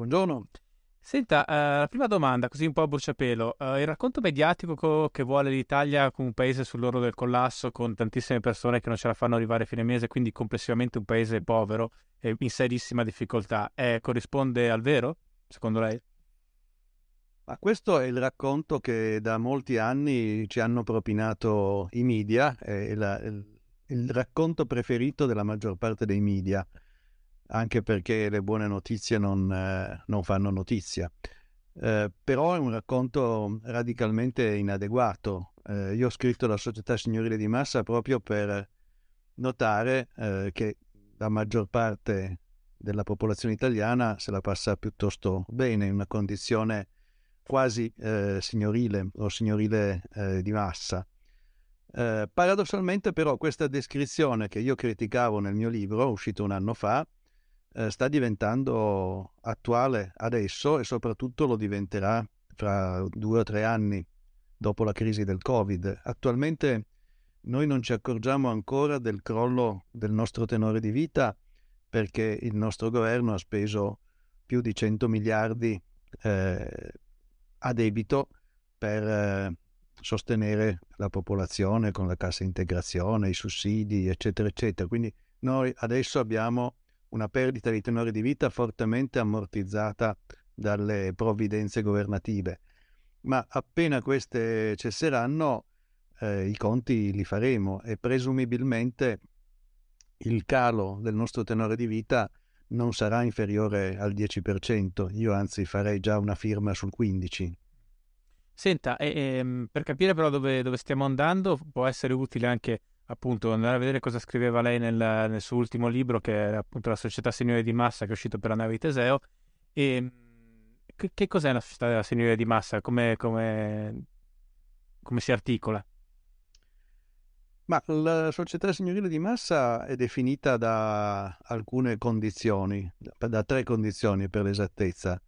Buongiorno. Senta, uh, la prima domanda, così un po' a bruciapelo. Uh, il racconto mediatico co- che vuole l'Italia come un paese sull'oro del collasso, con tantissime persone che non ce la fanno arrivare a fine mese, quindi complessivamente un paese povero e in serissima difficoltà, eh, corrisponde al vero, secondo lei? Ma questo è il racconto che da molti anni ci hanno propinato i media, è la, il, il racconto preferito della maggior parte dei media anche perché le buone notizie non, eh, non fanno notizia. Eh, però è un racconto radicalmente inadeguato. Eh, io ho scritto la società signorile di massa proprio per notare eh, che la maggior parte della popolazione italiana se la passa piuttosto bene, in una condizione quasi eh, signorile o signorile di massa. paradossalmente però questa descrizione che io criticavo nel mio libro, uscito un anno fa, eh, sta diventando attuale adesso e soprattutto lo diventerà fra due o tre anni dopo la crisi del Covid. Attualmente noi non ci accorgiamo ancora del crollo del nostro tenore di vita perché il nostro governo ha speso più di 100 miliardi eh, a debito per eh, sostenere la popolazione con la cassa integrazione, i sussidi, eccetera, eccetera. Quindi noi adesso abbiamo una perdita di tenore di vita fortemente ammortizzata dalle provvidenze governative. Ma appena queste cesseranno, eh, i conti li faremo e presumibilmente il calo del nostro tenore di vita non sarà inferiore al 10%, io anzi farei già una firma sul 15%. Senta, e, ehm, per capire però dove, dove, stiamo andando, può essere utile anche appunto andare a vedere cosa scriveva lei nel, nel suo ultimo libro, che è appunto la società signore di massa che è uscito per la nave di Teseo. E che, che cos'è la società signore di massa? Come, come, come si articola? Ma la società signorile di massa è definita da alcune condizioni, da tre condizioni per l'esattezza.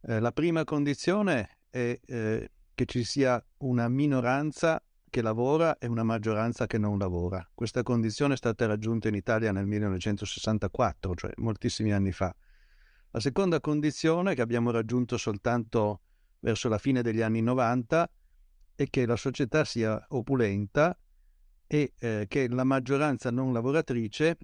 Eh, la prima condizione è eh, che ci sia una minoranza che lavora e una maggioranza che non lavora. Questa condizione è stata raggiunta in Italia nel 1964, cioè moltissimi anni fa. La seconda condizione che abbiamo raggiunto soltanto verso la fine degli anni 90 è che la società sia opulenta e eh, che la maggioranza non lavoratrice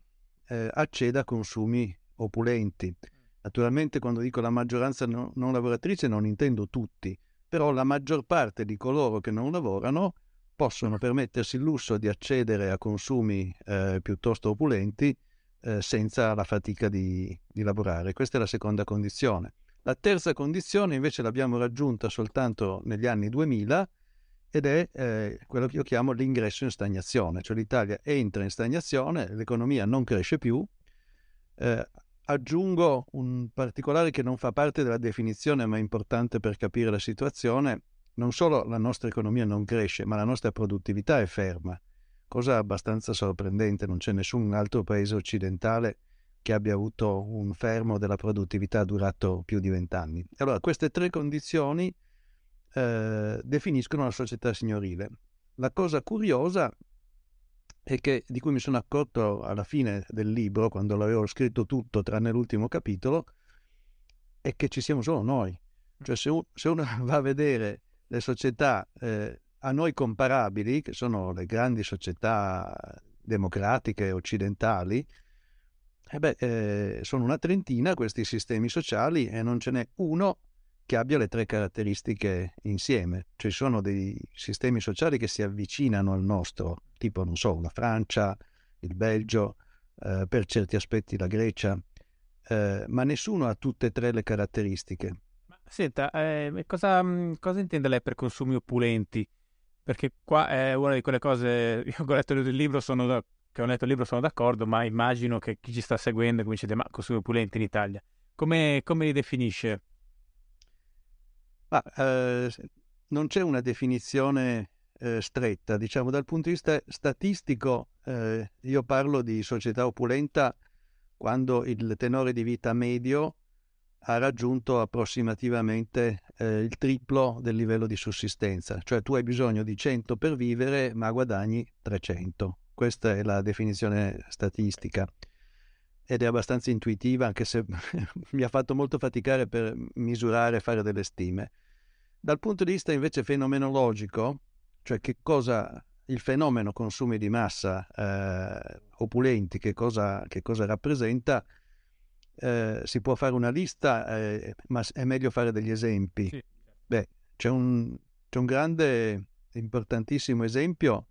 eh, acceda a consumi opulenti. Naturalmente quando dico la maggioranza no, non lavoratrice non intendo tutti, però la maggior parte di coloro che non lavorano possono permettersi il lusso di accedere a consumi eh, piuttosto opulenti eh, senza la fatica di, di, lavorare. Questa è la seconda condizione. La terza condizione invece l'abbiamo raggiunta soltanto negli anni 2000 ed è eh, quello che io chiamo l'ingresso in stagnazione, cioè l'Italia entra in stagnazione, l'economia non cresce più. Eh, aggiungo un particolare che non fa parte della definizione ma è importante per capire la situazione, non solo la nostra economia non cresce, ma la nostra produttività è ferma, cosa abbastanza sorprendente, non c'è nessun altro paese occidentale che abbia avuto un fermo della produttività durato più di vent'anni. Allora, queste tre condizioni eh, definiscono la società signorile. La cosa curiosa è che, di cui mi sono accorto alla fine del libro, quando l'avevo scritto tutto tranne l'ultimo capitolo, è che ci siamo solo noi. Cioè se, un, se uno va a vedere le società eh, a noi comparabili, che sono le grandi società democratiche occidentali, Eh beh, eh, sono una trentina questi sistemi sociali e non ce n'è uno che abbia le tre caratteristiche insieme. Ci sono dei sistemi sociali che si avvicinano al nostro, tipo, non so, la Francia, il Belgio, eh, per certi aspetti la Grecia, eh, ma nessuno ha tutte e tre le caratteristiche. Senta, eh, cosa, mm, cosa, intende lei per consumi opulenti? Perché qua è una di quelle cose, io ho letto il libro, sono da, che ho letto il libro sono d'accordo, ma immagino che chi ci sta seguendo cominci a dire, ma consumi opulenti in Italia, come, come li definisce? Ma, eh, non c'è una definizione eh, stretta, diciamo dal punto di vista statistico, eh, io parlo di società opulenta quando il tenore di vita medio ha raggiunto approssimativamente eh, il triplo del livello di sussistenza, cioè tu hai bisogno di 100 per vivere ma guadagni 300. Questa è la definizione statistica ed è abbastanza intuitiva anche se mi ha fatto molto faticare per misurare e fare delle stime. Dal punto di vista invece fenomenologico, cioè che cosa il fenomeno consumi di massa eh, opulenti, che cosa, che cosa rappresenta, eh, si può fare una lista, eh, ma è meglio fare degli esempi. Sì. Beh, c'è un, c'è un grande, importantissimo esempio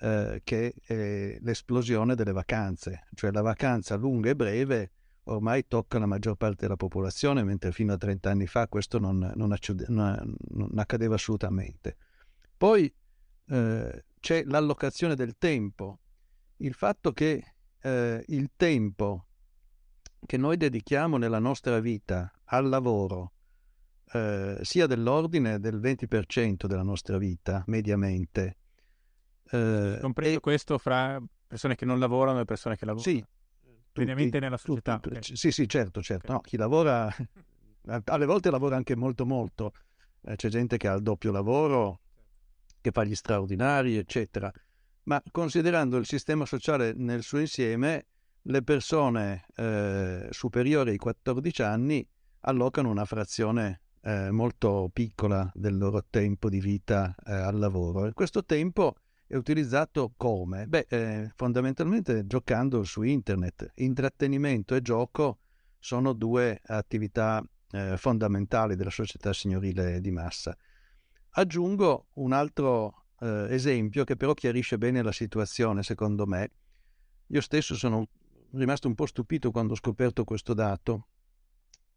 eh, che è l'esplosione delle vacanze, cioè la vacanza lunga e breve ormai tocca la maggior parte della popolazione, mentre fino a 30 anni fa questo non, non, acciude, non, non accadeva assolutamente. Poi eh, c'è l'allocazione del tempo, il fatto che eh, il tempo che noi dedichiamo nella nostra vita al lavoro eh, sia dell'ordine del 20% della nostra vita, mediamente. Eh, Compreso e... questo fra persone che non lavorano e persone che lavorano? Sì, Ovviamente nella società. Tutti, okay. Sì, sì, certo, certo. No, chi lavora, alle volte lavora anche molto, molto. Eh, c'è gente che ha il doppio lavoro, che fa gli straordinari, eccetera. Ma considerando il sistema sociale nel suo insieme, le persone eh, superiori ai 14 anni allocano una frazione eh, molto piccola del loro tempo di vita eh, al lavoro. Questo tempo è utilizzato come? Beh, eh, fondamentalmente giocando su internet. Intrattenimento e gioco sono due attività eh, fondamentali della società signorile di massa. Aggiungo un altro eh, esempio che però chiarisce bene la situazione, secondo me. Io stesso sono rimasto un po' stupito quando ho scoperto questo dato.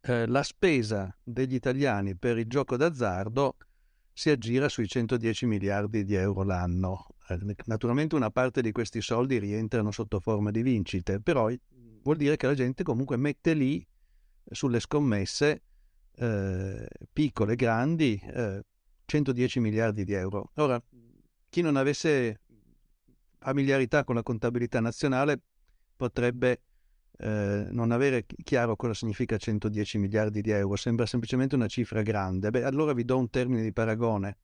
Eh, la spesa degli italiani per il gioco d'azzardo si aggira sui 110 miliardi di euro l'anno. Eh, naturalmente una parte di questi soldi rientrano sotto forma di vincite, però vuol dire che la gente comunque mette lì eh, sulle scommesse eh, piccole, grandi, eh, 110 miliardi di euro. Ora, chi non avesse familiarità con la contabilità nazionale potrebbe eh, non avere chiaro cosa significa 110 miliardi di euro, sembra semplicemente una cifra grande. Beh, allora vi do un termine di paragone.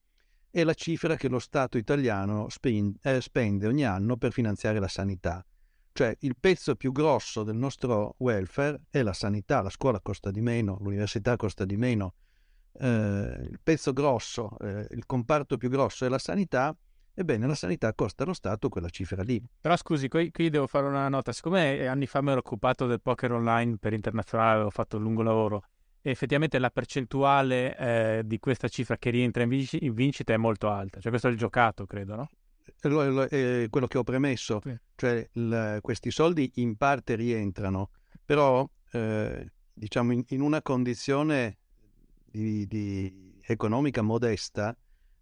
È la cifra che lo Stato italiano spende, eh, spende ogni anno per finanziare la sanità. Cioè il pezzo più grosso del nostro welfare è la sanità, la scuola costa di meno, l'università costa di meno. Eh, il pezzo grosso, eh, il comparto più grosso è la sanità Ebbene, la sanità costa allo Stato quella cifra lì. Però scusi, qui, qui devo fare una nota. Siccome anni fa mi ero occupato del poker online per internazionale, avevo fatto un lungo lavoro, e effettivamente la percentuale eh, di questa cifra che rientra in, vic- in, vincita è molto alta. Cioè questo è il giocato, credo, no? È quello che ho premesso. Sì. Cioè il, questi soldi in parte rientrano, però eh, diciamo in, in, una condizione di, di economica modesta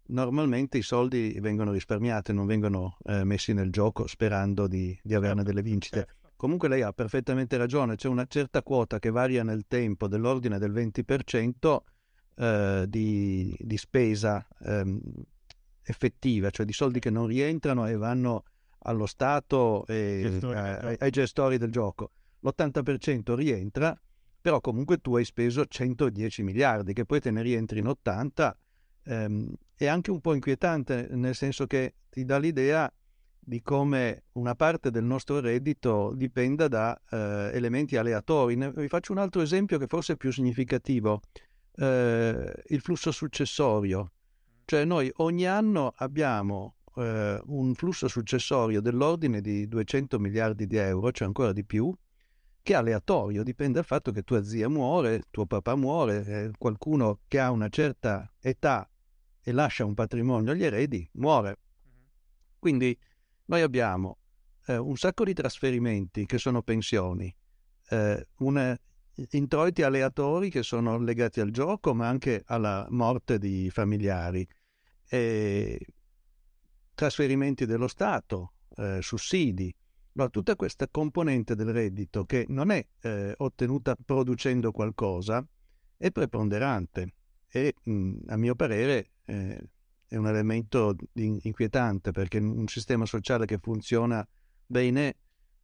normalmente i soldi vengono risparmiati, non vengono eh, messi nel gioco sperando di, di averne certo, delle vincite. Certo. Comunque lei ha perfettamente ragione, c'è una certa quota che varia nel tempo dell'ordine del 20% eh, di, di, spesa ehm, effettiva, cioè di soldi che non rientrano e vanno allo Stato e gestori eh, ai gestori del gioco. L'80% rientra, però comunque tu hai speso 110 miliardi, che poi te ne rientrino 80 ehm, è anche un po' inquietante, nel senso che ti dà l'idea di come una parte del nostro reddito dipenda da eh, elementi aleatori. Ne, vi faccio un altro esempio che forse è più significativo, eh, il flusso successorio. Cioè noi ogni anno abbiamo eh, un flusso successorio dell'ordine di 200 miliardi di euro, cioè ancora di più, che è aleatorio, dipende dal fatto che tua zia muore, tuo papà muore, eh, qualcuno che ha una certa età e lascia un patrimonio agli eredi muore. Quindi noi abbiamo eh, un sacco di trasferimenti che sono pensioni, eh, una, introiti aleatori che sono legati al gioco ma anche alla morte di familiari, e trasferimenti dello Stato, eh, sussidi, No, tutta questa componente del reddito che non è eh, ottenuta producendo qualcosa è preponderante e mh, a mio parere eh, è un elemento inquietante perché un sistema sociale che funziona bene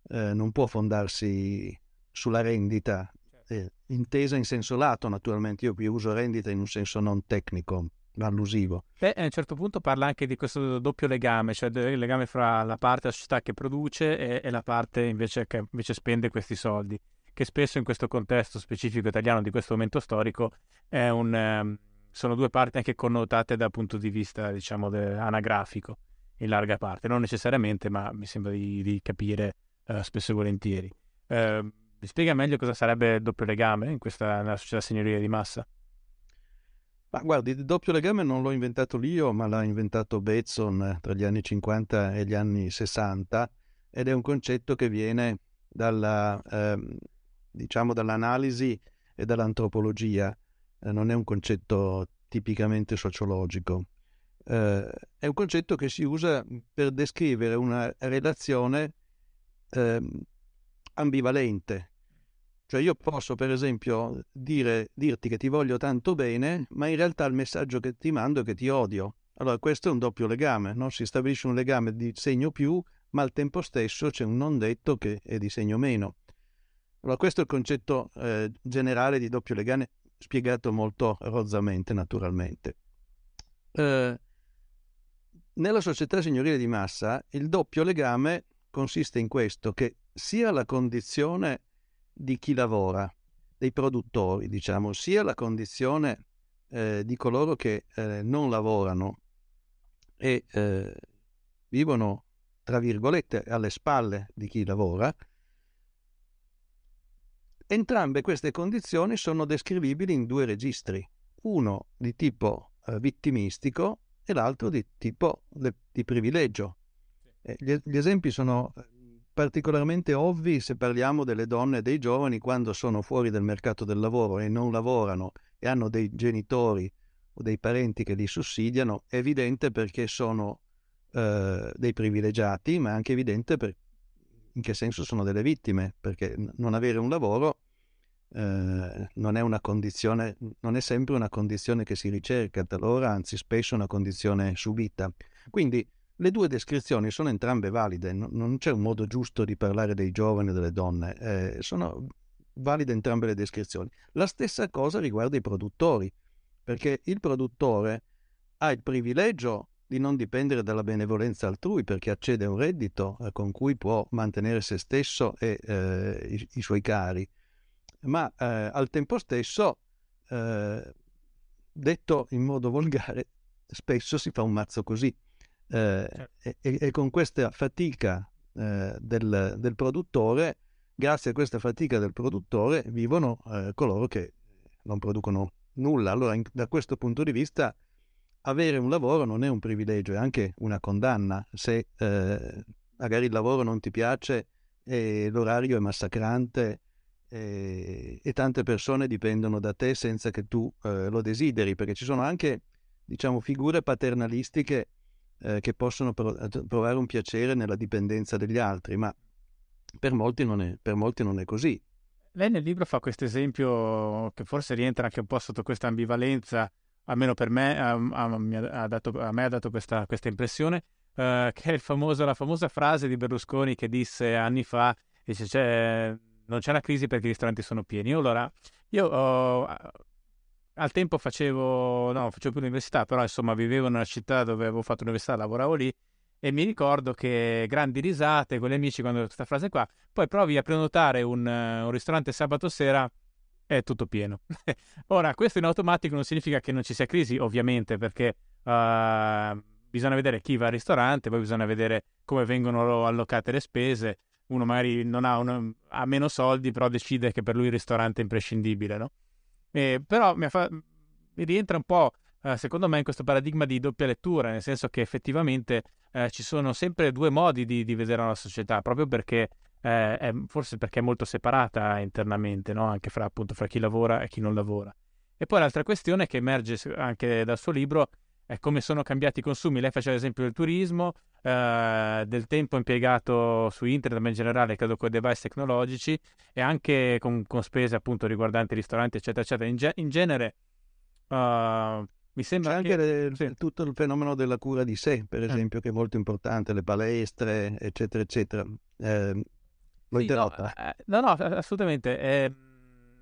eh, non può fondarsi sulla rendita, certo. eh, intesa in senso lato naturalmente, io qui uso rendita in un senso non tecnico, allusivo. Beh, a un certo punto parla anche di questo doppio legame, cioè il legame fra la parte della società che produce e, e la parte invece che invece spende questi soldi, che spesso in questo contesto specifico italiano di questo momento storico un, um, sono due parti anche connotate dal punto di vista, diciamo, de- anagrafico, in larga parte, non necessariamente, ma mi sembra di, di capire uh, spesso e volentieri. Uh, mi spiega meglio cosa sarebbe il doppio legame in questa, nella società signorile di massa? Ma guardi, il doppio legame non l'ho inventato io, ma l'ha inventato Bateson eh, tra gli anni 50 e gli anni 60 ed è un concetto che viene dalla, eh, diciamo dall'analisi e dall'antropologia, eh, non è un concetto tipicamente sociologico. Eh, è un concetto che si usa per descrivere una relazione ehm, ambivalente cioè io posso per esempio dire, dirti che ti voglio tanto bene, ma in realtà il messaggio che ti mando è che ti odio. Allora questo è un doppio legame, no? si stabilisce un legame di segno più, ma al tempo stesso c'è un non detto che è di segno meno. Allora questo è il concetto eh, generale di doppio legame, spiegato molto rozzamente naturalmente. Eh, nella società signorile di massa il doppio legame consiste in questo, che sia la condizione di chi lavora, dei produttori, diciamo, sia la condizione eh, di coloro che eh, non lavorano e eh, vivono, tra virgolette, alle spalle di chi lavora, entrambe queste condizioni sono descrivibili in due registri, uno di tipo eh, vittimistico e l'altro di tipo de, di privilegio. Eh, gli, gli esempi sono eh, particolarmente ovvi se parliamo delle donne e dei giovani quando sono fuori del mercato del lavoro e non lavorano e hanno dei genitori o dei parenti che li sussidiano, è evidente perché sono eh, dei privilegiati, ma è anche evidente per, in che senso sono delle vittime, perché non avere un lavoro eh, non è una condizione, non è sempre una condizione che si ricerca talora, anzi spesso una condizione subita. Quindi le due descrizioni sono entrambe valide, non c'è un modo giusto di parlare dei giovani e delle donne, eh, sono valide entrambe le descrizioni. La stessa cosa riguarda i produttori, perché il produttore ha il privilegio di non dipendere dalla benevolenza altrui perché accede a un reddito eh, con cui può mantenere se stesso e eh, i, i, suoi cari, ma eh, al tempo stesso, eh, detto in modo volgare, spesso si fa un mazzo così. Certo. e, e, con questa fatica del, del, produttore, grazie a questa fatica del produttore, vivono coloro che non producono nulla. Allora, in, da questo punto di vista, avere un lavoro non è un privilegio, è anche una condanna. Se eh, magari il lavoro non ti piace e l'orario è massacrante e, e tante persone dipendono da te senza che tu eh, lo desideri, perché ci sono anche, diciamo, figure paternalistiche eh, che possono provare un piacere nella dipendenza degli altri, ma per molti non è, per molti non è così. Lei nel libro fa questo esempio che forse rientra anche un po' sotto questa ambivalenza, almeno per me, a, a, a, dato, me ha dato questa, questa impressione, uh, che è famoso, la famosa frase di Berlusconi che disse anni fa, dice, c'è, non c'è una crisi perché i ristoranti sono pieni. Allora, io ho, al tempo facevo, no, facevo più l'università, però insomma vivevo nella città dove avevo fatto l'università, lavoravo lì e mi ricordo che grandi risate con gli amici quando questa frase qua, poi provi a prenotare un, un ristorante sabato sera è tutto pieno. Ora, questo in automatico non significa che non ci sia crisi, ovviamente, perché uh, bisogna vedere chi va al ristorante, poi bisogna vedere come vengono allocate le spese, uno magari ha, una, ha, meno soldi, però decide che per lui il ristorante è imprescindibile, no? E, però mi, fa, mi, rientra un po', eh, secondo me, in questo paradigma di doppia lettura, nel senso che effettivamente eh, ci sono sempre due modi di, di vedere una società, proprio perché eh, è, forse perché è molto separata internamente, no? anche fra, appunto, fra chi lavora e chi non lavora. E poi l'altra questione che emerge anche dal suo libro è come sono cambiati i consumi. Lei faceva l'esempio del turismo, eh, del tempo impiegato su internet, ma in generale credo con i device tecnologici e anche con, con spese appunto riguardanti ristoranti, eccetera, eccetera. In, ge- in genere uh, mi sembra C'è anche che... le, sì. tutto il fenomeno della cura di sé, per eh. esempio, eh. che è molto importante, le palestre, eccetera, eccetera. Eh, L'ho sì, interrotta? No, no, no, assolutamente. Eh,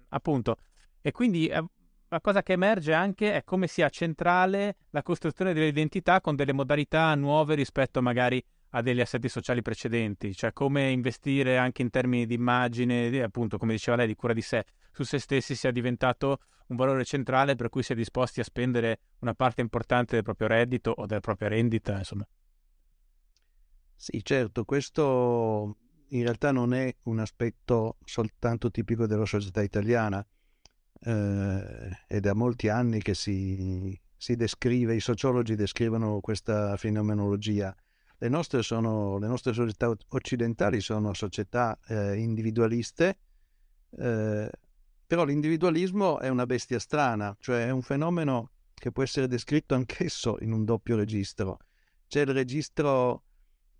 appunto. E quindi eh, la cosa che emerge anche è come sia centrale la costruzione dell'identità con delle modalità nuove rispetto magari a degli assetti sociali precedenti, cioè come investire anche in termini di immagine, appunto come diceva lei, di cura di sé, su se stessi sia diventato un valore centrale per cui si è disposti a spendere una parte importante del proprio reddito o della propria rendita, insomma. Sì, certo, questo in realtà non è un aspetto soltanto tipico della società italiana eh, è da molti anni che si, si, descrive, i sociologi descrivono questa fenomenologia. Le nostre, sono, le nostre società occidentali sono società eh, individualiste, eh, però l'individualismo è una bestia strana, cioè è un fenomeno che può essere descritto anch'esso in un doppio registro. C'è il registro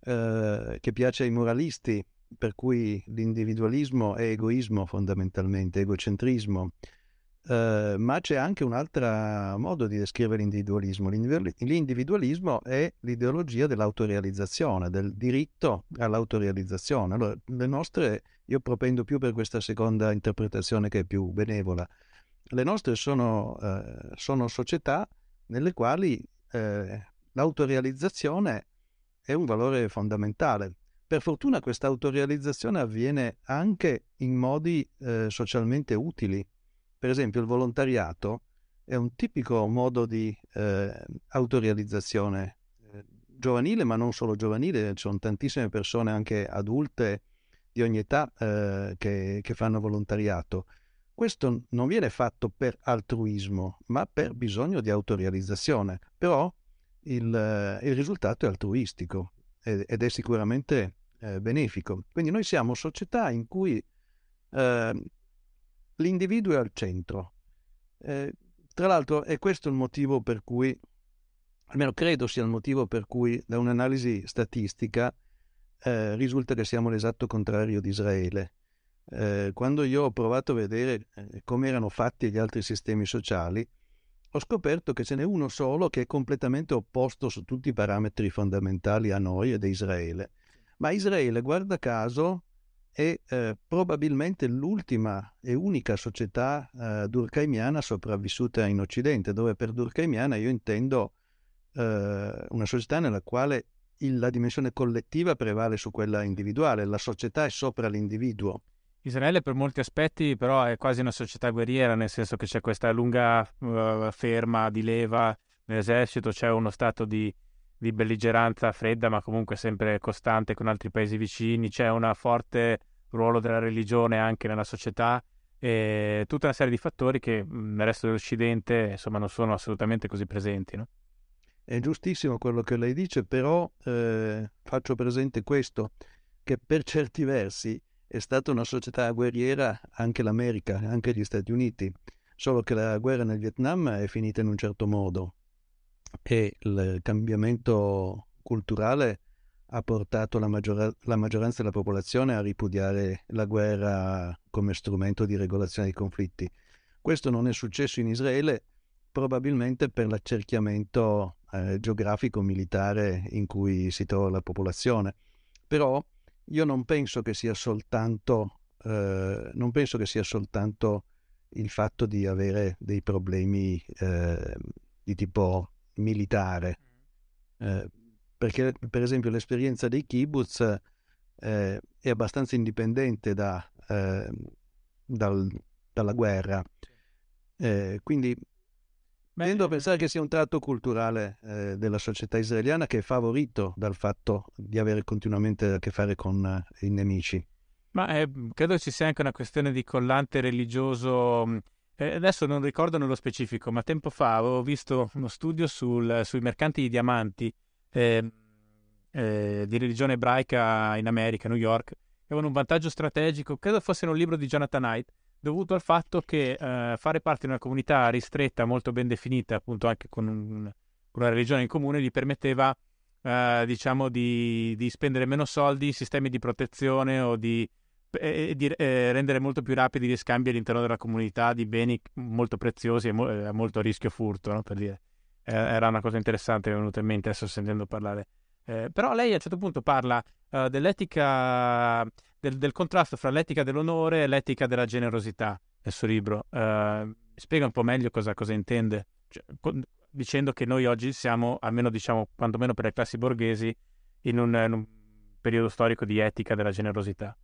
eh, che piace ai moralisti, per cui l'individualismo è egoismo fondamentalmente, egocentrismo. Uh, ma c'è anche un altro modo di descrivere l'individualismo. L'individualismo è l'ideologia dell'autorealizzazione, del diritto all'autorealizzazione. Allora, le nostre, io propendo più per questa seconda interpretazione che è più benevola. Le nostre sono, uh, sono società nelle quali uh, l'autorealizzazione è un valore fondamentale. Per fortuna questa autorealizzazione avviene anche in modi socialmente utili per esempio il volontariato è un tipico modo di eh, autorealizzazione eh, giovanile, ma non solo giovanile, ci sono tantissime persone anche adulte di ogni età eh, che, che fanno volontariato. Questo non viene fatto per altruismo, ma per bisogno di autorealizzazione. Però il, eh, il risultato è altruistico ed è sicuramente eh, benefico. Quindi noi siamo società in cui eh, l'individuo è al centro. Eh, tra l'altro è questo il motivo per cui, almeno credo sia il motivo per cui da un'analisi statistica eh, risulta che siamo l'esatto contrario di Israele. Eh, quando io ho provato a vedere eh, come erano fatti gli altri sistemi sociali, ho scoperto che ce n'è uno solo che è completamente opposto su tutti i parametri fondamentali a noi ed a Israele. Ma Israele, guarda caso, è eh, probabilmente l'ultima e unica società eh, durkheimiana sopravvissuta in Occidente, dove per durkheimiana io intendo eh, una società nella quale il, la dimensione collettiva prevale su quella individuale, la società è sopra l'individuo. Israele per molti aspetti però è quasi una società guerriera, nel senso che c'è questa lunga uh, ferma di leva nell'esercito, c'è uno stato di, di belligeranza fredda ma comunque sempre costante con altri paesi vicini, c'è una forte ruolo della religione anche nella società e tutta una serie di fattori che nel resto dell'Occidente insomma non sono assolutamente così presenti. No? È giustissimo quello che lei dice, però eh, faccio presente questo, che per certi versi è stata una società guerriera anche l'America, anche gli Stati Uniti, solo che la guerra nel Vietnam è finita in un certo modo e il cambiamento culturale ha portato la, maggior- la, maggioranza della popolazione a ripudiare la guerra come strumento di regolazione dei conflitti. Questo non è successo in Israele probabilmente per l'accerchiamento eh, geografico militare in cui si trova la popolazione. Però io non penso che sia soltanto, eh, che sia soltanto il fatto di avere dei problemi eh, di tipo militare. Eh, perché per esempio l'esperienza dei kibbutz eh, è abbastanza indipendente da, eh, dal, dalla guerra. Eh, quindi Tendo a pensare che sia un tratto culturale eh, della società israeliana che è favorito dal fatto di avere continuamente a che fare con eh, i nemici. Ma eh, credo ci sia anche una questione di collante religioso. Eh, adesso non ricordo nello specifico, ma tempo fa avevo visto uno studio sul, sui mercanti di diamanti ehm, eh, di religione ebraica in America, New York, che avevano un vantaggio strategico, credo fosse in un libro di Jonathan Knight, dovuto al fatto che eh, fare parte di una comunità ristretta, molto ben definita, appunto anche con, un, con una religione in comune, gli permetteva, eh, diciamo, di, di, spendere meno soldi, sistemi di protezione o di, eh, di eh, rendere molto più rapidi gli scambi all'interno della comunità di beni molto preziosi e mo- a molto rischio furto, no? per dire. Eh, era una cosa interessante, mi è venuta in mente adesso sentendo parlare. Eh, però lei a un certo punto parla dell'etica del, del, contrasto fra l'etica dell'onore e l'etica della generosità nel suo libro. Uh, spiega un po' meglio cosa, cosa intende, cioè, con, dicendo che noi oggi siamo, almeno diciamo, quantomeno per le classi borghesi, in un, in un periodo storico di etica della generosità.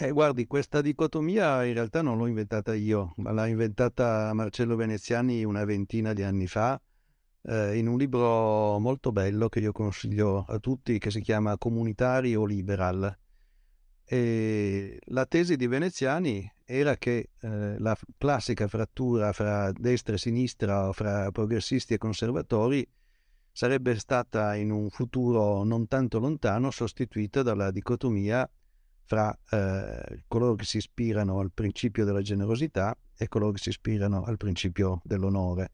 Eh, guardi, questa dicotomia in realtà non l'ho inventata io, ma l'ha inventata Marcello Veneziani una ventina di anni fa eh, in un libro molto bello che io consiglio a tutti che si chiama Comunitari o Liberal. E la tesi di Veneziani era che eh, la classica frattura fra destra e sinistra o fra progressisti e conservatori sarebbe stata in un futuro non tanto lontano sostituita dalla dicotomia fra eh, coloro che si ispirano al principio della generosità e coloro che si ispirano al principio dell'onore.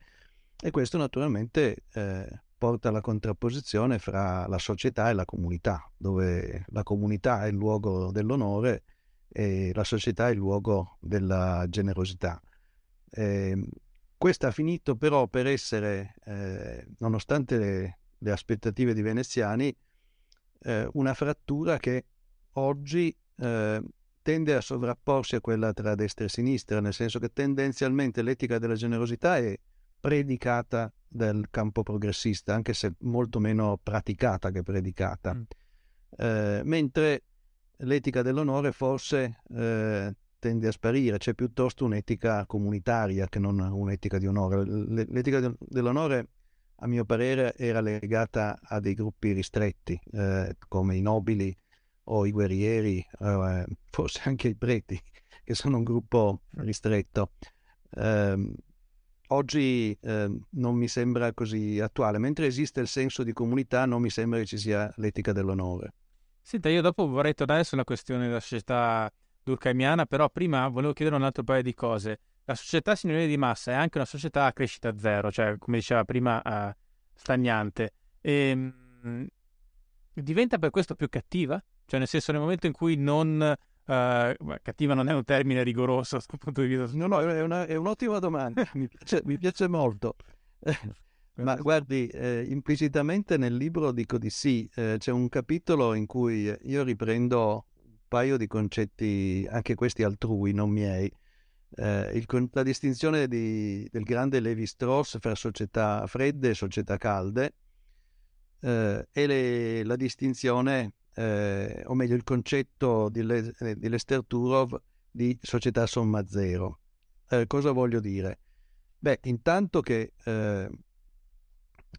E questo naturalmente eh, porta alla contrapposizione fra la società e la comunità, dove la comunità è il luogo dell'onore e la società è il luogo della generosità. Eh, questo ha finito però per essere, eh, nonostante le, le, aspettative di veneziani, eh, una frattura che oggi eh, tende a sovrapporsi a quella tra destra e sinistra, nel senso che tendenzialmente l'etica della generosità è predicata del campo progressista, anche se molto meno praticata che predicata. Mm. Eh, mentre l'etica dell'onore forse eh, tende a sparire, c'è piuttosto un'etica comunitaria che non un'etica di onore. L'etica dell'onore, a mio parere, era legata a dei gruppi ristretti, eh, come i nobili o i guerrieri, eh, forse anche i preti, che sono un gruppo ristretto. Eh, oggi eh, non mi sembra così attuale, mentre esiste il senso di comunità non mi sembra che ci sia l'etica dell'onore. Senta, io dopo vorrei tornare sulla questione della società durkheimiana, però prima volevo chiedere un altro paio di cose. La società signorile di massa è anche una società a crescita zero, cioè come diceva prima uh, stagnante. E, ehm, mh, diventa per questo più cattiva? Cioè nel senso nel momento in cui non Uh, cattiva non è un termine rigoroso dal punto di vista. No, no, è, una, è un'ottima domanda, mi, piace, mi, piace, molto. Ma guardi, eh, implicitamente nel libro dico di sì, eh, c'è un capitolo in cui io riprendo un paio di concetti, anche questi altrui, non miei. Eh, il, la distinzione di, del grande Levi Strauss fra società fredde e società calde eh, e le, la distinzione eh, o meglio il concetto di, Le, eh, di, Lester Turov di società somma zero. Eh, cosa voglio dire? Beh, intanto che eh,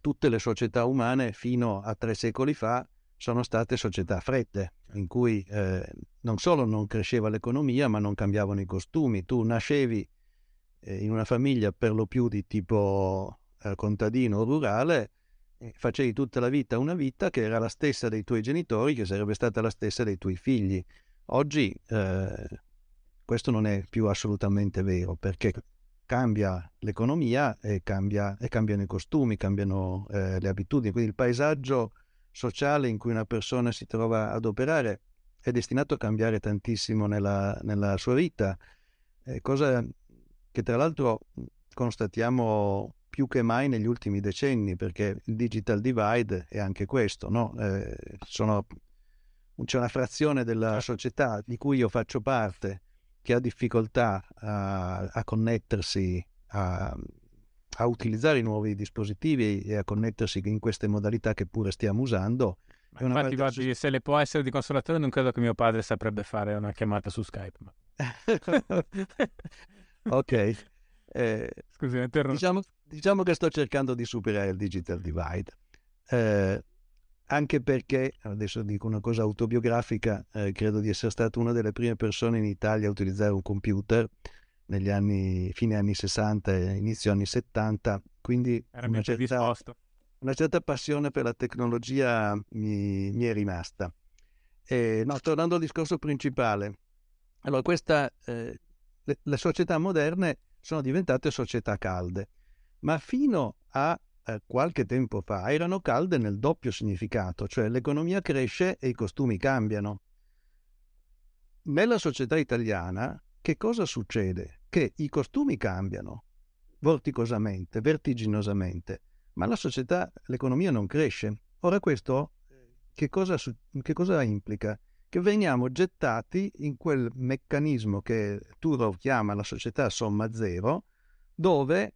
tutte le società umane fino a tre secoli fa sono state società fredde, in cui eh, non solo non cresceva l'economia, ma non cambiavano i costumi. Tu nascevi eh, in una famiglia per lo più di tipo contadino o rurale, facevi tutta la vita una vita che era la stessa dei tuoi genitori, che sarebbe stata la stessa dei tuoi figli. Oggi eh, questo non è più assolutamente vero perché cambia l'economia e, cambia, e cambiano i costumi, cambiano eh, le abitudini, quindi il paesaggio sociale in cui una persona si trova ad operare è destinato a cambiare tantissimo nella, nella sua vita, eh, cosa che tra l'altro constatiamo più che mai negli ultimi decenni, perché il digital divide è anche questo, no? eh, sono, c'è una frazione della certo. società di cui io faccio parte che ha difficoltà a, a connettersi, a, a, utilizzare i nuovi dispositivi e a connettersi in queste modalità che pure stiamo usando. Ma infatti, guardi, se le può essere di consolatore, non credo che mio padre saprebbe fare una chiamata su Skype. Ma... ok. Eh, Scusi, diciamo, diciamo, che sto cercando di superare il digital divide. Eh, anche perché, adesso dico una cosa autobiografica, eh, credo di essere stato una delle prime persone in Italia a utilizzare un computer negli anni, fine anni 60 e inizio anni 70, quindi una certa, una certa, passione per la tecnologia mi, mi è rimasta. E, no, tornando al discorso principale, allora questa, eh, le, le società moderne sono diventate società calde, ma fino a eh, qualche tempo fa erano calde nel doppio significato, cioè l'economia cresce e i costumi cambiano. Nella società italiana che cosa succede? Che i costumi cambiano vorticosamente, vertiginosamente, ma la società, l'economia non cresce. Ora questo che cosa, che cosa implica? Che veniamo gettati in quel meccanismo che Turov chiama la società somma zero, dove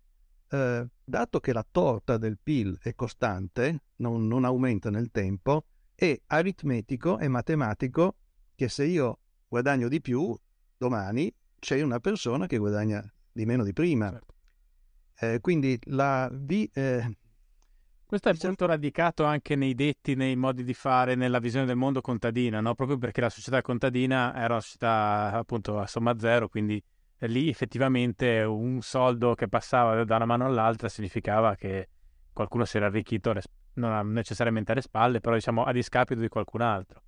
eh, dato che la torta del PIL è costante, non, non aumenta nel tempo, è aritmetico e matematico che se io guadagno di più, domani c'è una persona che guadagna di meno di prima. Certo. Eh, quindi la vi, eh, questo è molto radicato anche nei detti, nei modi di fare, nella visione del mondo contadina, no? proprio perché la società contadina era una società appunto a somma zero, quindi lì effettivamente un soldo che passava da una mano all'altra significava che qualcuno si era arricchito, non necessariamente alle spalle, però diciamo a discapito di qualcun altro.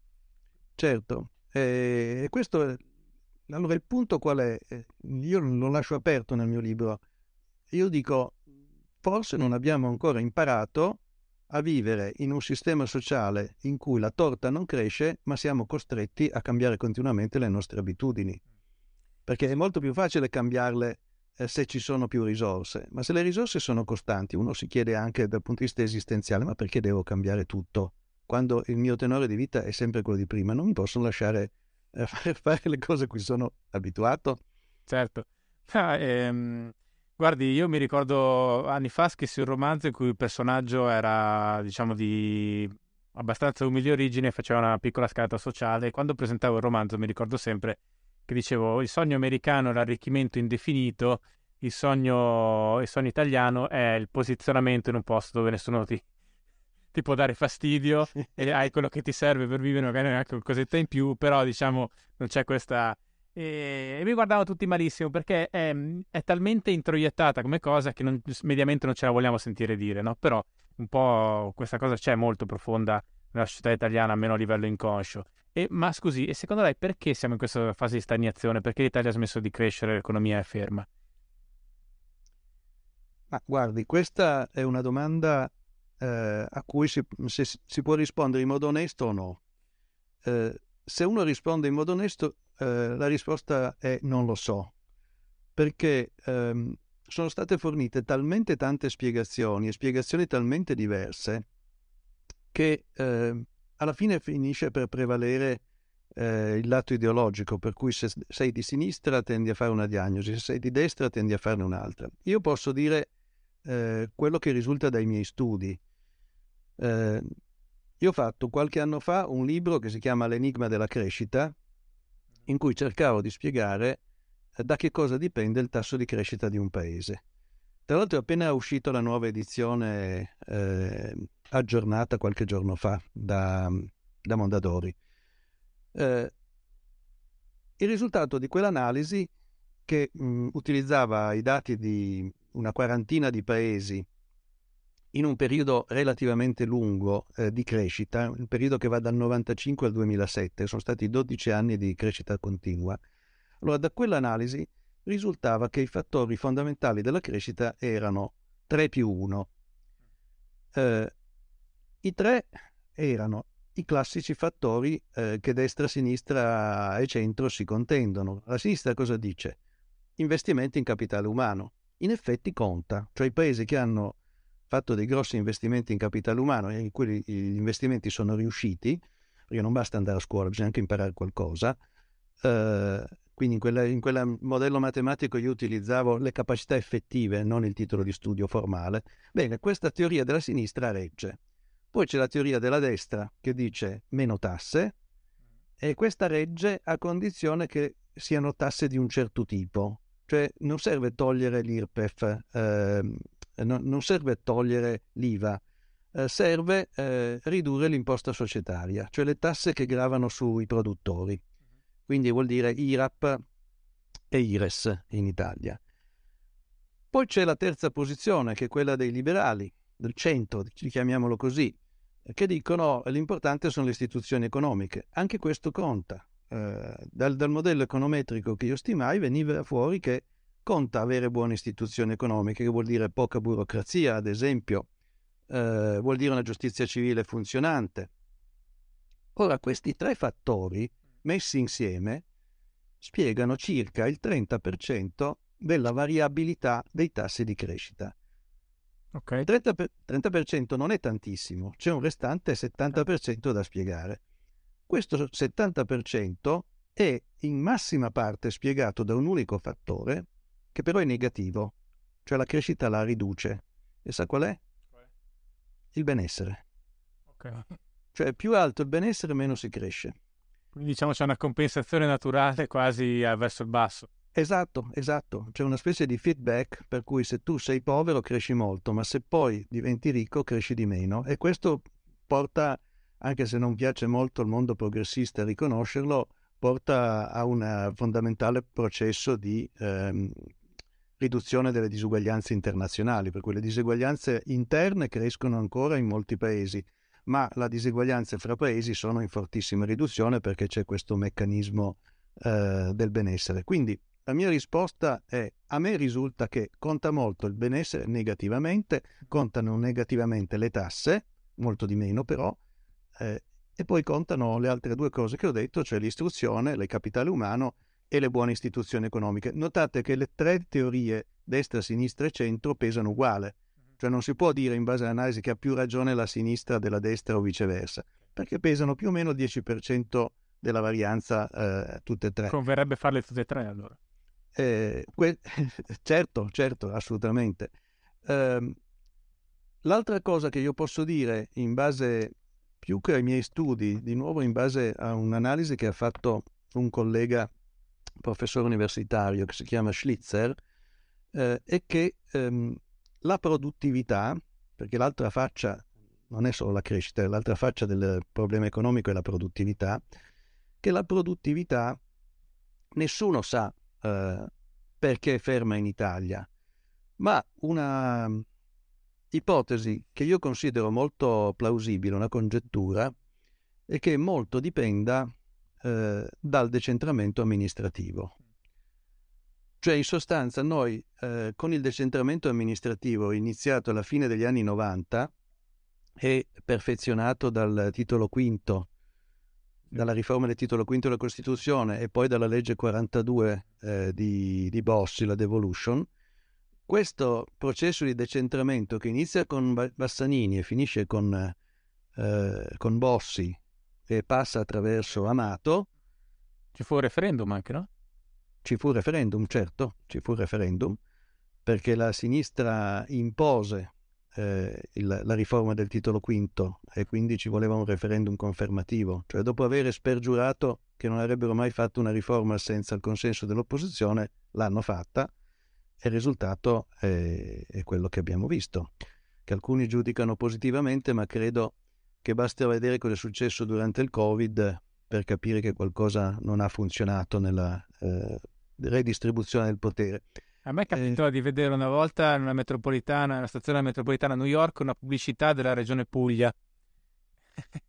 Certo, e questo allora il punto qual è? Eh, io lo lascio aperto nel mio libro. Io dico, forse non abbiamo ancora imparato a vivere in un sistema sociale in cui la torta non cresce, ma siamo costretti a cambiare continuamente le nostre abitudini. Perché è molto più facile cambiarle eh, se ci sono più risorse, ma se le risorse sono costanti, uno si chiede anche dal punto di vista esistenziale, ma perché devo cambiare tutto? Quando il mio tenore di vita è sempre quello di prima, non mi posso lasciare a fare, fare le cose a cui sono abituato. Certo. Ah, ehm, guardi, io mi ricordo anni fa scrissi un romanzo in cui il personaggio era, diciamo, di abbastanza umili origini e faceva una piccola scalata sociale. Quando presentavo il romanzo mi ricordo sempre che dicevo il sogno americano è l'arricchimento indefinito, il sogno, il sogno italiano è il posizionamento in un posto dove nessuno ti, ti può dare fastidio e hai quello che ti serve per vivere, magari anche qualcosetta in più, però diciamo non c'è questa... E, e mi guardavano tutti malissimo perché è, è, talmente introiettata come cosa che non, mediamente non ce la vogliamo sentire dire, no? Però un po' questa cosa c'è molto profonda nella società italiana, almeno a livello inconscio. E, ma scusi, e secondo lei perché siamo in questa fase di stagnazione? Perché l'Italia ha smesso di crescere l'economia è ferma? Ma guardi, questa è una domanda eh, a cui si, se, si, può rispondere in modo onesto o no. Eh, se uno risponde in modo onesto, eh, la risposta è non lo so, perché ehm, sono state fornite talmente tante spiegazioni e spiegazioni talmente diverse che ehm, alla fine finisce per prevalere eh, il lato ideologico, per cui se sei di sinistra tendi a fare una diagnosi, se sei di destra tendi a farne un'altra. Io posso dire eh, quello che risulta dai miei studi. Eh, io ho fatto qualche anno fa un libro che si chiama L'enigma della crescita, in cui cercavo di spiegare eh, da che cosa dipende il tasso di crescita di un paese. Tra l'altro è appena uscita la nuova edizione eh, aggiornata qualche giorno fa da, da Mondadori. Eh, il risultato di quell'analisi, che mh, utilizzava i dati di una quarantina di paesi in un periodo relativamente lungo eh, di crescita, un periodo che va dal 95 al 2007, sono stati 12 anni di crescita continua. Allora, da quell'analisi risultava che i fattori fondamentali della crescita erano 3 più 1. Eh, I tre erano i classici fattori eh, che destra, sinistra e centro si contendono. La sinistra cosa dice? Investimenti in capitale umano. In effetti conta, cioè i paesi che hanno fatto dei grossi investimenti in capitale umano e in cui gli investimenti sono riusciti, perché non basta andare a scuola, bisogna anche imparare qualcosa. Eh, quindi in quel modello matematico io utilizzavo le capacità effettive, non il titolo di studio formale. Bene, questa teoria della sinistra regge. Poi c'è la teoria della destra che dice meno tasse e questa regge a condizione che siano tasse di un certo tipo, Cioè non serve togliere l'IRPEF, eh, non, non, serve togliere l'IVA, eh, serve eh, ridurre l'imposta societaria, cioè le tasse che gravano sui produttori. Quindi vuol dire IRAP e IRES in Italia. Poi c'è la terza posizione, che è quella dei liberali, del centro, chiamiamolo così, che dicono l'importante sono le istituzioni economiche. Anche questo conta. Eh, dal, dal, modello econometrico che io stimai veniva fuori che conta avere buone istituzioni economiche, che vuol dire poca burocrazia, ad esempio, eh, vuol dire una giustizia civile funzionante. Ora, questi tre fattori messi insieme spiegano circa il 30% della variabilità dei tassi di crescita. Okay. 30%, per, 30% non è tantissimo, c'è un restante 70% da spiegare. Questo 70% è in massima parte spiegato da un unico fattore che però è negativo, cioè la crescita la riduce. E sa qual è? Il benessere. Okay. Cioè più alto il benessere meno si cresce. Quindi diciamo c'è una compensazione naturale quasi verso il basso. Esatto, esatto. C'è una specie di feedback per cui se tu sei povero cresci molto, ma se poi diventi ricco cresci di meno. E questo porta, anche se non piace molto al mondo progressista riconoscerlo, porta a un fondamentale processo di ehm, riduzione delle disuguaglianze internazionali, per cui le diseguaglianze interne crescono ancora in molti paesi, ma le diseguaglianze fra paesi sono in fortissima riduzione perché c'è questo meccanismo eh, del benessere. Quindi la mia risposta è, a me risulta che conta molto il benessere negativamente, contano negativamente le tasse, molto di meno però, eh, e poi contano le altre due cose che ho detto, cioè l'istruzione, il capitale umano e le buone istituzioni economiche. Notate che le tre teorie, destra, sinistra e centro, pesano uguale. Cioè non si può dire in base all'analisi che ha più ragione la sinistra della destra o viceversa, perché pesano più o meno il 10% della varianza eh, tutte e tre. Converrebbe farle tutte e tre allora. Eh, que- certo, certo, assolutamente. Eh, l'altra cosa che io posso dire in base più che ai miei studi, di nuovo in base a un'analisi che ha fatto un collega professore universitario che si chiama Schlitzer, eh, è che ehm, la produttività, perché l'altra faccia non è solo la crescita, l'altra faccia del problema economico è la produttività, che la produttività nessuno sa eh, perché è ferma in Italia, ma una ipotesi che io considero molto plausibile, una congettura, è che molto dipenda eh, dal decentramento amministrativo. Cioè, in sostanza, noi eh, con il decentramento amministrativo iniziato alla fine degli anni 90 e perfezionato dal titolo quinto dalla riforma del titolo quinto della Costituzione e poi dalla legge 42 eh, di, di, Bossi, la devolution, questo processo di decentramento che inizia con Bassanini e finisce con, eh, con Bossi e passa attraverso Amato. Ci fu un referendum anche, no? Ci fu un referendum, certo, ci fu un referendum, perché la sinistra impose eh, il, la riforma del titolo quinto e quindi ci voleva un referendum confermativo, cioè dopo aver spergiurato che non avrebbero mai fatto una riforma senza il consenso dell'opposizione, l'hanno fatta e il risultato è, è quello che abbiamo visto, che alcuni giudicano positivamente, ma credo che basta vedere cosa è successo durante il Covid per capire che qualcosa non ha funzionato nella eh, redistribuzione del potere. A me capitò eh, di vedere una volta in una metropolitana, una stazione metropolitana a New York, una pubblicità della regione Puglia,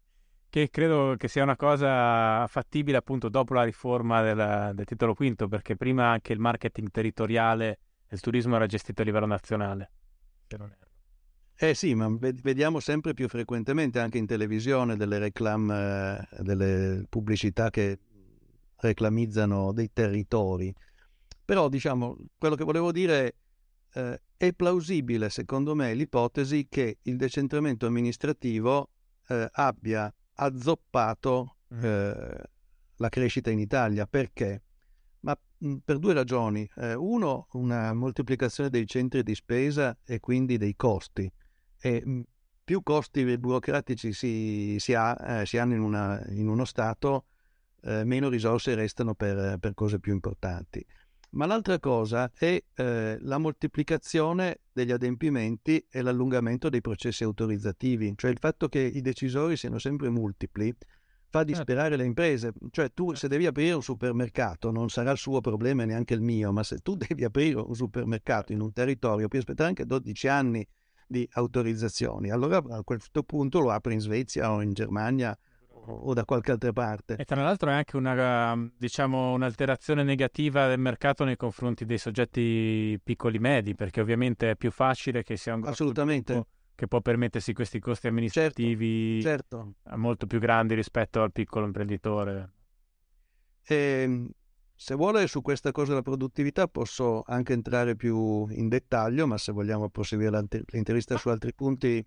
che credo che sia una cosa fattibile appunto dopo la riforma della, del titolo quinto, perché prima anche il marketing territoriale e il turismo era gestito a livello nazionale. Se non erro. Eh sì, ma vediamo sempre più frequentemente anche in televisione delle reclame, eh, delle pubblicità che reclamizzano dei territori però, diciamo, quello che volevo dire eh, è plausibile, secondo me, l'ipotesi che il decentramento amministrativo eh, abbia azzoppato mm. eh, la crescita in Italia. Perché? Ma mh, mm, per due ragioni. Eh, uno, una moltiplicazione dei centri di spesa e quindi dei costi. E, mh, mm, più costi burocratici si, si, ha, eh, si hanno in, una, in, uno Stato, eh, meno risorse restano per, per cose più importanti. Ma l'altra cosa è eh, la moltiplicazione degli adempimenti e l'allungamento dei processi autorizzativi, cioè il fatto che i decisori siano sempre multipli fa certo. disperare le imprese. Cioè tu se devi aprire un supermercato non sarà il suo problema e neanche il mio, ma se tu devi aprire un supermercato in un territorio puoi aspettare anche 12 anni di autorizzazioni, allora a questo punto lo apri in Svezia o in Germania o da qualche altra parte. E tra l'altro è anche una, diciamo, un'alterazione negativa del mercato nei confronti dei soggetti piccoli medi, perché ovviamente è più facile che sia un Assolutamente. che può permettersi questi costi amministrativi certo, certo. molto più grandi rispetto al piccolo imprenditore. E, ehm, se vuole su questa cosa della produttività posso anche entrare più in dettaglio, ma se vogliamo proseguire l'intervista su altri punti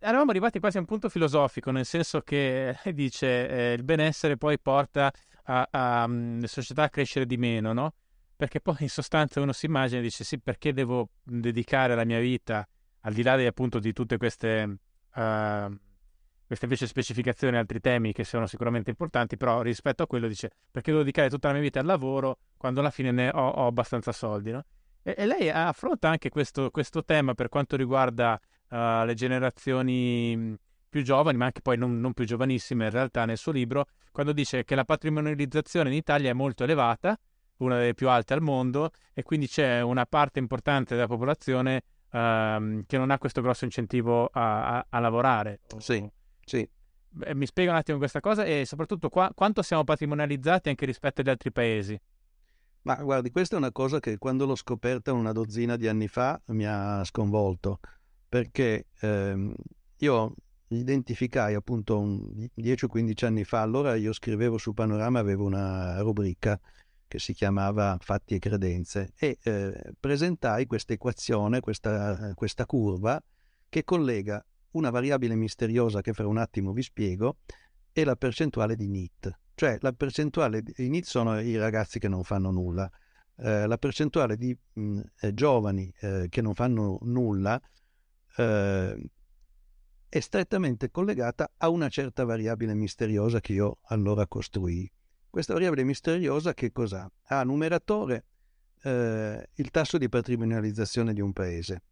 eravamo arrivati quasi a un punto filosofico, nel senso che eh, dice eh, il benessere poi porta a, a, mm, le società a crescere di meno, no? Perché poi in sostanza uno si immagina e dice sì, perché devo dedicare la mia vita, al di là di, appunto di tutte queste, uh, queste invece specificazioni e altri temi che sono sicuramente importanti, però rispetto a quello dice perché devo dedicare tutta la mia vita al lavoro quando alla fine ne ho, ho abbastanza soldi, no? E, e lei affronta anche questo, questo tema per quanto riguarda uh, le generazioni mm, più giovani, ma anche poi non, non, più giovanissime in realtà nel suo libro, quando dice che la patrimonializzazione in Italia è molto elevata, una delle più alte al mondo, e quindi c'è una parte importante della popolazione uh, che non ha questo grosso incentivo a, a, a lavorare. Sì, sì. Mi spiega un attimo questa cosa e soprattutto qua, quanto siamo patrimonializzati anche rispetto agli altri paesi. Ma guardi, questa è una cosa che quando l'ho scoperta una dozzina di anni fa mi ha sconvolto perché ehm, io identificai appunto 10 o 15 anni fa, allora io scrivevo su Panorama, avevo una rubrica che si chiamava Fatti e Credenze e eh, presentai questa equazione, questa, questa curva che collega una variabile misteriosa che fra un attimo vi spiego e la percentuale di NIT. Cioè la percentuale di NIT sono i ragazzi che non fanno nulla. Eh, la percentuale di mh, eh, giovani eh, che non fanno nulla eh, è strettamente collegata a una certa variabile misteriosa che io allora costruì. Questa variabile misteriosa che cos'ha? Ha numeratore eh, il tasso di patrimonializzazione di un paese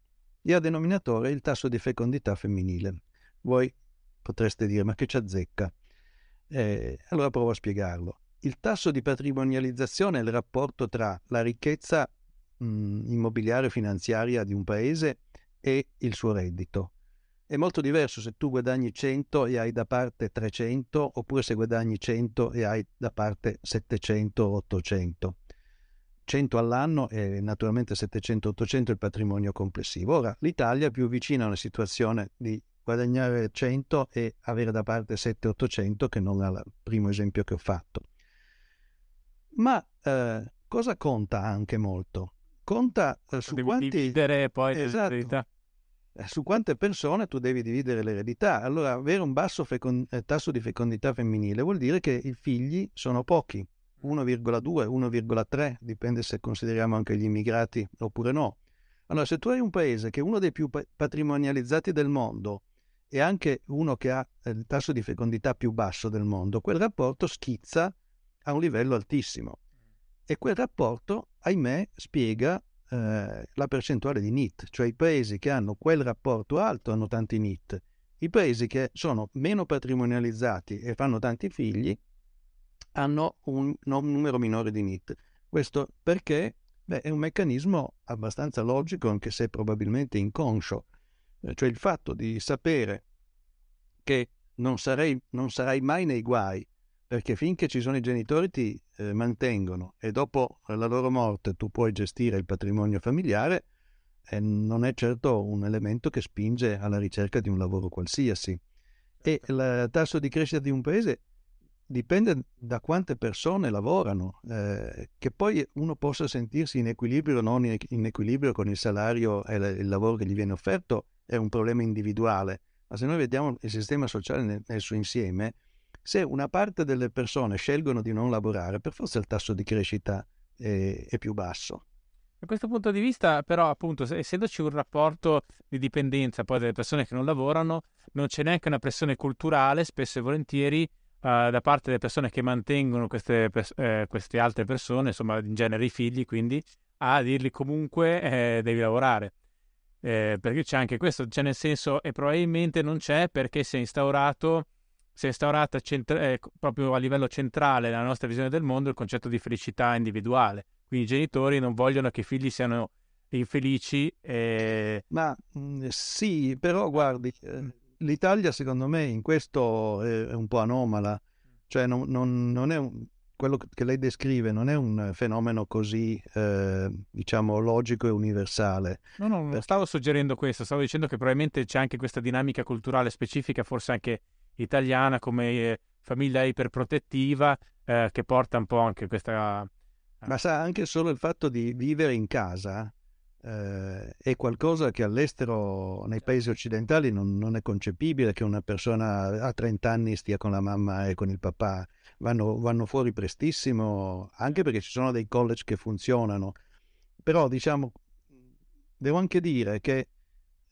e a denominatore il tasso di fecondità femminile. Voi potreste dire ma che ci azzecca? Eh, allora provo a spiegarlo. Il tasso di patrimonializzazione è il rapporto tra la ricchezza mh, immobiliare finanziaria di un paese e il suo reddito. È molto diverso se tu guadagni 100 e hai da parte 300 oppure se guadagni 100 e hai da parte 700 o 800. 100 all'anno e naturalmente 700-800 il patrimonio complessivo. Ora, l'Italia è più vicina a una situazione di guadagnare 100 e avere da parte 700-800 che non al primo esempio che ho fatto. Ma eh, cosa conta anche molto? conta eh, su quanti... esatto. Eh, su quante persone tu devi dividere l'eredità. Allora, avere un basso fecond... Eh, tasso di fecondità femminile vuol dire che i figli sono pochi, 1,2, 1,3, dipende se consideriamo anche gli immigrati oppure no. Allora, se tu hai un paese che è uno dei più patrimonializzati del mondo e anche uno che ha il tasso di fecondità più basso del mondo, quel rapporto schizza a un livello altissimo. E quel rapporto, ahimè, spiega eh, la percentuale di NIT, cioè i paesi che hanno quel rapporto alto hanno tanti NIT, i paesi che sono meno patrimonializzati e fanno tanti figli hanno un, un numero minore di NIT. Questo perché beh, è un meccanismo abbastanza logico, anche se probabilmente inconscio, eh, cioè il fatto di sapere che non, sarei, non sarai mai nei guai perché finché ci sono i genitori ti eh, mantengono e dopo la loro morte tu puoi gestire il patrimonio familiare, eh, non è certo un elemento che spinge alla ricerca di un lavoro qualsiasi. E certo. il tasso di crescita di un paese dipende da quante persone lavorano, eh, che poi uno possa sentirsi in equilibrio o non in equilibrio con il salario e il lavoro che gli viene offerto è un problema individuale, ma se noi vediamo il sistema sociale nel, nel suo insieme, se una parte delle persone scelgono di non lavorare, per forza il tasso di crescita è, è più basso. Da questo punto di vista, però, appunto, essendoci un rapporto di dipendenza poi delle persone che non lavorano, non c'è neanche una pressione culturale, spesso e volentieri, uh, da parte delle persone che mantengono queste, eh, queste, altre persone, insomma in genere i figli, quindi a dirgli comunque eh, devi lavorare. Eh, perché c'è anche questo, cioè nel senso, e probabilmente non c'è perché si è instaurato, si è instaurata centra- eh, proprio a livello centrale nella nostra visione del mondo il concetto di felicità individuale. Quindi i genitori non vogliono che i figli siano infelici. E... Ma mh, mm, sì, però guardi, eh, l'Italia secondo me in questo è, un po' anomala, cioè non, non, non è un, quello che lei descrive non è un fenomeno così, eh, diciamo, logico e universale. No, no, non stavo suggerendo questo, stavo dicendo che probabilmente c'è anche questa dinamica culturale specifica, forse anche italiana, come eh, famiglia iperprotettiva, eh, che porta un po' anche questa... Ma sa, anche solo il fatto di vivere in casa eh, è qualcosa che all'estero, nei paesi occidentali, non, non, è concepibile che una persona a 30 anni stia con la mamma e con il papà. Vanno, vanno fuori prestissimo, anche perché ci sono dei college che funzionano. Però, diciamo, devo anche dire che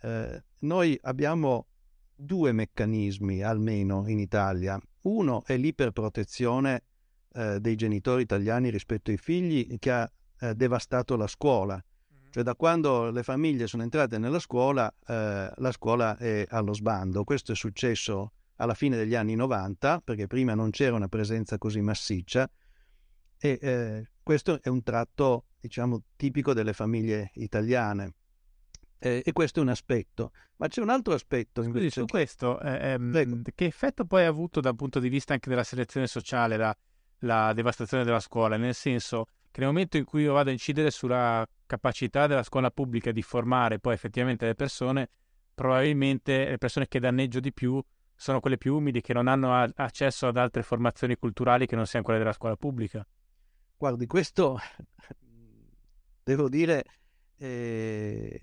eh, noi abbiamo due meccanismi, almeno in Italia. Uno è l'iperprotezione eh, dei genitori italiani rispetto ai figli che ha eh, devastato la scuola cioè da quando le famiglie sono entrate nella scuola, eh, la scuola è allo sbando. Questo è successo alla fine degli anni 90, perché prima non c'era una presenza così massiccia, e eh, questo è un tratto, diciamo, tipico delle famiglie italiane. Eh, e questo è un aspetto. Ma c'è un altro aspetto. Scusi, su questo, eh, ehm, che effetto poi ha avuto dal punto di vista anche della selezione sociale la, la devastazione della scuola? Nel senso, che nel momento in cui io vado a incidere sulla capacità della scuola pubblica di formare poi effettivamente le persone, probabilmente le persone che danneggio di più sono quelle più umili che non hanno a- accesso ad altre formazioni culturali che non siano quelle della scuola pubblica. Guardi, questo devo dire è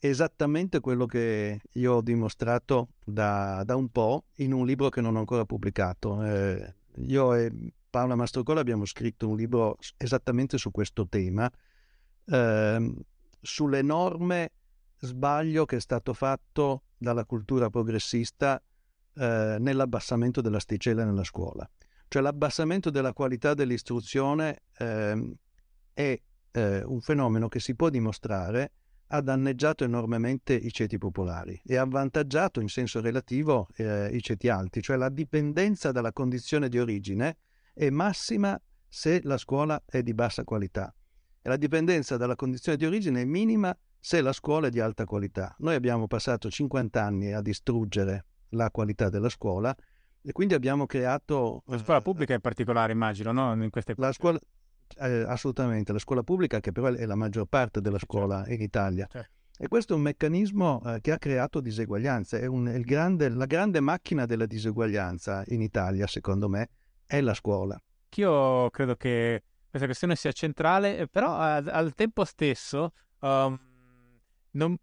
esattamente quello che io ho dimostrato da, da un po' in un libro che non ho ancora pubblicato. Eh, io e Paola Mastrocola abbiamo scritto un libro esattamente su questo tema, eh, sull'enorme sbaglio che è stato fatto dalla cultura progressista eh, nell'abbassamento dell'asticella nella scuola. Cioè l'abbassamento della qualità dell'istruzione eh, è eh, un fenomeno che si può dimostrare ha danneggiato enormemente i ceti popolari e ha avvantaggiato in senso relativo eh, i ceti alti, cioè la dipendenza dalla condizione di origine è massima se la scuola è di bassa qualità e la dipendenza dalla condizione di origine è minima se la scuola è di alta qualità. Noi abbiamo passato 50 anni a distruggere la qualità della scuola e quindi abbiamo creato... La scuola pubblica in particolare, immagino, no? In queste... La scuola... Eh, assolutamente, la scuola pubblica che però è la maggior parte della scuola in Italia. Certo. E questo è un meccanismo eh, che ha creato diseguaglianze, è, un, è grande, la grande macchina della diseguaglianza in Italia, secondo me, è la scuola. Io credo che questa questione sia centrale, eh, però al, al tempo stesso um, non...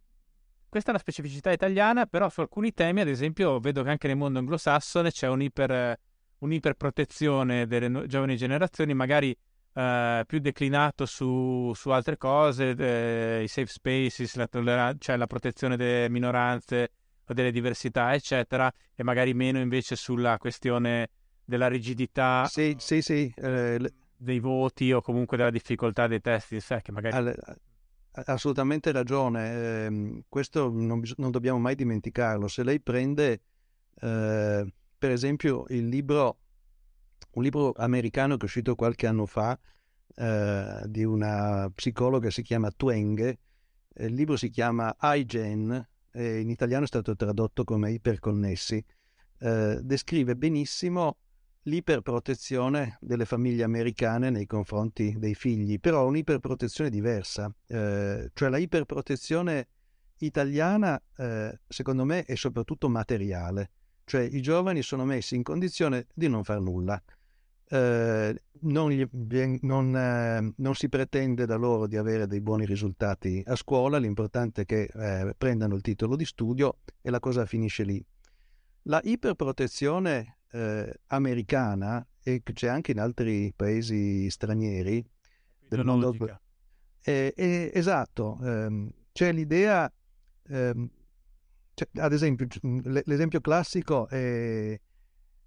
questa è una specificità italiana, però su alcuni temi, ad esempio, vedo che anche nel mondo anglosassone c'è un'iper, un'iperprotezione delle giovani generazioni, magari uh, più declinato su, su altre cose, eh, i safe spaces, la, tollera- cioè la protezione delle minoranze o delle diversità, eccetera, e magari meno invece sulla questione della rigidità sì, sì, sì, eh, dei voti o comunque della difficoltà dei testi di sé, che magari... Assolutamente ragione, eh, questo non, non, dobbiamo mai dimenticarlo. Se lei prende, eh, per esempio, il libro, un libro americano che è uscito qualche anno fa eh, di una psicologa che si chiama Twenge, il libro si chiama iGen, e in italiano è stato tradotto come iperconnessi, eh, descrive benissimo l'iperprotezione delle famiglie americane nei confronti dei figli, però un'iperprotezione diversa, eh, cioè la iperprotezione italiana eh, secondo me è soprattutto materiale, cioè i giovani sono messi in condizione di non far nulla. Eh, non, gli, non, eh, non, si pretende da loro di avere dei buoni risultati a scuola, l'importante è che eh, prendano il titolo di studio e la cosa finisce lì. La iperprotezione eh, americana e che c'è anche in altri paesi stranieri del mondo. Eh, eh, esatto, ehm, c'è l'idea, ehm, cioè, ad esempio, l'esempio classico è,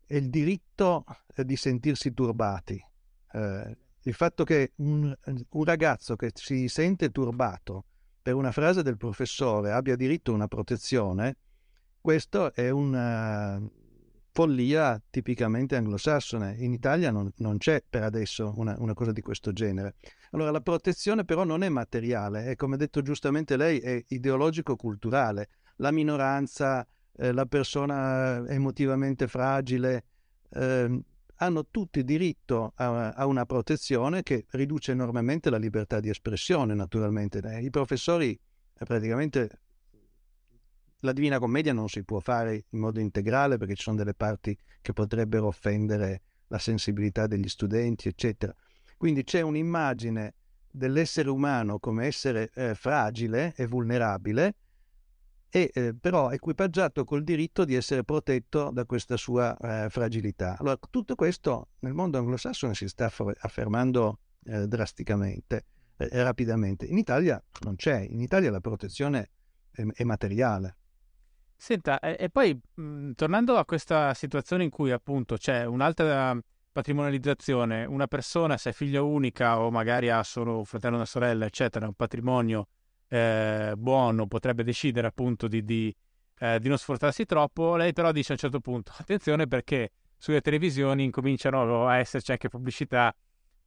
è il diritto di sentirsi turbati. Eh, il fatto che un, un, ragazzo che si sente turbato per una frase del professore abbia diritto a una protezione, questo è una follia tipicamente anglosassone. In Italia non, non c'è per adesso una, una, cosa di questo genere. Allora la protezione però non è materiale, è come ha detto giustamente lei, è ideologico-culturale. La minoranza, eh, la persona emotivamente fragile, eh, hanno tutti diritto a, a, una protezione che riduce enormemente la libertà di espressione, naturalmente. I professori eh, praticamente la Divina Commedia non si può fare in modo integrale perché ci sono delle parti che potrebbero offendere la sensibilità degli studenti, eccetera. Quindi c'è un'immagine dell'essere umano come essere eh, fragile e vulnerabile, e eh, però equipaggiato col diritto di essere protetto da questa sua eh, fragilità. Allora, tutto questo nel mondo anglosassone si sta affermando eh, drasticamente e eh, rapidamente. In Italia non c'è, in Italia la protezione è, è materiale. Senta, e, e poi mh, mhmm, tornando a questa situazione in cui appunto c'è un'altra patrimonializzazione, una persona se è figlia unica o magari ha solo un fratello e una sorella, eccetera, un patrimonio eh, buono, potrebbe decidere appunto di, di, eh, di, non sforzarsi troppo, lei però dice a un certo punto, attenzione perché sulle televisioni incominciano a esserci anche pubblicità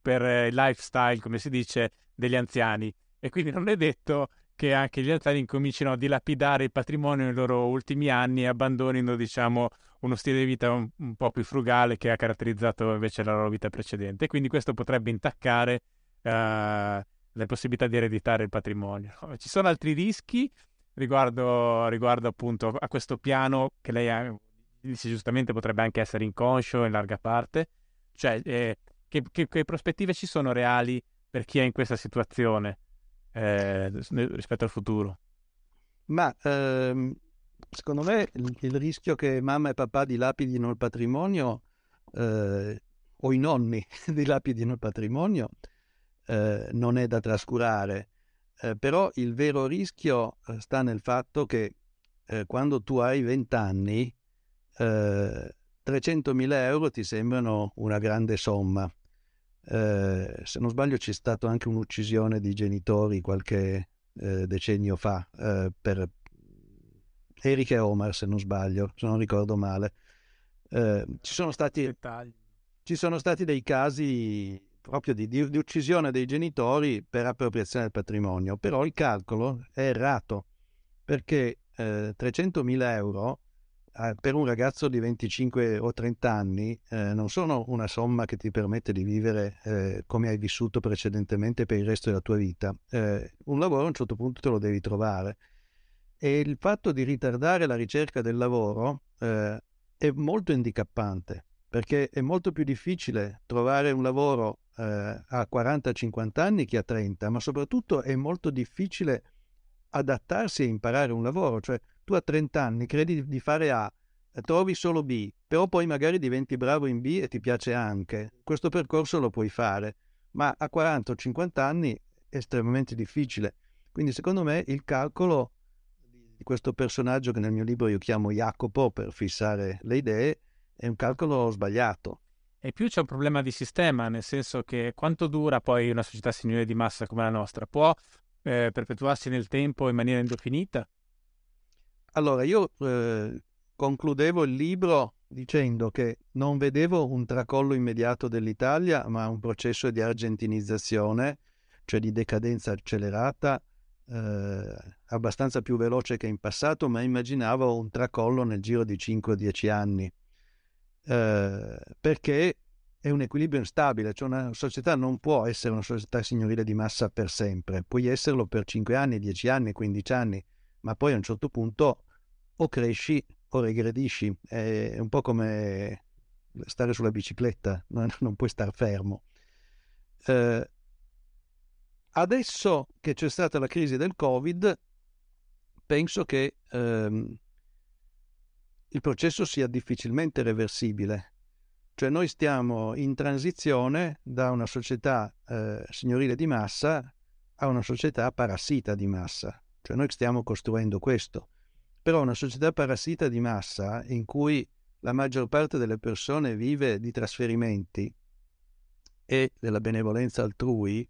per il lifestyle, come si dice, degli anziani. E quindi non è detto che anche gli anziani incominciano a dilapidare il patrimonio nei loro ultimi anni e abbandonino, diciamo, uno stile di vita un, un, po' più frugale che ha caratterizzato invece la loro vita precedente. Quindi questo potrebbe intaccare uh, le possibilità di ereditare il patrimonio. Ci sono altri rischi riguardo, riguardo appunto a questo piano che lei ha, dice giustamente potrebbe anche essere inconscio in larga parte, cioè eh, che, che, che prospettive ci sono reali per chi è in questa situazione? Eh, rispetto al futuro? Ma ehm, secondo me il, il, rischio che mamma e papà dilapidino il patrimonio eh, o i nonni dilapidino il patrimonio eh, non è da trascurare, eh, però il vero rischio eh, sta nel fatto che eh, quando tu hai 20 anni 300.000 euro ti sembrano una grande somma eh, se non sbaglio c'è stata anche un'uccisione di genitori qualche eh, decennio fa eh, per Eric e Omar se non sbaglio, se non ricordo male. Eh, ci sono, stati, ci, sono stati, dei casi proprio di, di, di uccisione dei genitori per appropriazione del patrimonio, però il calcolo è errato perché 300.000 eh, euro eh, per un ragazzo di 25 o 30 anni eh, non sono una somma che ti permette di vivere eh, come hai vissuto precedentemente per il resto della tua vita. Eh, un lavoro a un certo punto te lo devi trovare e il fatto di ritardare la ricerca del lavoro eh, è molto handicappante perché è molto più difficile trovare un lavoro eh, a 40-50 anni che a 30, ma soprattutto è molto difficile adattarsi e imparare un lavoro, cioè tu a 30 anni credi di fare A, trovi solo B, però poi magari diventi bravo in B e ti piace anche. Questo percorso lo puoi fare, ma a 40 o 50 anni è estremamente difficile. Quindi secondo me il calcolo di questo personaggio che nel mio libro io chiamo Jacopo per fissare le idee è un calcolo sbagliato. E più c'è un problema di sistema, nel senso che quanto dura poi una società signore di massa come la nostra? Può eh, perpetuarsi nel tempo in maniera indefinita? Allora, io eh, concludevo il libro dicendo che non vedevo un tracollo immediato dell'Italia, ma un processo di argentinizzazione, cioè di decadenza accelerata, eh, abbastanza più veloce che in passato, ma immaginavo un tracollo nel giro di 5-10 anni, eh, perché è un equilibrio instabile, cioè una società non può essere una società signorile di massa per sempre, puoi esserlo per 5 anni, 10 anni, 15 anni, ma poi a un certo punto o cresci o regredisci. È un po' come stare sulla bicicletta, non, puoi star fermo. Eh, adesso che c'è stata la crisi del Covid, penso che ehm, il processo sia difficilmente reversibile. Cioè noi stiamo in transizione da una società eh, signorile di massa a una società parassita di massa. Cioè noi stiamo costruendo questo però una società parassita di massa in cui la maggior parte delle persone vive di trasferimenti e della benevolenza altrui,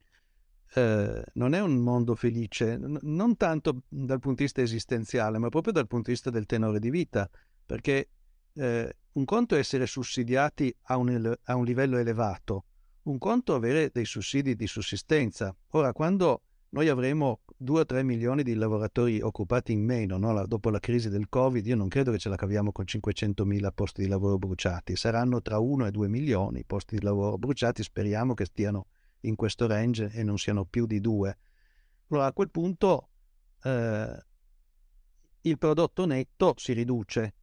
eh, non è un mondo felice, n- non tanto dal punto di vista esistenziale, ma proprio dal punto di vista del tenore di vita, perché eh, un conto è essere sussidiati a un, ele- a un livello elevato, un conto è avere dei sussidi di sussistenza. Ora, quando noi avremo 2-3 milioni di lavoratori occupati in meno no? dopo la crisi del Covid, io non credo che ce la caviamo con 500 mila posti di lavoro bruciati, saranno tra 1 e 2 milioni i posti di lavoro bruciati, speriamo che stiano in questo range e non siano più di 2. Allora a quel punto eh, il prodotto netto si riduce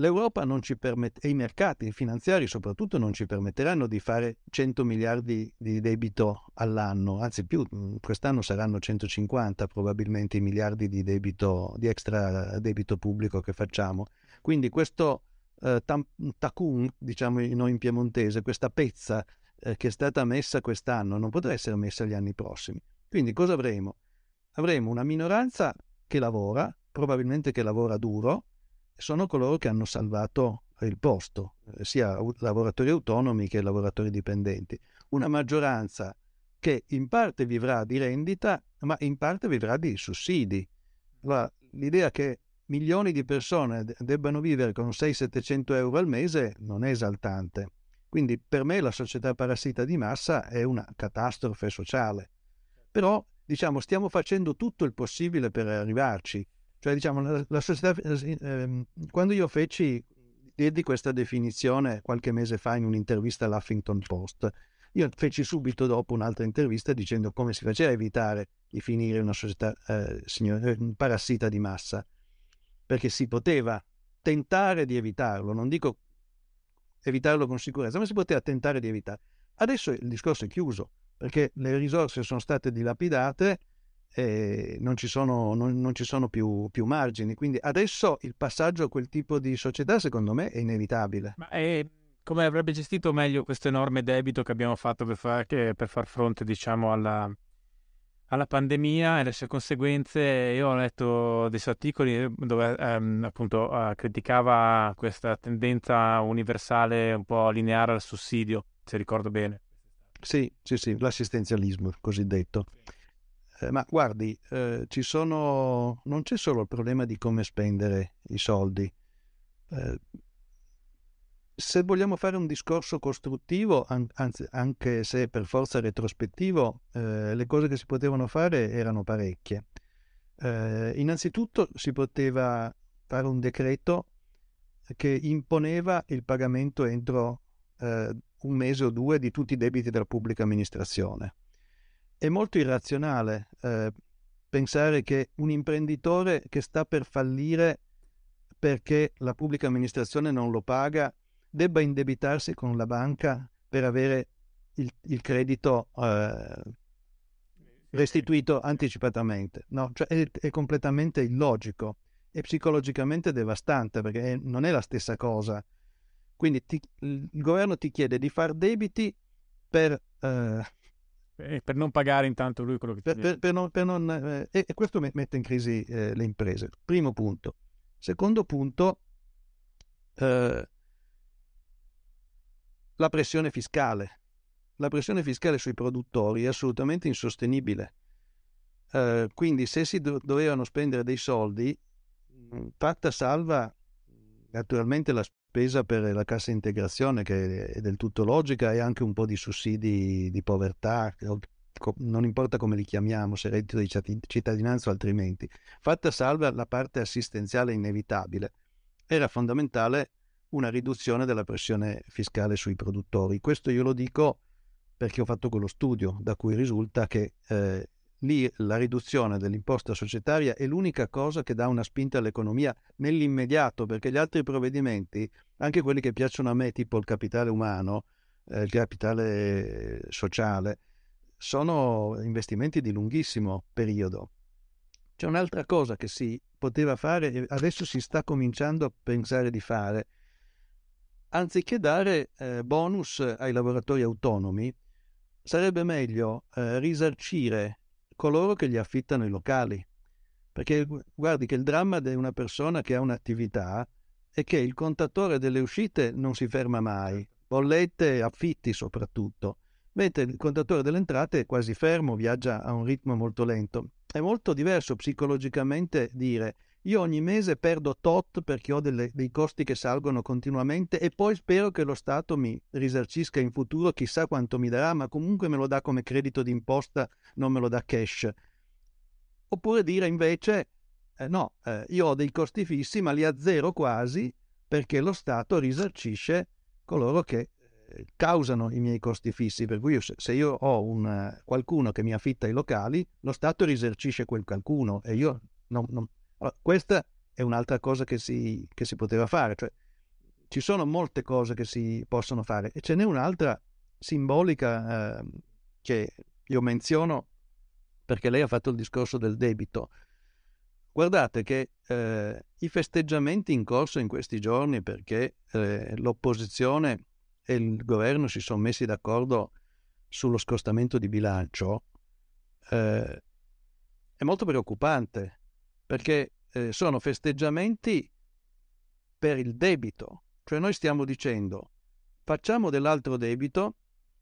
L'Europa non ci permette, e i mercati finanziari soprattutto non ci permetteranno di fare 100 miliardi di debito all'anno, anzi più, mm, quest'anno saranno 150 probabilmente i miliardi di debito, di extra debito pubblico che facciamo. Quindi questo eh, tacun, diciamo noi in piemontese, questa pezza eh, che è stata messa quest'anno non potrà essere messa gli anni prossimi. Quindi cosa avremo? Avremo una minoranza che lavora, probabilmente che lavora duro, sono coloro che hanno salvato il posto, eh, sia lavoratori autonomi che lavoratori dipendenti. Una maggioranza che in parte vivrà di rendita, ma in parte vivrà di sussidi. Allora, l'idea che milioni di persone debbano vivere con 600-700 euro al mese non è esaltante. Quindi per me la società parassita di massa è una catastrofe sociale. Però, diciamo, stiamo facendo tutto il possibile per arrivarci. Cioè, diciamo, la, la società, eh, ehm, quando io feci, diedi questa definizione qualche mese fa in un'intervista all'Huffington Post, io feci subito dopo un'altra intervista dicendo come si faceva a evitare di finire una società eh, signor, eh, parassita di massa, perché si poteva tentare di evitarlo, non dico evitarlo con sicurezza, ma si poteva tentare di evitare. Adesso il discorso è chiuso, perché le risorse sono state dilapidate, eh, non ci sono, non, non ci sono più, più, margini. Quindi adesso il passaggio a quel tipo di società, secondo me, è inevitabile. Ma è, come avrebbe gestito meglio questo enorme debito che abbiamo fatto per far, per far fronte, diciamo, alla, alla, pandemia e le sue conseguenze? Io ho letto dei suoi articoli dove ehm, appunto eh, criticava questa tendenza universale un po' lineare al sussidio, se ricordo bene. Sì, sì, sì, l'assistenzialismo cosiddetto. Sì. Eh, ma guardi, eh, sono, non c'è solo il problema di come spendere i soldi. Eh, se vogliamo fare un discorso costruttivo, an- anzi, anche se per forza retrospettivo, eh, le cose che si potevano fare erano parecchie. Eh, innanzitutto si poteva fare un decreto che imponeva il pagamento entro un mese o due di tutti i debiti della pubblica amministrazione è molto irrazionale eh, pensare che un imprenditore che sta per fallire perché la pubblica amministrazione non lo paga debba indebitarsi con la banca per avere il, il credito eh, restituito anticipatamente. No, cioè è, è, completamente illogico e psicologicamente devastante perché non è la stessa cosa. Quindi ti, il governo ti chiede di fare debiti per eh, eh, per non pagare intanto lui quello che per, per, per non, per non eh, e, e, questo mette in crisi eh, le imprese. Primo punto. Secondo punto, eh, la pressione fiscale. La pressione fiscale sui produttori è assolutamente insostenibile. Eh, quindi se si do- dovevano spendere dei soldi, fatta salva naturalmente la spesa per la cassa integrazione che è del tutto logica e anche un po' di sussidi di povertà, non importa come li chiamiamo, se reddito di cittadinanza o altrimenti. Fatta salva la parte assistenziale inevitabile, era fondamentale una riduzione della pressione fiscale sui produttori. Questo io lo dico perché ho fatto quello studio da cui risulta che eh, lì la riduzione dell'imposta societaria è l'unica cosa che dà una spinta all'economia nell'immediato, perché gli altri provvedimenti, anche quelli che piacciono a me, tipo il capitale umano, eh, il capitale sociale, sono investimenti di lunghissimo periodo. C'è un'altra cosa che si poteva fare e adesso si sta cominciando a pensare di fare. Anziché dare eh, bonus ai lavoratori autonomi, sarebbe meglio eh, risarcire coloro che gli affittano i locali. Perché guardi che il dramma di una persona che ha un'attività è che il contatore delle uscite non si ferma mai, bollette, affitti soprattutto, mentre il contatore delle entrate è quasi fermo, viaggia a un ritmo molto lento. È molto diverso psicologicamente dire io ogni mese perdo tot perché ho delle, dei costi che salgono continuamente e poi spero che lo Stato mi risarcisca in futuro, chissà quanto mi darà, ma comunque me lo dà come credito d'imposta, non me lo dà cash. Oppure dire invece eh, no, eh, io ho dei costi fissi ma li azzero quasi perché lo Stato risarcisce coloro che eh, causano i miei costi fissi, per cui se io ho un, qualcuno che mi affitta i locali, lo Stato risarcisce quel qualcuno e io non, non, allora, questa è un'altra cosa che si, che si poteva fare, cioè ci sono molte cose che si possono fare e ce n'è un'altra simbolica eh, che io menziono perché lei ha fatto il discorso del debito. Guardate che eh, i festeggiamenti in corso in questi giorni perché eh, l'opposizione e il governo si sono messi d'accordo sullo scostamento di bilancio eh, è molto preoccupante perché eh, sono festeggiamenti per il debito, cioè noi stiamo dicendo facciamo dell'altro debito,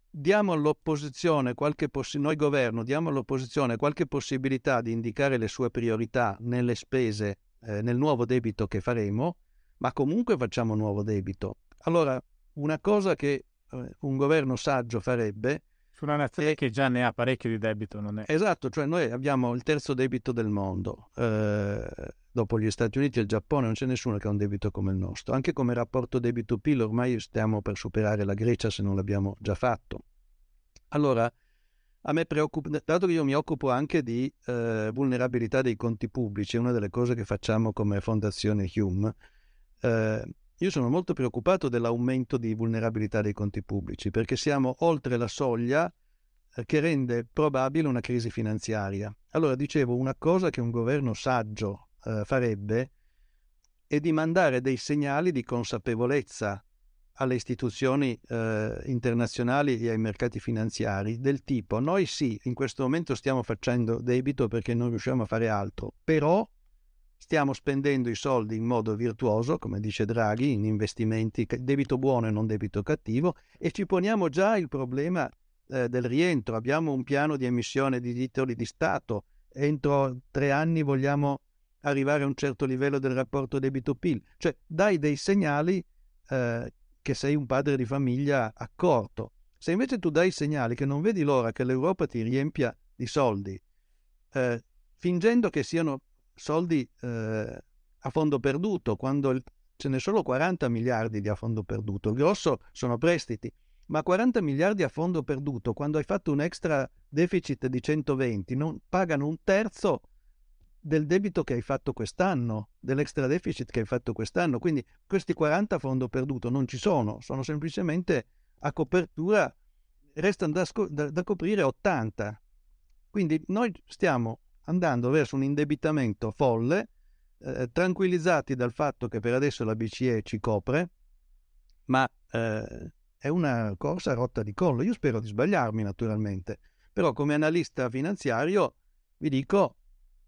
diamo all'opposizione qualche possibilità, noi governo diamo all'opposizione qualche possibilità di indicare le sue priorità nelle spese, eh, nel nuovo debito che faremo, ma comunque facciamo nuovo debito. Allora, una cosa che eh, un governo saggio farebbe su una nazione e... che già ne ha parecchio di debito, non è? Esatto, cioè noi abbiamo il terzo debito del mondo. Eh, dopo gli Stati Uniti e il Giappone non c'è nessuno che ha un debito come il nostro. Anche come rapporto debito-PIL ormai stiamo per superare la Grecia se non l'abbiamo già fatto. Allora, a me preoccupa, dato che io mi occupo anche di eh, vulnerabilità dei conti pubblici, è una delle cose che facciamo come Fondazione Hume, eh, io sono molto preoccupato dell'aumento di vulnerabilità dei conti pubblici perché siamo oltre la soglia eh, che rende probabile una crisi finanziaria. Allora dicevo, una cosa che un governo saggio eh, farebbe è di mandare dei segnali di consapevolezza alle istituzioni eh, internazionali e ai mercati finanziari del tipo noi sì, in questo momento stiamo facendo debito perché non riusciamo a fare altro, però stiamo spendendo i soldi in modo virtuoso, come dice Draghi, in investimenti, debito buono e non debito cattivo, e ci poniamo già il problema eh, del rientro. Abbiamo un piano di emissione di titoli di Stato, entro tre anni vogliamo arrivare a un certo livello del rapporto debito-PIL, cioè dai dei segnali eh, che sei un padre di famiglia accorto. Se invece tu dai segnali che non vedi l'ora che l'Europa ti riempia di soldi, eh, fingendo che siano soldi eh, a fondo perduto, quando il, ce ne sono 40 miliardi di a fondo perduto, il grosso sono prestiti, ma 40 miliardi a fondo perduto, quando hai fatto un extra deficit di 120, non pagano un terzo del debito che hai fatto quest'anno, dell'extra deficit che hai fatto quest'anno. Quindi questi 40 a fondo perduto non ci sono, sono semplicemente a copertura, restano da, da, da coprire 80. Quindi noi stiamo andando verso un indebitamento folle, eh, tranquillizzati dal fatto che per adesso la BCE ci copre, ma eh, è una corsa rotta di collo. Io spero di sbagliarmi naturalmente, però come analista finanziario vi dico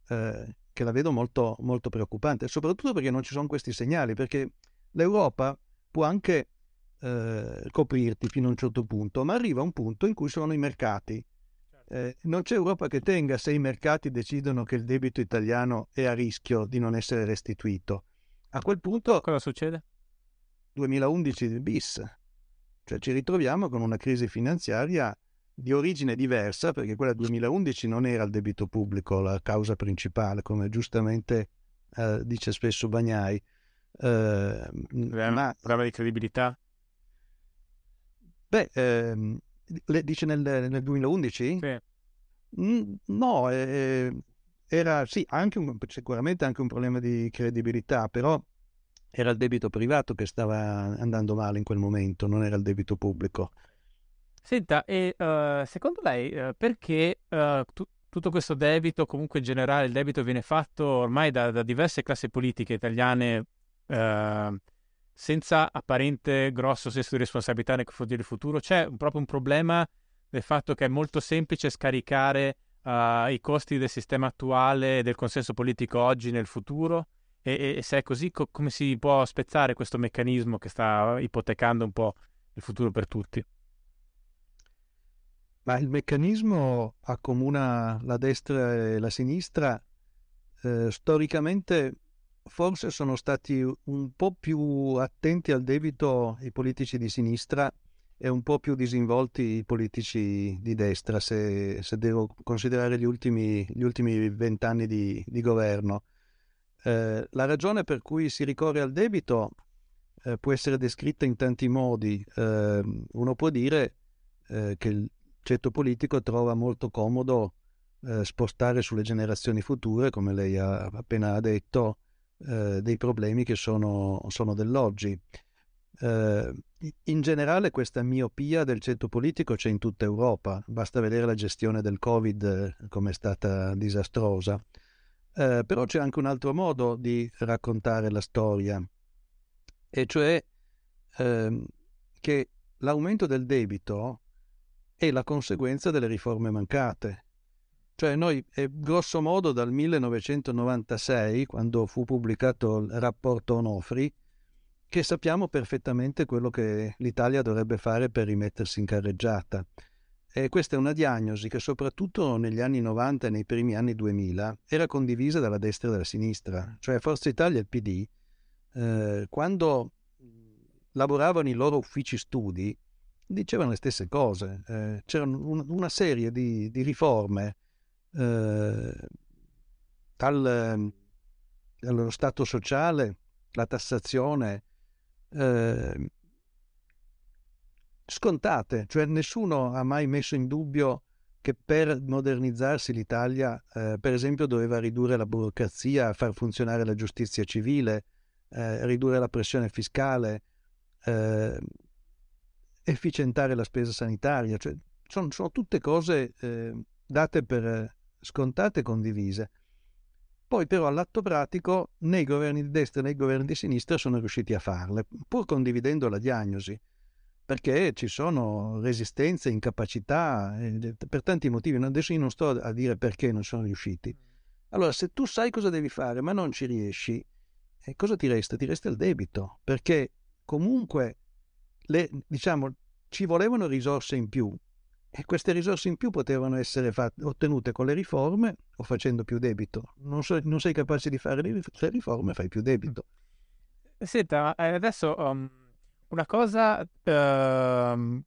eh, che la vedo molto, molto preoccupante, soprattutto perché non ci sono questi segnali, perché l'Europa può anche eh, coprirti fino a un certo punto, ma arriva un punto in cui sono i mercati eh, non c'è Europa che tenga se i mercati decidono che il debito italiano è a rischio di non essere restituito. A quel punto... Cosa succede? 2011 bis. Cioè ci ritroviamo con una crisi finanziaria di origine diversa, perché quella 2011 non era il debito pubblico la causa principale, come giustamente eh, dice spesso Bagnai. Eh, ma... Problema di credibilità? Beh, ehm, le, dice nel, nel 2011? Sì. Mm, no, eh, era sì, anche un, sicuramente anche un problema di credibilità, però era il debito privato che stava andando male in quel momento, non era il debito pubblico. Senta, e uh, secondo lei uh, perché uh, tu, tutto questo debito, comunque in generale il debito viene fatto ormai da, da diverse classi politiche italiane senza apparente grosso senso di responsabilità nei confronti del futuro. C'è proprio un problema del fatto che è molto semplice scaricare uh, i costi del sistema attuale e del consenso politico oggi nel futuro E, e se è così, co- come si può spezzare questo meccanismo che sta ipotecando un po' il futuro per tutti? Ma il meccanismo accomuna la destra e la sinistra. Eh, storicamente forse sono stati un po' più attenti al debito i politici di sinistra e un po' più disinvolti i politici di destra, se, se devo considerare gli ultimi, vent'anni di, di, governo. Eh, la ragione per cui si ricorre al debito eh, può essere descritta in tanti modi. Eh, uno può dire eh, che il ceto politico trova molto comodo eh, spostare sulle generazioni future, come lei ha appena detto, eh, dei problemi che sono, sono dell'oggi. Eh, in generale questa miopia del ceto politico c'è in tutta Europa, basta vedere la gestione del Covid eh, come è stata disastrosa. Eh, però c'è anche un altro modo di raccontare la storia, e cioè ehm, che l'aumento del debito è la conseguenza delle riforme mancate. Cioè noi, eh, grosso modo, dal 1996, quando fu pubblicato il rapporto Onofri, che sappiamo perfettamente quello che l'Italia dovrebbe fare per rimettersi in carreggiata. E questa è una diagnosi che soprattutto negli anni 90 e nei primi anni 2000 era condivisa dalla destra e dalla sinistra, cioè Forza Italia e il PD, eh, quando lavoravano i loro uffici studi, dicevano le stesse cose. Eh, c'erano un, una serie di, di riforme eh, dal, dallo Stato sociale, la tassazione, eh, scontate, cioè nessuno ha mai messo in dubbio che per modernizzarsi l'Italia, eh, per esempio, doveva ridurre la burocrazia, far funzionare la giustizia civile, eh, ridurre la pressione fiscale, eh, efficientare la spesa sanitaria, cioè, sono, sono tutte cose eh, date per scontate e condivise. Poi però all'atto pratico né i governi di destra né i governi di sinistra sono riusciti a farle, pur condividendo la diagnosi, perché ci sono resistenze, incapacità, eh, per tanti motivi. Adesso io non sto a dire perché non sono riusciti. Allora, se tu sai cosa devi fare ma non ci riesci, eh, cosa ti resta? Ti resta il debito, perché comunque le, diciamo, ci volevano risorse in più e queste risorse in più potevano essere fatte, ottenute con le riforme o facendo più debito. Non, so, non sei capace di fare le riforme, fai più debito. Senta, eh, adesso um, una cosa uh,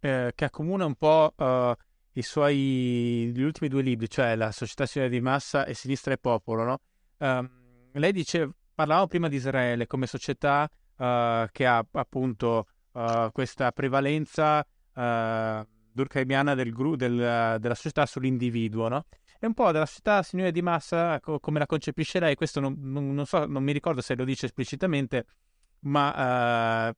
eh, che accomuna un po' uh, i suoi gli ultimi due libri, cioè La società civile di massa e Sinistra e Popolo, no? Um, lei dice, parlavamo prima di Israele come società uh, che ha appunto questa prevalenza uh, durkheimiana del gru- del, della società sull'individuo, no? È un po' della società signore di massa co- come la concepisce lei, questo non, non, non, so, non mi ricordo se lo dice esplicitamente, ma uh,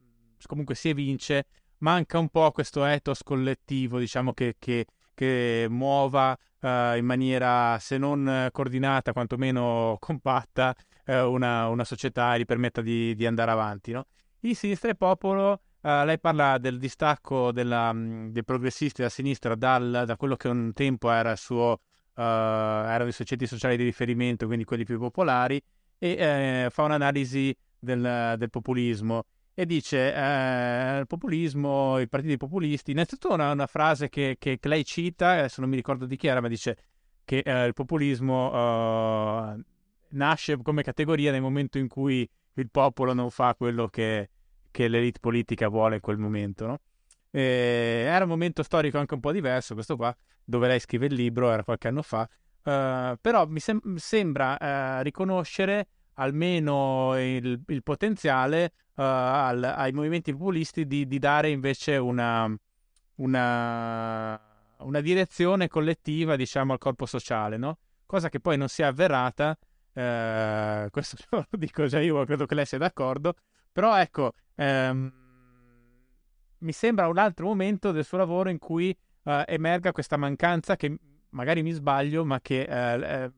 comunque si evince, manca un po' questo ethos collettivo, diciamo, che, che, che muova uh, in maniera, se non coordinata, quantomeno compatta, uh, una, una, società e gli permetta di, di andare avanti, no? Il Sinistra e Popolo Uh, lei parla del distacco della, mm, dei progressisti da sinistra dal, da quello che un tempo era il suo, uh, erano i soggetti sociali di riferimento, quindi quelli più popolari, e eh, fa un'analisi del, del, populismo e dice eh, il populismo, i partiti populisti, innanzitutto una, una frase che, che, che, lei cita, adesso non mi ricordo di chi era, ma dice che eh, il populismo nasce come categoria nel momento in cui il popolo non fa quello che che l'elite politica vuole in quel momento, no? Era un momento storico anche un po' diverso, questo qua, dove lei scrive il libro, era qualche anno fa, uh, però mi sem- sembra uh, riconoscere almeno il, il potenziale uh, al, ai movimenti populisti di, di dare invece una, una, una, direzione collettiva, diciamo, al corpo sociale, no? Cosa che poi non si è avverata, questo lo dico già io, credo che lei sia d'accordo, però ecco, ehm, mi sembra un altro momento del suo lavoro in cui uh, emerga questa mancanza che magari mi sbaglio, ma che uh,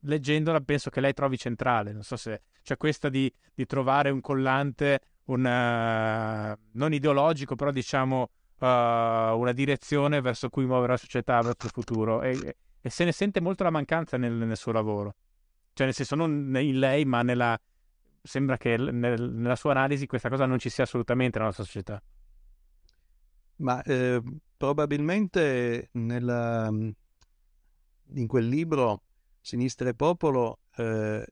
leggendola penso che lei trovi centrale. Non so se c'è questa di, di trovare un collante, un, uh, non ideologico, però diciamo una direzione verso cui muovere la società verso il futuro. E, e, se ne sente molto la mancanza nel, nel suo lavoro. Cioè, nel senso, non in lei, ma nella... sembra che nel, nella sua analisi questa cosa non ci sia assolutamente nella nostra società. Ma eh, probabilmente nella, in quel libro Sinistra e Popolo eh,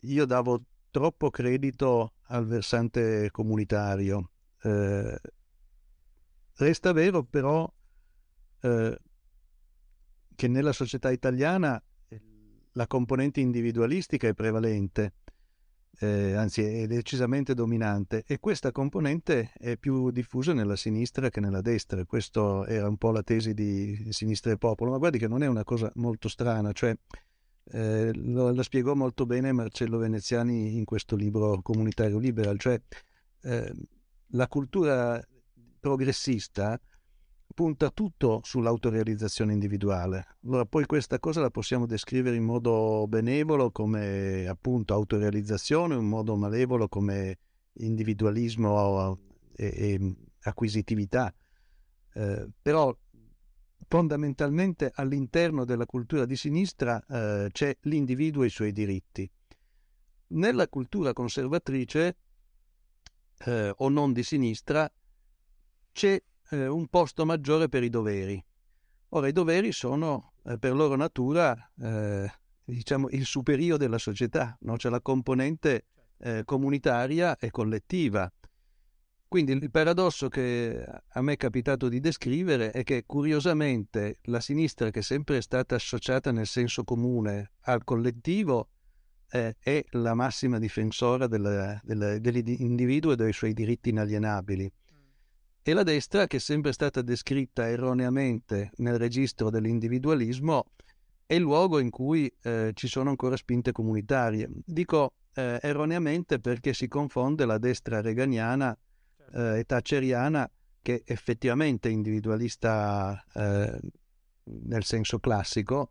io davo troppo credito al versante comunitario. Eh, resta vero però eh, che nella società italiana la componente individualistica è prevalente, eh, anzi è decisamente dominante e questa componente è più diffusa nella sinistra che nella destra. Questa era un po' la tesi di Sinistra e Popolo, ma guardi che non è una cosa molto strana, cioè eh, lo, lo, spiegò molto bene Marcello Veneziani in questo libro Comunitario Liberal, cioè eh, la cultura progressista punta tutto sull'autorealizzazione individuale. Allora poi questa cosa la possiamo descrivere in modo benevolo come appunto autorealizzazione, in modo malevolo come individualismo e, e acquisitività. Eh, però fondamentalmente all'interno della cultura di sinistra eh, c'è l'individuo e i suoi diritti. Nella cultura conservatrice eh, o non di sinistra c'è eh, un posto maggiore per i doveri. Ora, i doveri sono eh, per loro natura eh, diciamo, il superio della società, no? c'è la componente eh, comunitaria e collettiva. Quindi il paradosso che a me è capitato di descrivere è che curiosamente la sinistra, che è sempre stata associata nel senso comune al collettivo, eh, è la massima difensora dell'individuo e dei suoi diritti inalienabili e la destra, che è sempre stata descritta erroneamente nel registro dell'individualismo, è il luogo in cui eh, ci sono ancora spinte comunitarie. Dico eh, erroneamente perché si confonde la destra reganiana certo. eh, e thatcheriana, che effettivamente è individualista eh, nel senso classico,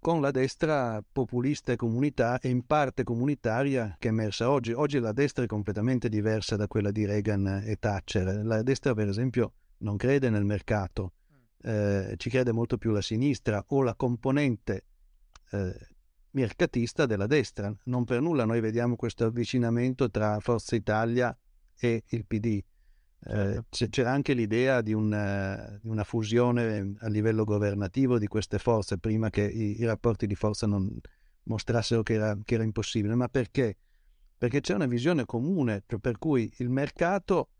con la destra populista e, comunità, e in parte comunitaria che è emersa oggi. Oggi la destra è completamente diversa da quella di Reagan e Thatcher. La destra, per esempio, non crede nel mercato, eh, ci crede molto più la sinistra o la componente eh, mercatista della destra. Non per nulla noi vediamo questo avvicinamento tra Forza Italia e il PD. Eh, certo. c'era anche l'idea di una, di una, fusione a livello governativo di queste forze prima che i, i rapporti di forza non mostrassero che era, che era, impossibile. Ma perché? Perché c'è una visione comune, cioè per cui il mercato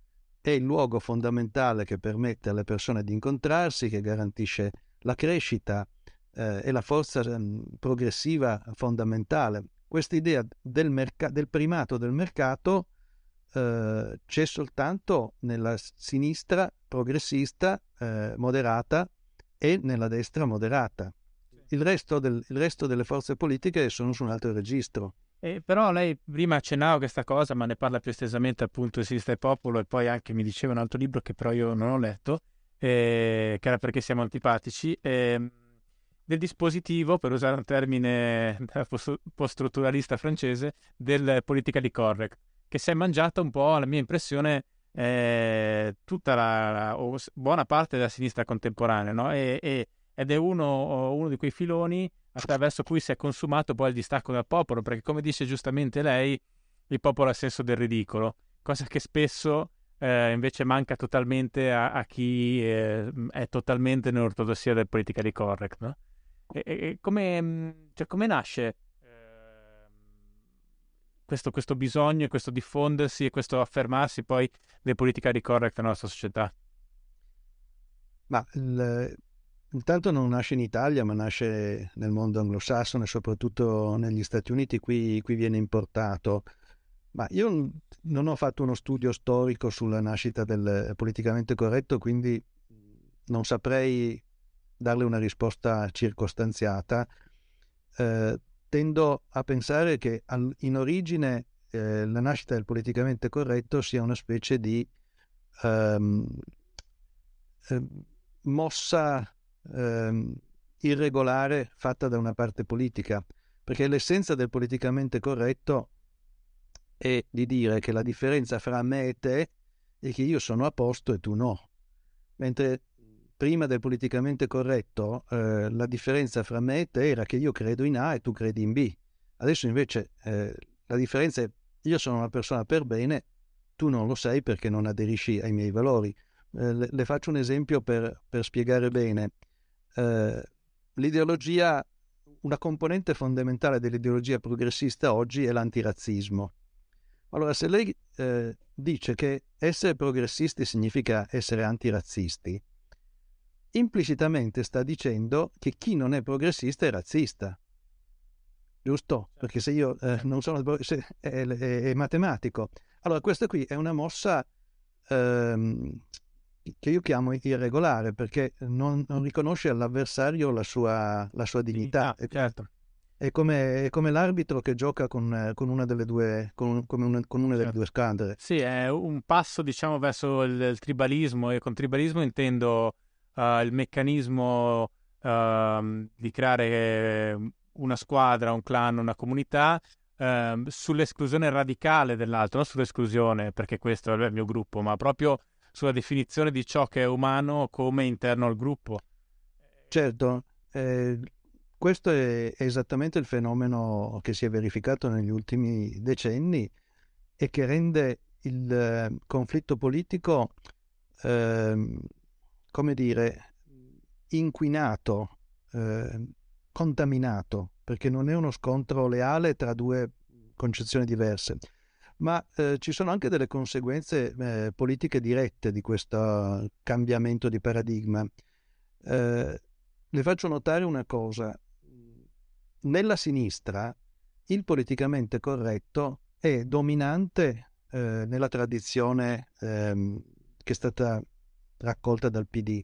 è il luogo fondamentale che permette alle persone di incontrarsi, che garantisce la crescita, eh, è la forza eh, progressiva fondamentale. Questa idea del, merc- del primato del mercato eh, c'è soltanto nella sinistra progressista eh, moderata e nella destra moderata. Il resto, del, il resto, delle forze politiche sono su un altro registro. Eh, però lei prima accennava questa cosa, ma ne parla più estesamente appunto di Sinistra e Popolo e poi anche mi diceva un altro libro che però io non ho letto, eh, che era perché siamo antipatici, eh, del dispositivo, per usare un termine post-strutturalista francese, del politically correct che si è mangiata un po', alla mia impressione, eh, tutta la, la, buona parte della sinistra contemporanea, no? e, e, ed è uno, uno, di quei filoni attraverso cui si è consumato poi il distacco dal popolo, perché come dice giustamente lei, il popolo ha senso del ridicolo, cosa che spesso eh, invece manca totalmente a, a chi eh, è totalmente nell'ortodossia del politically correct. No? E, e come, cioè, come nasce questo, questo bisogno e questo diffondersi e questo affermarsi poi delle politiche di correct nella nostra società? Ma il, intanto non nasce in Italia, ma nasce nel mondo anglosassone, soprattutto negli Stati Uniti, qui, qui viene importato. Ma io non ho fatto uno studio storico sulla nascita del politicamente corretto, quindi non saprei darle una risposta circostanziata. Eh, tendo a pensare che in origine eh, la nascita del politicamente corretto sia una specie di ehm, eh, mossa ehm, irregolare fatta da una parte politica, perché l'essenza del politicamente corretto è di dire che la differenza fra me e te è che io sono a posto e tu no, mentre prima del politicamente corretto, eh, la differenza fra me e te era che io credo in A e tu credi in B. Adesso invece eh, la differenza è io sono una persona per bene, tu non lo sei perché non aderisci ai miei valori. Eh, le, le, faccio un esempio per, per spiegare bene. Eh, l'ideologia, una componente fondamentale dell'ideologia progressista oggi è l'antirazzismo. Allora, se lei eh, dice che essere progressisti significa essere antirazzisti, implicitamente sta dicendo che chi non è progressista è razzista. Giusto? Certo. Perché se io eh, non sono se è, è, è, matematico. Allora, questa qui è una mossa ehm, che io chiamo irregolare perché non, non riconosce all'avversario la sua, la sua dignità. dignità certo. È come, è come, l'arbitro che gioca con, con una delle due, con, una, con una delle certo. due squadre. Sì, è un passo diciamo verso il, il tribalismo e con tribalismo intendo uh, il meccanismo uh, di creare una squadra, un clan, una comunità uh, sull'esclusione radicale dell'altro, non sull'esclusione perché questo è il mio gruppo, ma proprio sulla definizione di ciò che è umano come interno al gruppo. Certo, eh, questo è, esattamente il fenomeno che si è verificato negli ultimi decenni e che rende il eh, conflitto politico, eh, come dire, inquinato, eh, contaminato, perché non è uno scontro leale tra due concezioni diverse, ma eh, ci sono anche delle conseguenze eh, politiche dirette di questo cambiamento di paradigma. Eh, le faccio notare una cosa, nella sinistra il politicamente corretto è dominante eh, nella tradizione ehm, che è stata raccolta dal PD,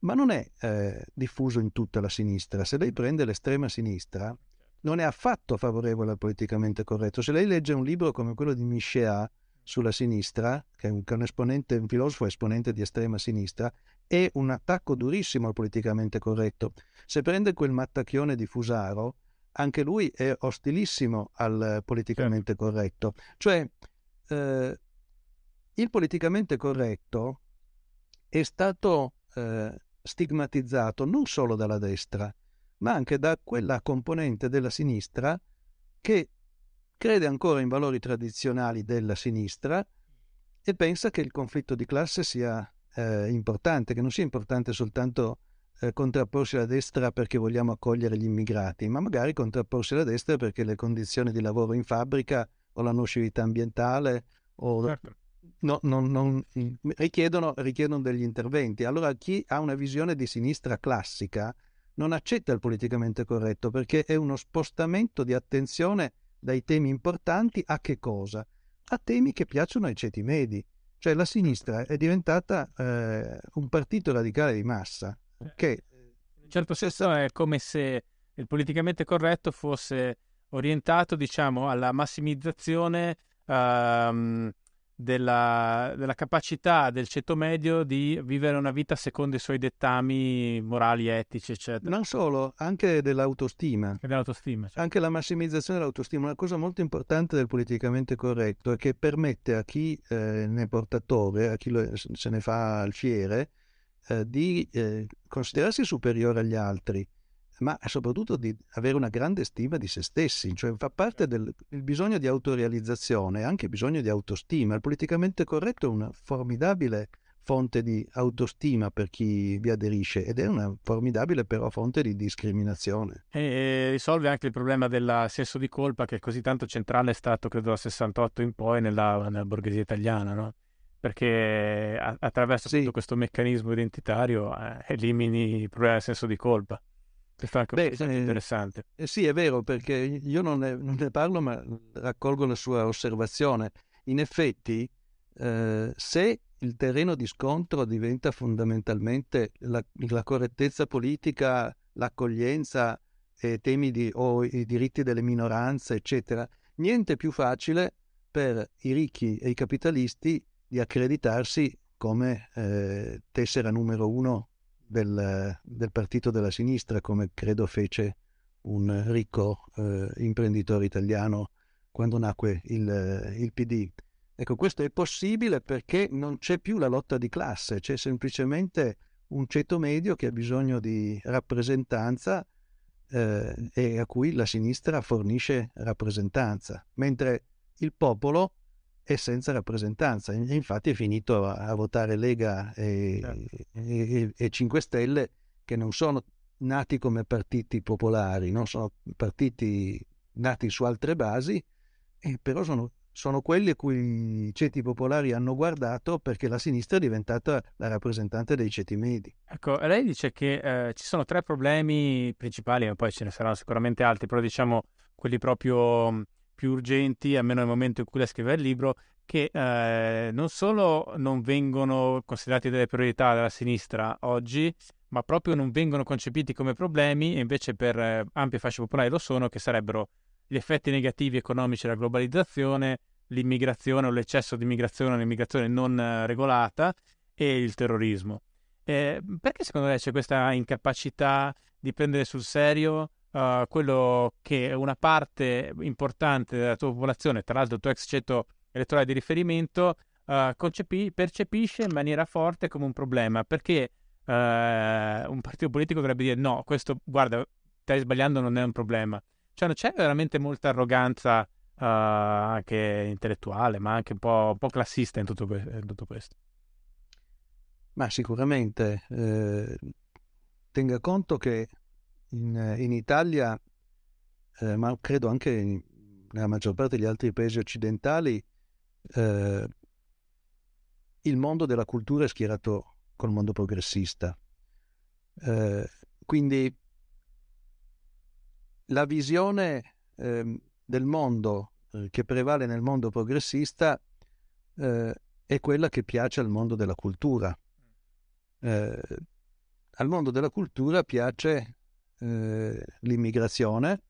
ma non è eh, diffuso in tutta la sinistra. Se lei prende l'estrema sinistra, non è affatto favorevole al politicamente corretto. Se lei legge un libro come quello di Michéa sulla sinistra, che è un, che è un, esponente, un filosofo esponente di estrema sinistra, è un attacco durissimo al politicamente corretto. Se prende quel mattacchione di Fusaro, anche lui è ostilissimo al politicamente certo. corretto. Cioè, eh, il politicamente corretto è stato eh, stigmatizzato non solo dalla destra, ma anche da quella componente della sinistra che crede ancora in valori tradizionali della sinistra e pensa che il conflitto di classe sia eh, importante, che non sia importante soltanto eh, contrapporsi alla destra perché vogliamo accogliere gli immigrati, ma magari contrapporsi alla destra perché le condizioni di lavoro in fabbrica o la nocività ambientale o certo. No, non, non, richiedono, richiedono degli interventi. Allora chi ha una visione di sinistra classica non accetta il politicamente corretto perché è uno spostamento di attenzione dai temi importanti a che cosa? A temi che piacciono ai ceti medi. Cioè la sinistra è diventata eh, un partito radicale di massa che... In un certo senso è come se il politicamente corretto fosse orientato, diciamo, alla massimizzazione uh, della, della, capacità del ceto medio di vivere una vita secondo i suoi dettami morali, etici, eccetera. Non solo, anche dell'autostima. dell'autostima certo. Anche la massimizzazione dell'autostima. Una cosa molto importante del politicamente corretto è che permette a chi eh, ne è portatore, a chi lo, se ne fa il fiere, eh, di eh, considerarsi superiore agli altri ma soprattutto di avere una grande stima di se stessi, cioè fa parte del bisogno di autorealizzazione, anche bisogno di autostima. Il politicamente corretto è una formidabile fonte di autostima per chi vi aderisce ed è una formidabile però fonte di discriminazione. E, risolve anche il problema del senso di colpa che così tanto centrale è stato credo dal 68 in poi nella, nella borghesia italiana, no? perché attraverso sì. tutto questo meccanismo identitario eh, elimini il problema del senso di colpa. Questo è anche Beh, eh, interessante. Eh, sì, è vero, perché io non ne, non ne, parlo, ma raccolgo la sua osservazione. In effetti, eh, se il terreno di scontro diventa fondamentalmente la, la correttezza politica, l'accoglienza, eh, temi di, o i diritti delle minoranze, eccetera, niente più facile per i ricchi e i capitalisti di accreditarsi come eh, tessera numero uno del, del, partito della sinistra, come credo fece un ricco eh, imprenditore italiano quando nacque il, il PD. Ecco, questo è possibile perché non c'è più la lotta di classe, c'è semplicemente un ceto medio che ha bisogno di rappresentanza eh, e a cui la sinistra fornisce rappresentanza, mentre il popolo è senza rappresentanza. Infatti è finito a, a votare Lega e, certo. e, e, 5 Stelle che non sono nati come partiti popolari, no? sono partiti nati su altre basi, però sono sono quelli a cui i ceti popolari hanno guardato perché la sinistra è diventata la rappresentante dei ceti medi. Ecco, lei dice che eh, ci sono tre problemi principali, ma poi ce ne saranno sicuramente altri, però diciamo quelli proprio più urgenti, almeno nel momento in cui lei scrive il libro, che eh, non solo non vengono considerati delle priorità della sinistra oggi, ma proprio non vengono concepiti come problemi e invece per eh, ampie fasce popolari lo sono, che sarebbero gli effetti negativi economici della globalizzazione, l'immigrazione o l'eccesso di immigrazione o l'immigrazione non eh, regolata e il terrorismo. Eh, perché secondo lei c'è questa incapacità di prendere sul serio uh, quello che una parte importante della tua popolazione, tra l'altro il tuo ex ceto elettorale di riferimento, uh, concepi- percepisce in maniera forte come un problema? Perché uh, un partito politico dovrebbe dire no, questo guarda, stai sbagliando, non è un problema. Cioè, non c'è veramente molta arroganza anche intellettuale, ma anche un po', un po classista in tutto, in tutto, questo. Ma sicuramente eh, tenga conto che in, in Italia, eh, ma credo anche in, nella maggior parte degli altri paesi occidentali, eh, il mondo della cultura è schierato col mondo progressista. Eh, quindi la visione eh, del mondo eh, che prevale nel mondo progressista eh, è quella che piace al mondo della cultura. Eh, al mondo della cultura piace eh, l'immigrazione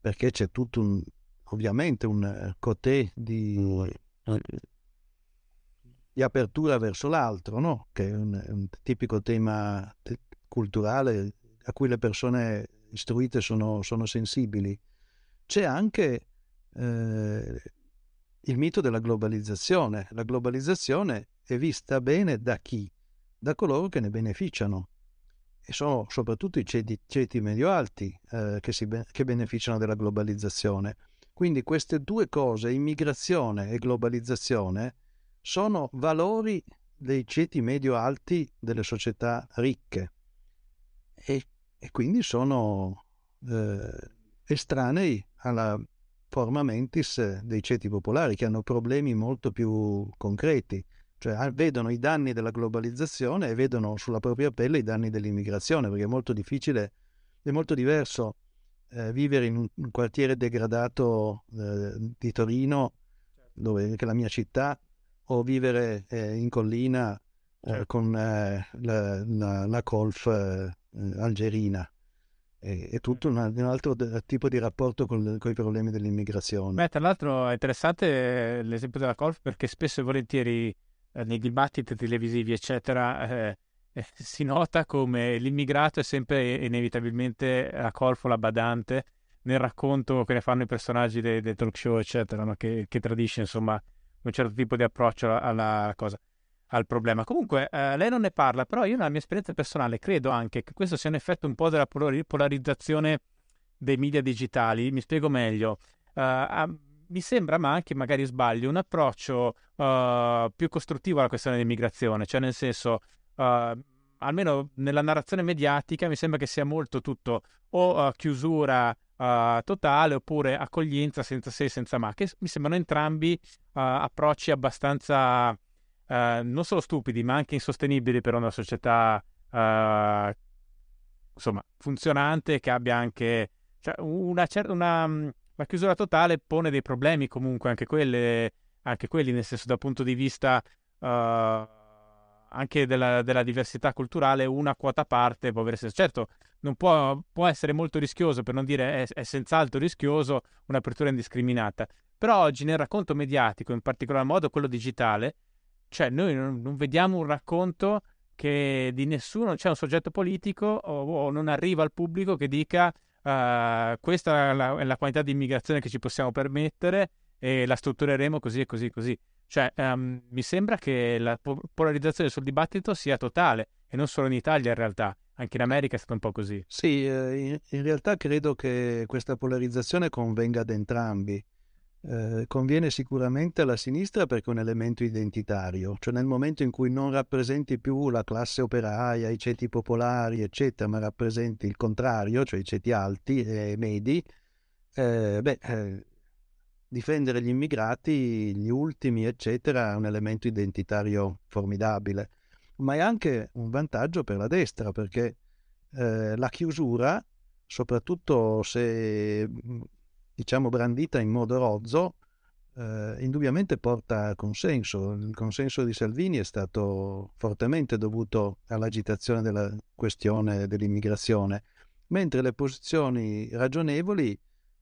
perché c'è tutto un, ovviamente un cotè di, di apertura verso l'altro, no? che è un, un tipico tema culturale a cui le persone istruite sono, sono sensibili. C'è anche eh, il mito della globalizzazione. La globalizzazione è vista bene da chi? Da coloro che ne beneficiano. E sono soprattutto i ceti, ceti medio-alti eh, che, si, che beneficiano della globalizzazione. Quindi queste due cose, immigrazione e globalizzazione, sono valori dei ceti medio-alti delle società ricche. E e quindi sono eh, estranei alla forma mentis dei ceti popolari che hanno problemi molto più concreti, cioè vedono i danni della globalizzazione e vedono sulla propria pelle i danni dell'immigrazione, perché è molto difficile, è molto diverso eh, vivere in un, un, quartiere degradato eh, di Torino, dove, che è la mia città, o vivere eh, in collina eh, certo. con eh, la, la, la, colf eh, algerina. È, è tutto un, un, altro tipo di rapporto con, con, i problemi dell'immigrazione. Beh, tra l'altro è interessante l'esempio della Colf perché spesso e volentieri eh, nei dibattiti televisivi, eccetera, eh, eh, si nota come l'immigrato è sempre inevitabilmente la Colf o la badante nel racconto che ne fanno i personaggi dei, dei talk show, eccetera, no? che, che, tradisce insomma un certo tipo di approccio alla, cosa al problema. Comunque, eh, lei non ne parla, però io nella mia esperienza personale credo anche che questo sia un effetto un po' della polarizzazione dei media digitali. Mi spiego meglio. Uh, mi sembra, ma anche magari sbaglio, un approccio uh, più costruttivo alla questione dell'immigrazione, cioè nel senso, almeno nella narrazione mediatica, mi sembra che sia molto tutto o chiusura totale oppure accoglienza senza se e senza ma, che mi sembrano entrambi approcci abbastanza uh, non solo stupidi, ma anche insostenibili per una società uh, insomma, funzionante che abbia anche cioè, una certa la chiusura totale pone dei problemi comunque anche quelle anche quelli nel senso dal punto di vista uh, anche della, della, diversità culturale una quota parte può essere certo non può, può, essere molto rischioso per non dire è, è senz'altro rischioso un'apertura indiscriminata. Però oggi nel racconto mediatico in particolar modo quello digitale cioè, noi non, non vediamo un racconto che di nessuno, c'è un soggetto politico o, o, non arriva al pubblico che dica uh, questa è la, è la, quantità di immigrazione che ci possiamo permettere e la struttureremo così e così e così. Cioè, um, mi sembra che la polarizzazione sul dibattito sia totale e non solo in Italia in realtà. anche in America è stato un po' così. Sì, eh, in, in, realtà credo che questa polarizzazione convenga ad entrambi. Eh, conviene sicuramente alla sinistra perché è un elemento identitario, cioè nel momento in cui non rappresenti più la classe operaia, i ceti popolari, eccetera, ma rappresenti il contrario, cioè i ceti alti e medi, eh, beh, eh, difendere gli immigrati, gli ultimi, eccetera, è un elemento identitario formidabile. Ma è anche un vantaggio per la destra perché eh, la chiusura, soprattutto se diciamo brandita in modo rozzo, eh, indubbiamente porta consenso. Il consenso di Salvini è stato fortemente dovuto all'agitazione della questione dell'immigrazione, mentre le posizioni ragionevoli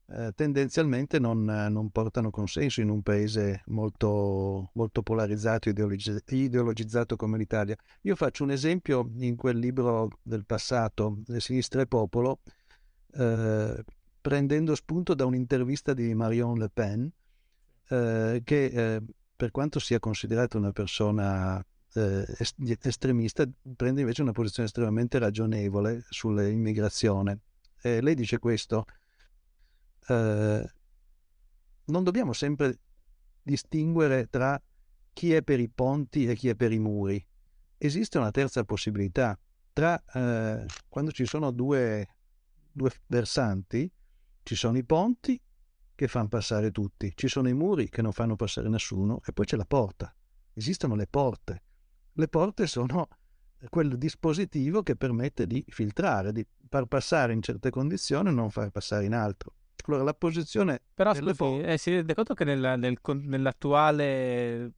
eh, tendenzialmente non, non, portano consenso in un paese molto, molto polarizzato, ideologi- ideologizzato come l'Italia. Io faccio un esempio in quel libro del passato, Le sinistre e popolo, eh, prendendo spunto da un'intervista di Marion Le Pen, eh, che eh, per quanto sia considerata una persona eh, estremista, prende invece una posizione estremamente ragionevole sull'immigrazione. lei dice questo, eh, non dobbiamo sempre distinguere tra chi è per i ponti e chi è per i muri. Esiste una terza possibilità. Tra, eh, quando ci sono due, due versanti, ci sono i ponti che fanno passare tutti, ci sono i muri che non fanno passare nessuno e poi c'è la porta. Esistono le porte. Le porte sono quel dispositivo che permette di filtrare, di far passare in certe condizioni e non far passare in altro. Allora, la posizione... Però scusi, po- eh, si rende conto che nel, nel, nell'attuale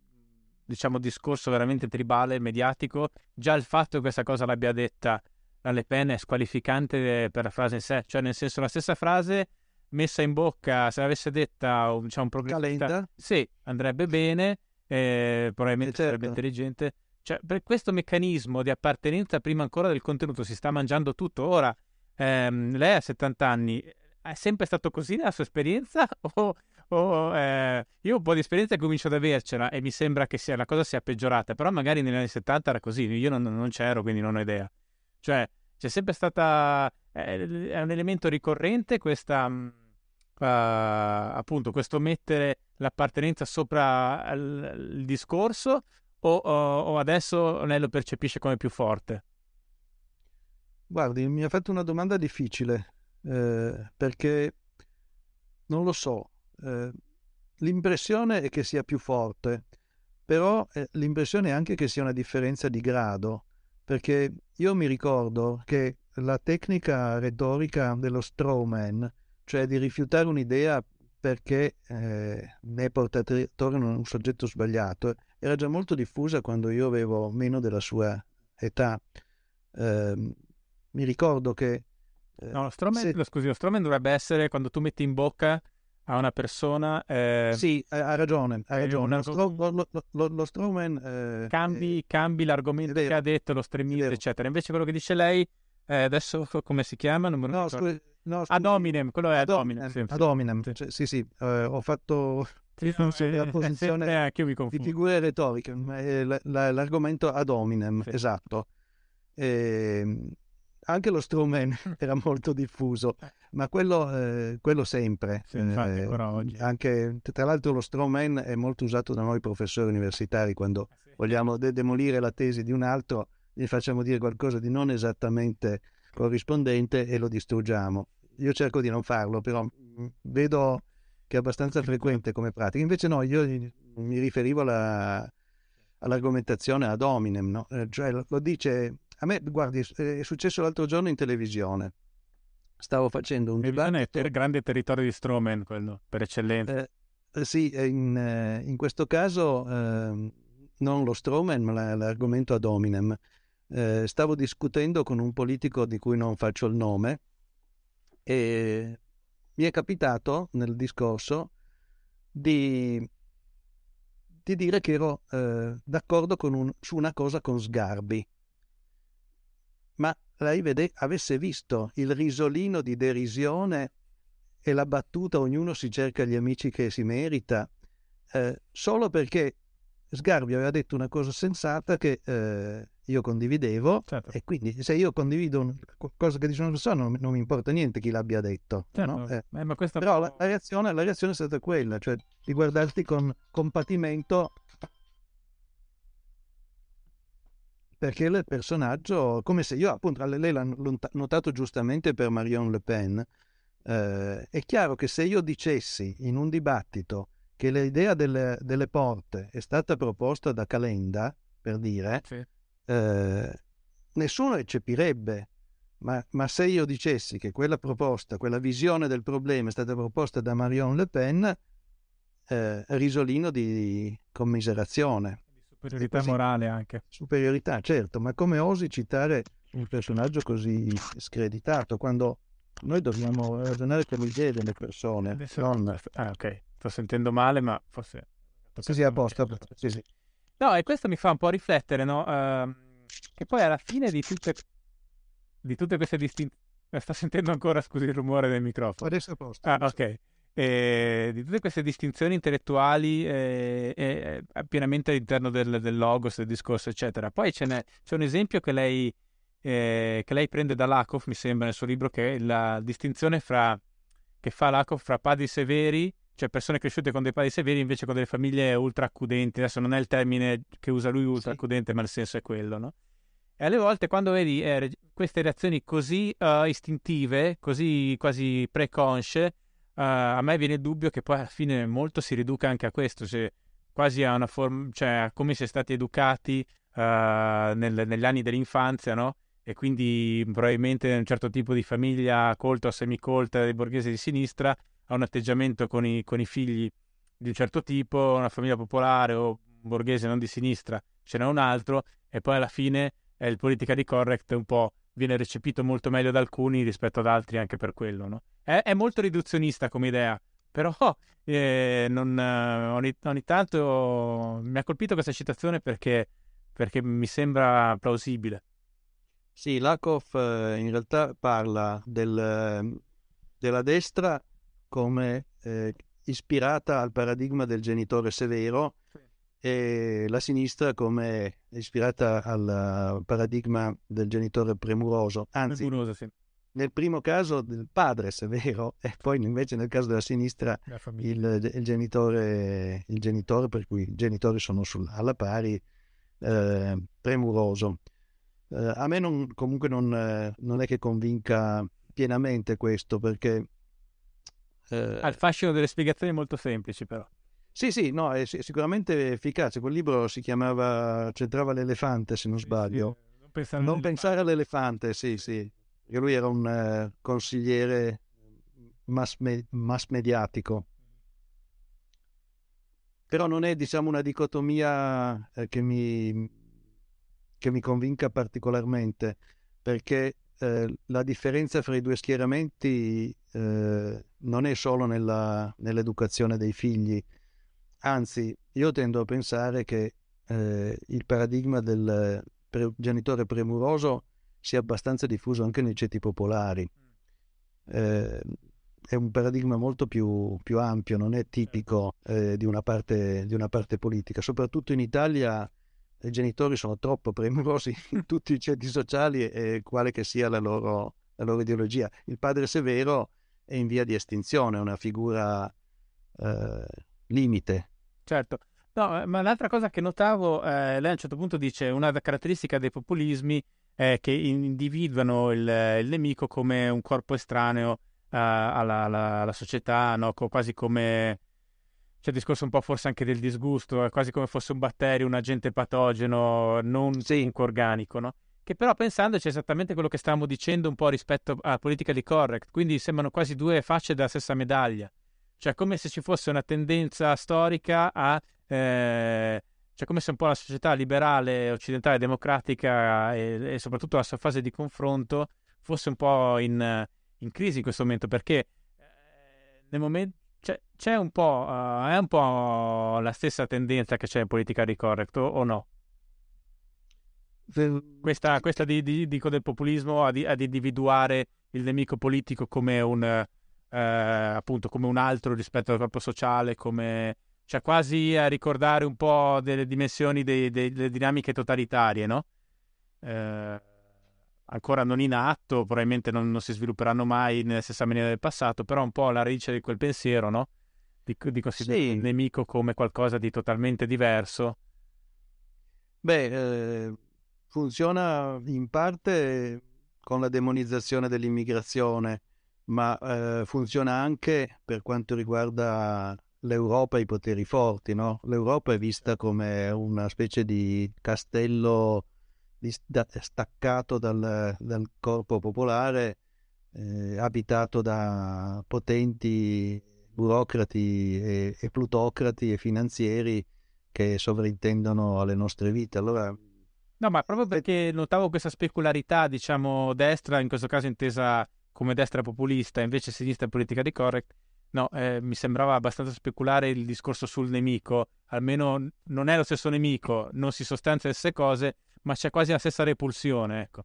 diciamo discorso veramente tribale, mediatico, già il fatto che questa cosa l'abbia detta la Le Pen è squalificante per la frase in sé, cioè nel senso la stessa frase messa in bocca, se l'avesse detta diciamo, un progressista, sì, andrebbe bene, eh, probabilmente certo. sarebbe intelligente. Cioè, per questo meccanismo di appartenenza prima ancora del contenuto si sta mangiando tutto. Ora, ehm, lei ha 70 anni, è sempre stato così nella sua esperienza? O, o eh, io un po' di esperienza comincio ad avercela e mi sembra che sia, la cosa sia peggiorata, però magari negli anni 70 era così, io non, non c'ero, quindi non ho idea. Cioè, c'è sempre stata... Eh, è un elemento ricorrente questa... Uh, appunto, questo mettere l'appartenenza sopra il, il discorso o, o, o adesso lei lo percepisce come più forte? Guardi, mi ha fatto una domanda difficile eh, perché non lo so, eh, l'impressione è che sia più forte, però eh, l'impressione è anche che sia una differenza di grado, perché io mi ricordo che la tecnica retorica dello strawman, cioè di rifiutare un'idea perché eh, ne è portatore un soggetto sbagliato, era già molto diffusa quando io avevo meno della sua età. Eh, mi ricordo che eh, no, lo Stroman, se... scusi, lo Stroman dovrebbe essere quando tu metti in bocca a una persona. Eh... Sì, ha ragione. Ha ragione. Lo, stro... lo, lo, lo Stroman. Eh... Cambi, cambi, l'argomento che ha detto, lo streaming, eccetera. Invece quello che dice lei, eh, adesso come si chiama? Non no, scusi, no. Ad hominem, quello è ad hominem. Sì, ad hominem, sì, sì, sì, sì. Eh, ho fatto. Sì, no, la posizione eh, di figure retoriche, l'argomento ad hominem, esatto. E, ehm, anche lo strawman era molto diffuso, eh. ma quello, eh, quello sempre. Sì, infatti, eh, anche, tra l'altro lo strawman è molto usato da noi professori universitari quando eh, sì. vogliamo de- demolire la tesi di un altro, gli facciamo dire qualcosa di non esattamente corrispondente e lo distruggiamo. Io cerco di non farlo, però mm, vedo che è abbastanza frequente come pratica. Invece no, io mi riferivo alla, all'argomentazione ad hominem, no? Eh, cioè lo dice a me, guardi, è successo l'altro giorno in televisione. Stavo facendo un dibattito... Il grande territorio di Stroman, quello, per eccellenza. Eh, eh sì, in, eh, in, questo caso eh, non lo Stroman, ma l'argomento ad hominem. Eh, stavo discutendo con un politico di cui non faccio il nome e mi è capitato nel discorso di, di dire che ero eh, d'accordo un, su una cosa con Sgarbi. Ma lei vede, avesse visto il risolino di derisione e la battuta ognuno si cerca gli amici che si merita, eh, solo perché Sgarbi aveva detto una cosa sensata che eh, io condividevo Certo. e quindi se io condivido qualcosa che dice una persona non, non mi importa niente chi l'abbia detto. Certo. no? Eh, Eh, ma questa però la, la reazione, la reazione è stata quella, cioè di guardarti con compatimento perché il personaggio, come se io appunto, lei l'ha not- notato giustamente per Marion Le Pen, eh, è chiaro che se io dicessi in un dibattito che l'idea delle, delle porte è stata proposta da Calenda, per dire, Sì. Eh, nessuno eccepirebbe. Ma, ma se io dicessi che quella proposta, quella visione del problema è stata proposta da Marion Le Pen, eh, risolino di commiserazione. di superiorità così. morale anche. Superiorità, certo, ma come osi citare un personaggio così screditato quando noi dobbiamo ragionare con l'idea delle persone, Adesso- non... Ah, ok. Sto sentendo male, ma forse... Sì, sì, a posto, sì, sì. No, e questo mi fa un po' riflettere, no? Ehm, che poi alla fine di tutte, di tutte queste distinzioni... Sto sentendo ancora, scusi, il rumore del microfono. Adesso è a posto. Ah, ok. Eh, di tutte queste distinzioni intellettuali eh, eh, eh, pienamente all'interno del, del logos, del discorso, eccetera. Poi c'è un esempio che lei, eh, che lei prende da Lakoff, mi sembra, nel suo libro, che è la distinzione fra, che fa Lakoff fra padri severi, cioè persone cresciute con dei padri severi, invece con delle famiglie ultra accudenti. Adesso non è il termine che usa lui, ultra Sì. accudente, ma il senso è quello, no? E alle volte quando vedi eh, queste reazioni così eh, istintive, così quasi preconsce, eh, a me viene il dubbio che poi alla fine molto si riduca anche a questo, cioè quasi a una forma, cioè a come si è stati educati eh, nel- negli anni dell'infanzia, no? E quindi probabilmente un certo tipo di famiglia colta o semicolta dei borghesi di sinistra ha un atteggiamento con i, con i figli di un certo tipo, una famiglia popolare o borghese non di sinistra ce n'è un altro, e poi alla fine è il politically correct un po' viene recepito molto meglio da alcuni rispetto ad altri anche per quello, no? È, è molto riduzionista come idea, però eh, non, eh, ogni, ogni tanto mi ha colpito questa citazione perché, perché mi sembra plausibile. Sì, Lakoff eh, in realtà parla del, eh, della destra come eh, ispirata al paradigma del genitore severo e la sinistra come ispirata al paradigma del genitore premuroso. Anzi, Premuroso, sì. nel primo caso del padre severo e poi invece nel caso della sinistra il, il genitore, il genitore, per cui i genitori sono sul- alla pari, eh, premuroso. Eh, a me non- comunque non, eh, non è che convinca pienamente questo, perché... eh, Ha il fascino delle spiegazioni molto semplici, però. sì, sì, no, è si- sicuramente efficace. Quel libro si chiamava C'entrava l'elefante, se non sbaglio. non pensare, Non pensare all'elefante, sì, sì. Perché lui era un eh, consigliere mass, me- mass mediatico. Però non è, diciamo, una dicotomia eh, che, mi, che mi convinca particolarmente, perché eh, la differenza fra i due schieramenti eh, non è solo nella- nell'educazione dei figli. Anzi, io tendo a pensare che eh, il paradigma del pre- genitore premuroso sia abbastanza diffuso anche nei ceti popolari. Eh, è un paradigma molto più, più ampio, non è tipico eh, di, una parte, di una parte politica. Soprattutto in Italia i genitori sono troppo premurosi in tutti i ceti sociali e quale che sia la loro, la loro ideologia. Il padre severo è in via di estinzione, è una figura eh, limite. Certo. No, eh, ma l'altra cosa che notavo, eh, lei a un certo punto dice una caratteristica dei populismi è che individuano il, il nemico come un corpo estraneo eh, alla, alla- alla società, no? Quasi come c'è il discorso un po' forse anche del disgusto, quasi come fosse un batterio, un agente patogeno, non Sì. comunque organico, no? Che però pensandoci è esattamente quello che stavamo dicendo un po' rispetto alla politically correct, quindi sembrano quasi due facce della stessa medaglia. Cioè, come se ci fosse una tendenza storica a. eh, cioè, come se un po' la società liberale, occidentale, democratica e, e soprattutto la sua fase di confronto fosse un po' in, in crisi in questo momento, perché eh, nel momento. C'è, c'è un po', eh, è un po' la stessa tendenza che c'è in politica correct o, o no? Questa, questa di, di- dico del populismo ad, ad individuare il nemico politico come un, eh, appunto, come un altro rispetto al corpo sociale, come, cioè quasi a ricordare un po' delle dimensioni dei- dei- delle dinamiche totalitarie, no? eh, ancora non in atto, probabilmente non, non, si svilupperanno mai nella stessa maniera del passato, però un po' alla radice di quel pensiero, no? Di, di considerare sì. il nemico come qualcosa di totalmente diverso. Beh, eh, funziona in parte con la demonizzazione dell'immigrazione, ma eh, funziona anche per quanto riguarda l'Europa e i poteri forti. No? L'Europa è vista come una specie di castello staccato dal, dal corpo popolare, eh, abitato da potenti burocrati e, e, plutocrati e finanzieri che sovrintendono alle nostre vite. Allora, no, ma proprio perché notavo questa specularità, diciamo, destra, in questo caso intesa come destra populista, invece sinistra politica di correct, no, eh, mi sembrava abbastanza speculare il discorso sul nemico, almeno non è lo stesso nemico, non si sostanzia le stesse cose, ma c'è quasi la stessa repulsione, ecco.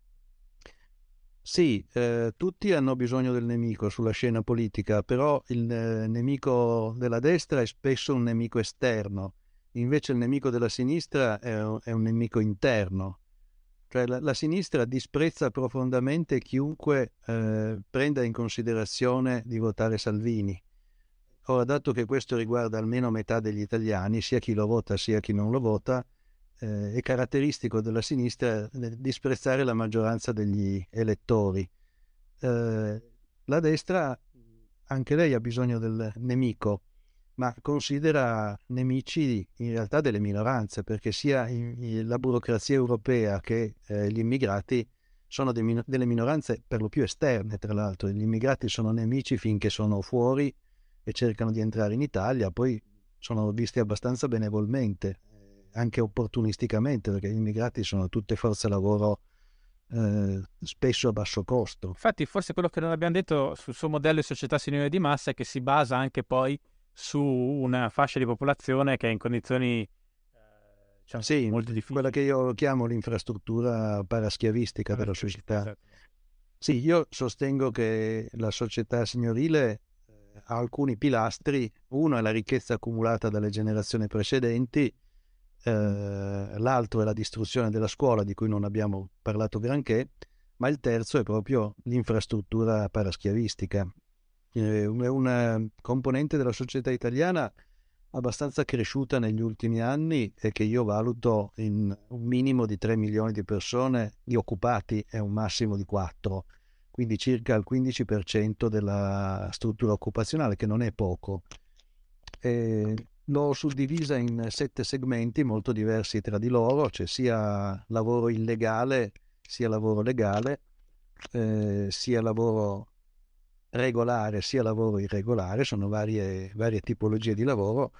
Sì, eh, tutti hanno bisogno del nemico sulla scena politica, però il eh, nemico della destra è spesso un nemico esterno, invece il nemico della sinistra è, è un nemico interno. Cioè la, la, sinistra disprezza profondamente chiunque eh, prenda in considerazione di votare Salvini. Ora, dato che questo riguarda almeno metà degli italiani, sia chi lo vota sia chi non lo vota, eh, è caratteristico della sinistra disprezzare la maggioranza degli elettori. Eh, la destra, anche lei ha bisogno del nemico, ma considera nemici in realtà delle minoranze, perché sia in, in la burocrazia europea che eh, gli immigrati sono de, delle minoranze per lo più esterne, tra l'altro. Gli immigrati sono nemici finché sono fuori e cercano di entrare in Italia, poi sono visti abbastanza benevolmente anche opportunisticamente, perché gli immigrati sono tutte forze lavoro eh, spesso a basso costo. Infatti, forse quello che non abbiamo detto sul suo modello di società signore di massa è che si basa anche poi su una fascia di popolazione che è in condizioni eh, diciamo, sì, molto difficili. Quella che io chiamo l'infrastruttura paraschiavistica ah, della società. Esatto. Sì, io sostengo che la società signorile eh, ha alcuni pilastri. Uno è la ricchezza accumulata dalle generazioni precedenti, eh, l'altro è la distruzione della scuola di cui non abbiamo parlato granché, ma il terzo è proprio l'infrastruttura paraschiavistica. Eh, una componente della società italiana abbastanza cresciuta negli ultimi anni e che io valuto in un minimo di 3 milioni di persone, di occupati e un massimo di 4, quindi circa il 15% della struttura occupazionale, che non è poco. E l'ho suddivisa in sette segmenti molto diversi tra di loro, c'è sia lavoro illegale, sia lavoro legale, eh, sia lavoro regolare, sia lavoro irregolare, sono varie, varie tipologie di lavoro,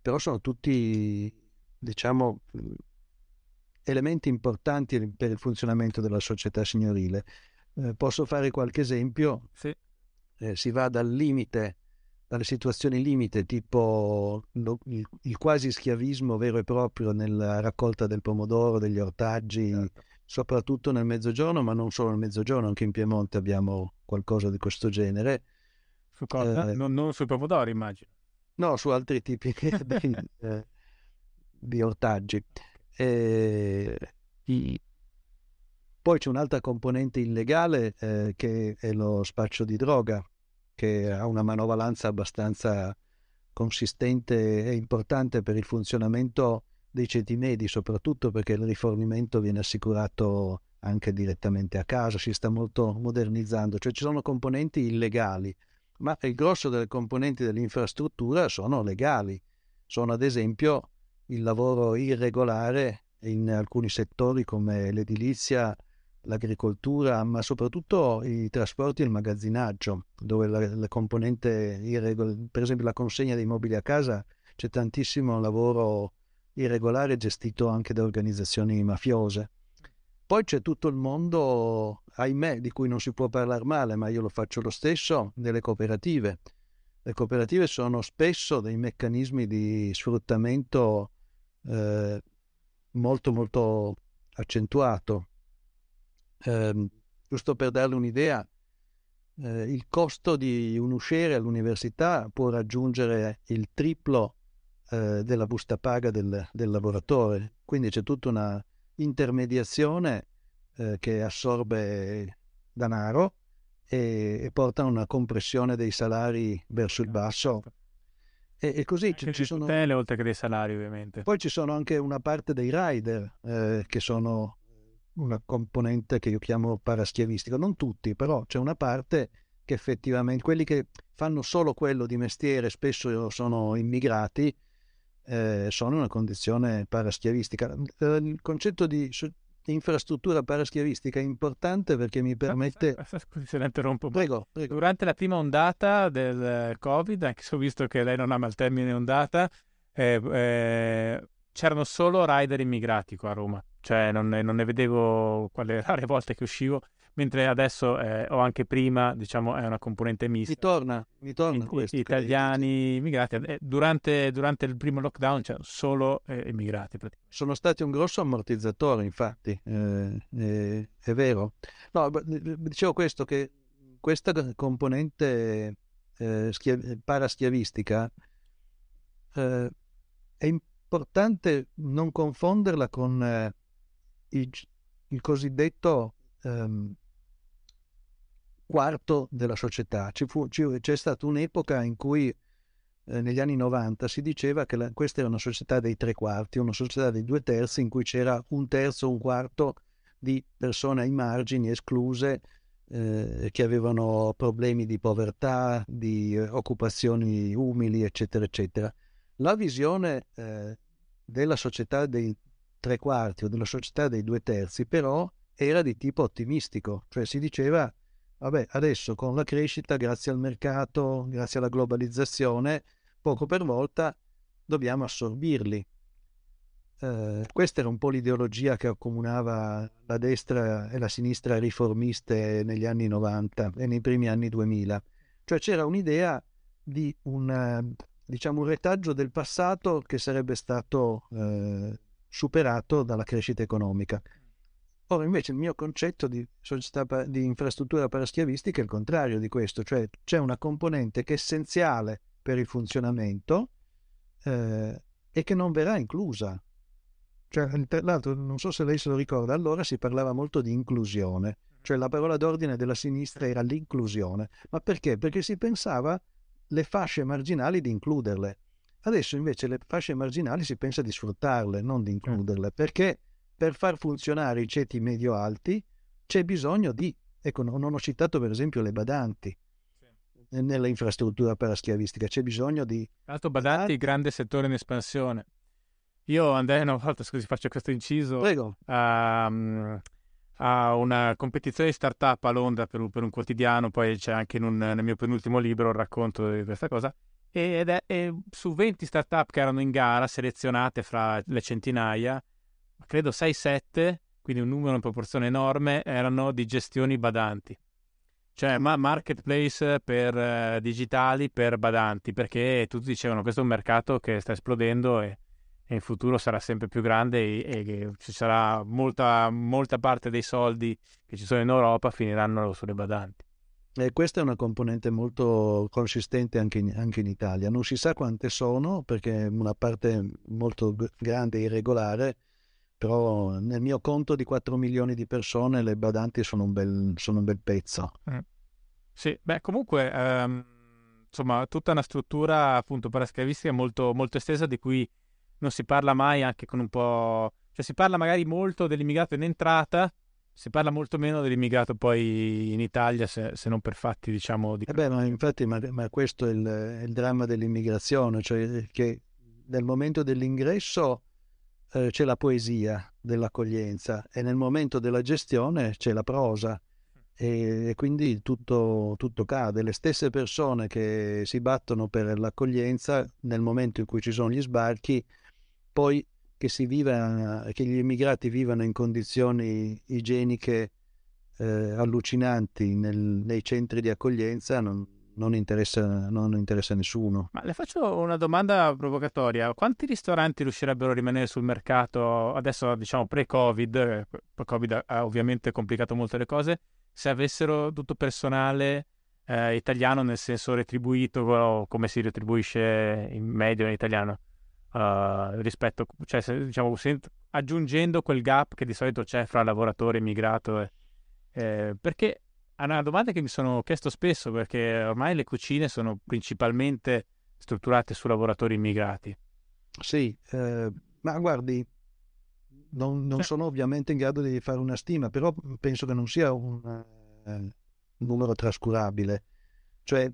però sono tutti, diciamo, elementi importanti per il funzionamento della società signorile. Eh, posso fare qualche esempio? Sì. Eh, si va dal limite dalle situazioni limite, tipo lo, il, il, quasi schiavismo vero e proprio nella raccolta del pomodoro, degli ortaggi, certo. soprattutto nel mezzogiorno, ma non solo nel mezzogiorno, anche in Piemonte abbiamo qualcosa di questo genere. Su cosa? Eh, non, non, sui pomodori, immagino. No, su altri tipi di, eh, di ortaggi. E, poi c'è un'altra componente illegale eh, che è lo spaccio di droga, che ha una manovalanza abbastanza consistente e importante per il funzionamento dei ceti medi, soprattutto perché il rifornimento viene assicurato anche direttamente a casa, si sta molto modernizzando, cioè ci sono componenti illegali, ma il grosso delle componenti dell'infrastruttura sono legali, sono ad esempio il lavoro irregolare in alcuni settori come l'edilizia, l'agricoltura, ma soprattutto i trasporti e il magazzinaggio, dove la, la componente irregolare, per esempio la consegna dei mobili a casa, c'è tantissimo lavoro irregolare gestito anche da organizzazioni mafiose. Poi c'è tutto il mondo, ahimè, di cui non si può parlare male, ma io lo faccio lo stesso, delle cooperative. Le cooperative sono spesso dei meccanismi di sfruttamento eh, molto molto accentuato eh, giusto per darle un'idea, eh, il costo di un usciere all'università può raggiungere il triplo eh, della busta paga del, del, lavoratore, quindi c'è tutta una intermediazione eh, che assorbe denaro e, e, porta a una compressione dei salari verso il basso. E, e così ci, ci sono... Tutele, oltre che dei salari ovviamente. Poi ci sono anche una parte dei rider eh, che sono una componente che io chiamo paraschiavistica, non tutti, però c'è una parte che effettivamente, quelli che fanno solo quello di mestiere, spesso sono immigrati, eh, sono in una condizione paraschiavistica. Eh, il concetto di infrastruttura paraschiavistica è importante perché mi permette... Scusi se la interrompo. Prego, prego. Durante la prima ondata del Covid, anche se ho visto che lei non ama il termine ondata, eh, eh, c'erano solo rider immigrati qua a Roma, cioè non, non ne vedevo quelle rare volte che uscivo, mentre adesso eh, o anche prima, diciamo, è una componente mista. Mi torna, mi torna questo. Italiani, immigrati. Eh, durante, durante, il primo lockdown c'erano solo eh, immigrati. Sono stati un grosso ammortizzatore, infatti, eh, eh, è vero. No, dicevo questo, che questa componente eh, schia- paraschiavistica è importante non confonderla con il, il cosiddetto um, quarto della società. Ci fu, ci, c'è stata un'epoca in cui eh, negli anni 90 si diceva che la, questa era una società dei tre quarti, una società dei due terzi in cui c'era un terzo, un quarto di persone ai margini, escluse, eh, che avevano problemi di povertà, di eh, occupazioni umili, eccetera, eccetera. La visione eh, della società dei tre quarti o della società dei due terzi, però, era di tipo ottimistico, cioè si diceva Vabbè, adesso con la crescita, grazie al mercato, grazie alla globalizzazione, poco per volta dobbiamo assorbirli. Eh, questa era un po' l'ideologia che accomunava la destra e la sinistra riformiste negli anni 90 e nei primi anni 2000. Cioè c'era un'idea di un, diciamo, un retaggio del passato che sarebbe stato eh, superato dalla crescita economica. Ora invece il mio concetto di società di infrastruttura paraschiavistica è il contrario di questo, cioè c'è una componente che è essenziale per il funzionamento eh, e che non verrà inclusa. Cioè, tra l'altro, non so se lei se lo ricorda, allora si parlava molto di inclusione, cioè la parola d'ordine della sinistra era l'inclusione. Ma perché? Perché si pensava le fasce marginali di includerle. Adesso invece le fasce marginali si pensa di sfruttarle, non di certo. includerle, perché per far funzionare i ceti medio-alti c'è bisogno di, ecco, non ho citato per esempio le badanti sì. nella infrastruttura paraschiavistica, c'è bisogno di... L'altro badanti, grande settore in espansione. Io andai una volta, scusi, faccio questo inciso, Prego. A, a una competizione di startup a Londra per un, per un quotidiano, poi c'è anche un, nel mio penultimo libro un racconto di questa cosa, ed è, è su 20 startup che erano in gara, selezionate fra le centinaia, credo 6-7, quindi un numero in proporzione enorme, erano di gestioni badanti. Cioè ma marketplace per uh, digitali per badanti, perché tutti dicevano questo è un mercato che sta esplodendo e, e in futuro sarà sempre più grande e, e ci sarà molta, molta parte dei soldi che ci sono in Europa finiranno sulle badanti. E questa è una componente molto consistente anche in, anche in, Italia. Non si sa quante sono perché una parte molto grande e irregolare però nel mio conto di 4 milioni di persone le badanti sono un bel, sono un bel pezzo. Mm. Sì, beh comunque ehm, insomma tutta una struttura appunto paraschiavistica molto, molto estesa di cui non si parla mai anche con un po'... cioè si parla magari molto dell'immigrato in entrata, si parla molto meno dell'immigrato poi in Italia se, se non per fatti diciamo di... Eh beh, ma infatti ma, ma questo è il, è il, dramma dell'immigrazione, cioè che nel momento dell'ingresso eh, c'è la poesia dell'accoglienza e nel momento della gestione c'è la prosa e, e quindi tutto, tutto cade. Le stesse persone che si battono per l'accoglienza nel momento in cui ci sono gli sbarchi, poi che, viva, che gli immigrati vivano in condizioni igieniche eh, allucinanti nel, nei centri di accoglienza non, non interessa, non interessa nessuno. Ma le faccio una domanda provocatoria. Quanti ristoranti riuscirebbero a rimanere sul mercato adesso, diciamo, pre-Covid? Covid ha ovviamente complicato molto le cose. Se avessero tutto personale eh, italiano, nel senso retribuito, come si retribuisce in medio in italiano? Uh, rispetto, cioè, se, diciamo, se aggiungendo quel gap che di solito c'è fra lavoratore immigrato e... Eh, perché è una domanda che mi sono chiesto spesso, perché ormai le cucine sono principalmente strutturate su lavoratori immigrati. Sì, eh, ma guardi, non, non sono ovviamente in grado di fare una stima, però penso che non sia un eh, numero trascurabile. Cioè,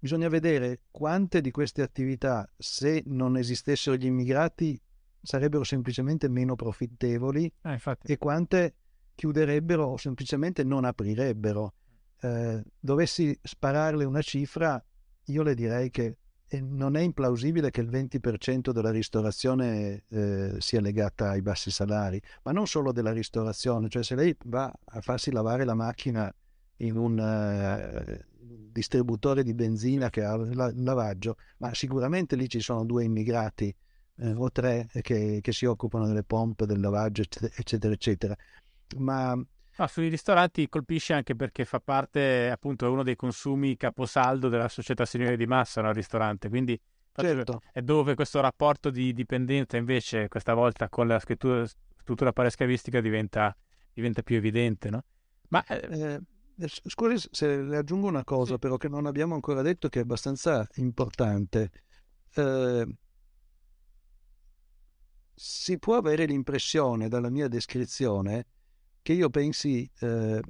bisogna vedere quante di queste attività, se non esistessero gli immigrati, sarebbero semplicemente meno profittevoli eh, e quante chiuderebbero o semplicemente non aprirebbero. Eh, dovessi spararle una cifra, io le direi che non è implausibile che il 20% della ristorazione eh, sia legata ai bassi salari, ma non solo della ristorazione, cioè se lei va a farsi lavare la macchina in un uh, distributore di benzina che ha il lavaggio, ma sicuramente lì ci sono due immigrati eh, o tre che, che, si occupano delle pompe, del lavaggio, eccetera, eccetera. Ma No, sui ristoranti colpisce anche perché fa parte, appunto, è uno dei consumi caposaldo della società signore di massa, no? il ristorante, quindi certo. è dove questo rapporto di dipendenza invece questa volta con la scrittura, struttura parescavistica diventa, diventa più evidente, no? Ma... Eh, eh, scusi se le aggiungo una cosa sì. però che non abbiamo ancora detto che è abbastanza importante. Eh, si può avere l'impressione dalla mia descrizione che io pensi eh,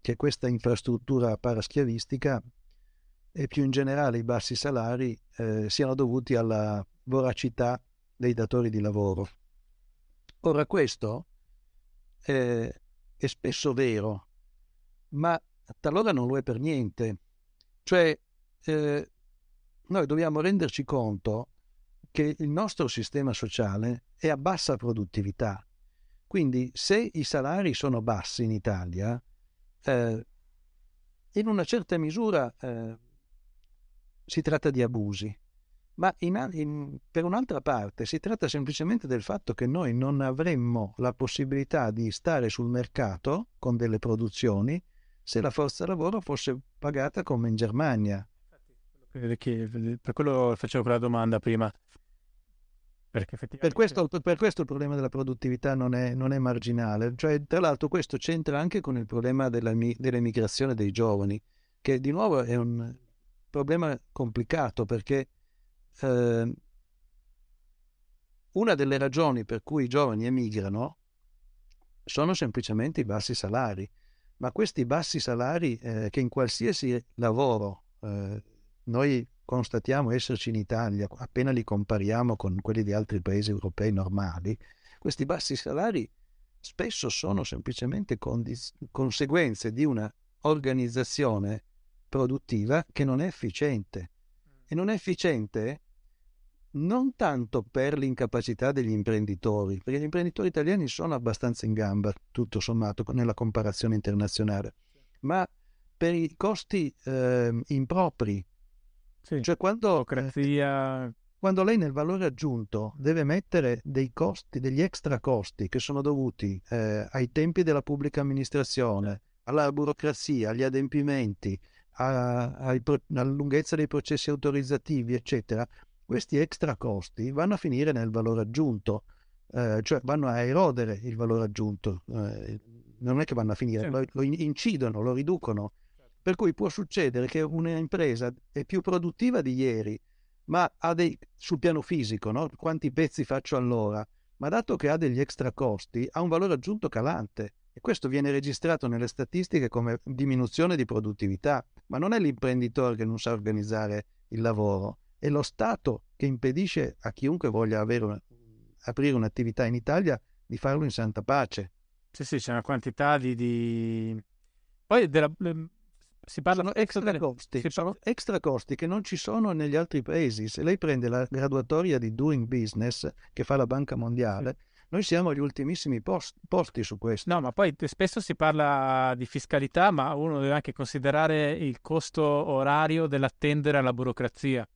che questa infrastruttura paraschiavistica e più in generale i bassi salari eh, siano dovuti alla voracità dei datori di lavoro. Ora questo è, è spesso vero, ma talora non lo è per niente. Cioè, eh, noi dobbiamo renderci conto che il nostro sistema sociale è a bassa produttività quindi se i salari sono bassi in Italia, eh, in una certa misura eh, si tratta di abusi, ma in, in, per un'altra parte si tratta semplicemente del fatto che noi non avremmo la possibilità di stare sul mercato con delle produzioni se la forza lavoro fosse pagata come in Germania. Per quello facevo quella domanda prima. Effettivamente... Per, questo, per, questo, il problema della produttività non è, non è, marginale. Cioè, tra l'altro questo c'entra anche con il problema dell'emigrazione dei giovani, che di nuovo è un problema complicato perché eh, una delle ragioni per cui i giovani emigrano sono semplicemente i bassi salari, ma questi bassi salari eh, che in qualsiasi lavoro eh, noi constatiamo esserci in Italia, appena li compariamo con quelli di altri paesi europei normali, questi bassi salari spesso sono semplicemente condiz- conseguenze di una organizzazione produttiva che non è efficiente. E non è efficiente non tanto per l'incapacità degli imprenditori, perché gli imprenditori italiani sono abbastanza in gamba, tutto sommato, nella comparazione internazionale, ma per i costi eh, impropri sì, cioè quando, burocrazia... quando lei nel valore aggiunto deve mettere dei costi, degli extra costi che sono dovuti eh, ai tempi della pubblica amministrazione, alla burocrazia, agli adempimenti, a, a, alla lunghezza dei processi autorizzativi, eccetera, questi extra costi vanno a finire nel valore aggiunto, eh, cioè vanno a erodere il valore aggiunto. Eh, non è che vanno a finire, sì. lo, lo incidono, lo riducono per cui può succedere che un'impresa è più produttiva di ieri, ma ha dei, sul piano fisico, no? quanti pezzi faccio all'ora, ma dato che ha degli extra costi, ha un valore aggiunto calante e questo viene registrato nelle statistiche come diminuzione di produttività, ma non è l'imprenditore che non sa organizzare il lavoro, è lo Stato che impedisce a chiunque voglia una, aprire un'attività in Italia di farlo in santa pace. Sì, sì, c'è una quantità di... di... Poi della, si parlano extra costi, si... sono extra costi che non ci sono negli altri paesi. Se lei prende la graduatoria di Doing Business che fa la Banca Mondiale, sì. noi siamo agli ultimissimi post, posti su questo. No, ma poi spesso si parla di fiscalità, ma uno deve anche considerare il costo orario dell'attendere alla burocrazia.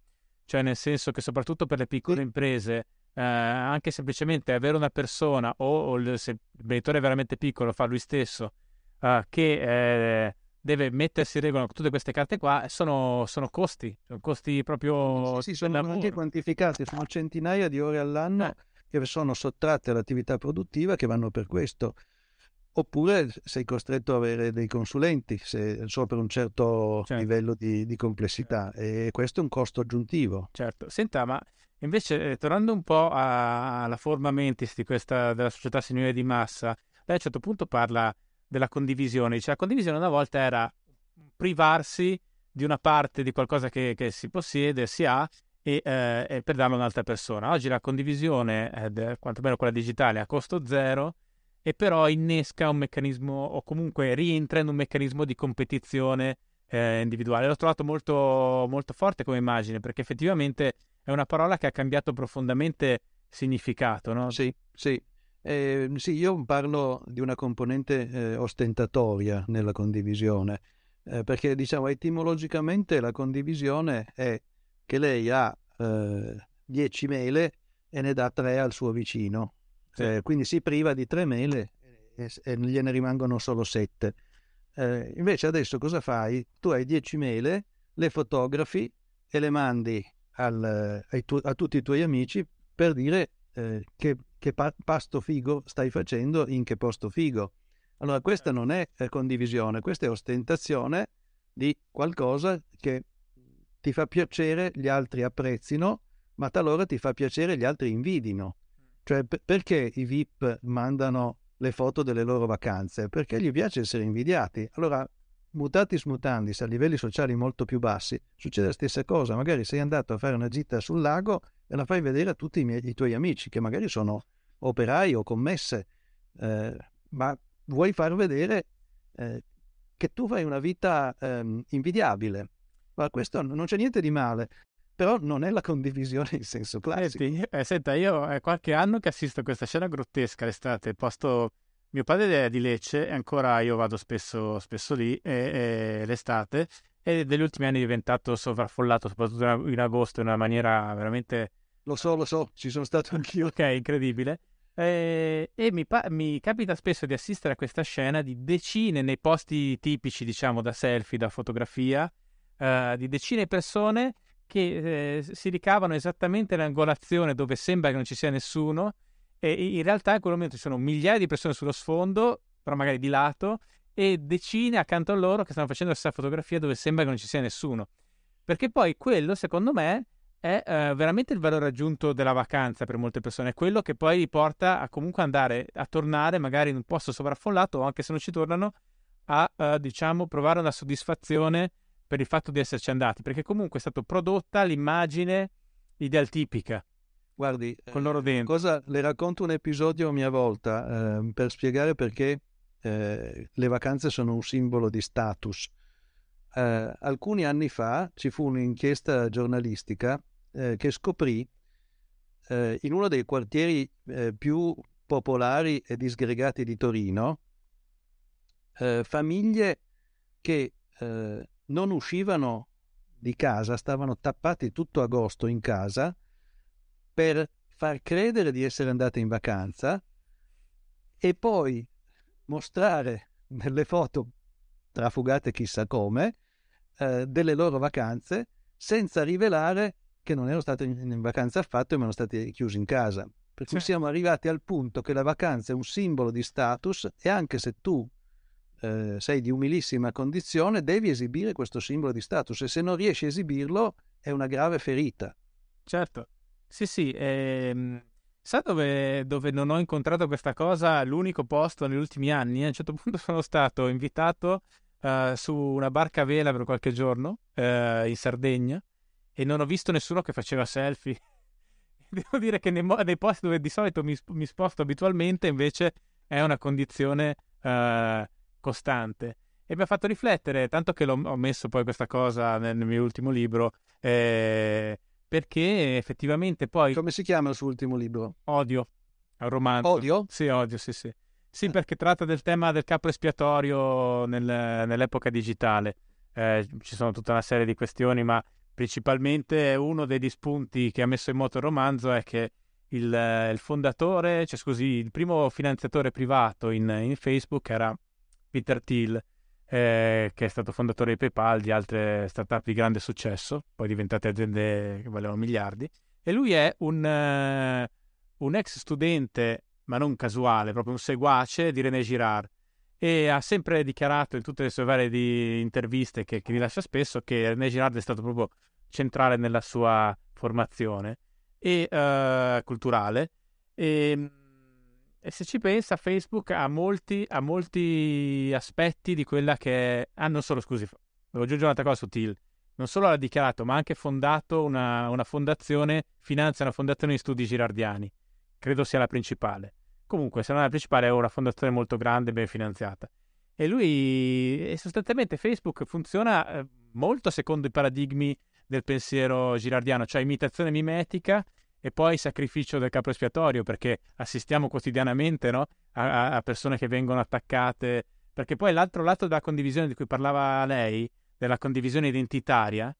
Cioè, nel senso che soprattutto per le piccole sì. imprese, eh, anche semplicemente avere una persona o, o il, se il venditore è veramente piccolo, fa lui stesso, eh, che... Eh, deve mettersi in regola con tutte queste carte qua, sono, sono costi, sono costi proprio... Sì, sì sono anche quantificati, sono centinaia di ore all'anno. Eh. che sono sottratte all'attività produttiva che vanno per questo. Oppure sei costretto ad avere dei consulenti se, solo per un certo, certo. livello di, di complessità certo. e questo è un costo aggiuntivo. Certo, senta, ma invece eh, tornando un po' alla forma mentis di questa, della società signore di massa, lei a un certo punto parla della condivisione, dice la condivisione una volta era privarsi di una parte di qualcosa che, che si possiede, si ha, e, eh, e, per darlo a un'altra persona. Oggi la condivisione, eh, quantomeno quella digitale, è a costo zero e però innesca un meccanismo o comunque rientra in un meccanismo di competizione eh, individuale. L'ho trovato molto, molto forte come immagine perché effettivamente è una parola che ha cambiato profondamente significato. No? Sì, sì. Eh, sì, io parlo di una componente eh, ostentatoria nella condivisione, eh, perché diciamo etimologicamente la condivisione è che lei ha 10 eh, mele e ne dà 3 al suo vicino. Sì. Eh, quindi si priva di 3 mele e, e gliene rimangono solo 7. Eh, invece adesso cosa fai? Tu hai 10 mele, le fotografi e le mandi al, tu, a tutti i tuoi amici per dire che, che pa- pasto figo stai facendo in che posto figo. Allora questa non è condivisione, questa è ostentazione di qualcosa che ti fa piacere, gli altri apprezzino, ma talora ti fa piacere, gli altri invidino. Cioè, p- perché i VIP mandano le foto delle loro vacanze? Perché gli piace essere invidiati. Allora, mutatis mutandis, a livelli sociali molto più bassi, succede la stessa cosa. Magari sei andato a fare una gita sul lago e la fai vedere a tutti i, miei, i tuoi amici, che magari sono operai o commesse, eh, ma vuoi far vedere eh, che tu fai una vita eh, invidiabile. Ma questo non c'è niente di male, però non è la condivisione in senso classico. Senti, eh, senta, io è qualche anno che assisto a questa scena grottesca l'estate, posto... Mio padre è di Lecce e ancora io vado spesso, spesso lì e, e, l'estate e negli ultimi anni è diventato sovraffollato, soprattutto in agosto, in una maniera veramente... Lo so, lo so, ci sono stato anch'io. Ok, incredibile. E, e mi, pa- mi, capita spesso di assistere a questa scena di decine nei posti tipici, diciamo, da selfie, da fotografia, uh, di decine di persone che eh, si ricavano esattamente nell'angolazione dove sembra che non ci sia nessuno e in realtà in quel momento ci sono migliaia di persone sullo sfondo, però magari di lato, e decine accanto a loro che stanno facendo stessa fotografia dove sembra che non ci sia nessuno. Perché poi quello, secondo me, è eh, veramente il valore aggiunto della vacanza per molte persone, è quello che poi li porta a comunque andare a tornare magari in un posto sovraffollato o anche se non ci tornano a eh, diciamo provare una soddisfazione per il fatto di esserci andati, perché comunque è stata prodotta l'immagine idealtipica. Guardi, con loro dentro. Cosa, le racconto un episodio a mia volta eh, per spiegare perché eh, le vacanze sono un simbolo di status. Eh, alcuni anni fa ci fu un'inchiesta giornalistica eh, che scoprì eh, in uno dei quartieri eh, più popolari e disgregati di Torino famiglie che non uscivano di casa, stavano tappati tutto agosto in casa per far credere di essere andate in vacanza e poi mostrare nelle foto trafugate chissà come eh, delle loro vacanze senza rivelare che non erano state in, in vacanza affatto e erano stati chiusi in casa. Per cui sì. siamo arrivati al punto che la vacanza è un simbolo di status e anche se tu eh, sei di umilissima condizione, devi esibire questo simbolo di status e se non riesci a esibirlo è una grave ferita. Certo, sì sì, ehm, sa dove, dove, non ho incontrato questa cosa? L'unico posto negli ultimi anni, a un certo punto sono stato invitato uh, su una barca a vela per qualche giorno uh, in Sardegna e non ho visto nessuno che faceva selfie. Devo dire che nei, nei, posti dove di solito mi, mi, sposto abitualmente invece è una condizione uh, costante. E mi ha fatto riflettere, tanto che ho messo poi questa cosa nel, nel mio ultimo libro, eh, perché effettivamente poi... Come si chiama il suo ultimo libro? Odio, è un romanzo. Odio? Sì, odio, sì, sì. Sì, eh. perché tratta del tema del capo espiatorio nel, nell'epoca digitale. Eh, ci sono tutta una serie di questioni, ma principalmente uno dei dispunti che ha messo in moto il romanzo è che il, il fondatore, cioè scusi, il primo finanziatore privato in, in Facebook era Peter Thiel, eh, che è stato fondatore di PayPal, di altre startup di grande successo, poi diventate aziende che valevano miliardi. E lui è un, eh, un ex studente, ma non casuale, proprio un seguace di René Girard e ha sempre dichiarato in tutte le sue varie interviste che, che rilascia spesso che René Girard è stato proprio centrale nella sua formazione e, uh, culturale e, ehm, e, se ci pensa Facebook ha molti, ha molti aspetti di quella che è... Ah, non solo, scusi, devo aggiungere un'altra cosa su Till. Non solo l'ha dichiarato, ma ha anche fondato una, una fondazione, finanzia una fondazione di studi girardiani. Credo sia la principale. Comunque, se non è la principale, è una fondazione molto grande e ben finanziata. E lui, e sostanzialmente Facebook funziona eh, molto secondo i paradigmi del pensiero girardiano, cioè imitazione mimetica e poi sacrificio del capo espiatorio, perché assistiamo quotidianamente no? a, a, persone che vengono attaccate, perché poi l'altro lato della condivisione di cui parlava lei, della condivisione identitaria,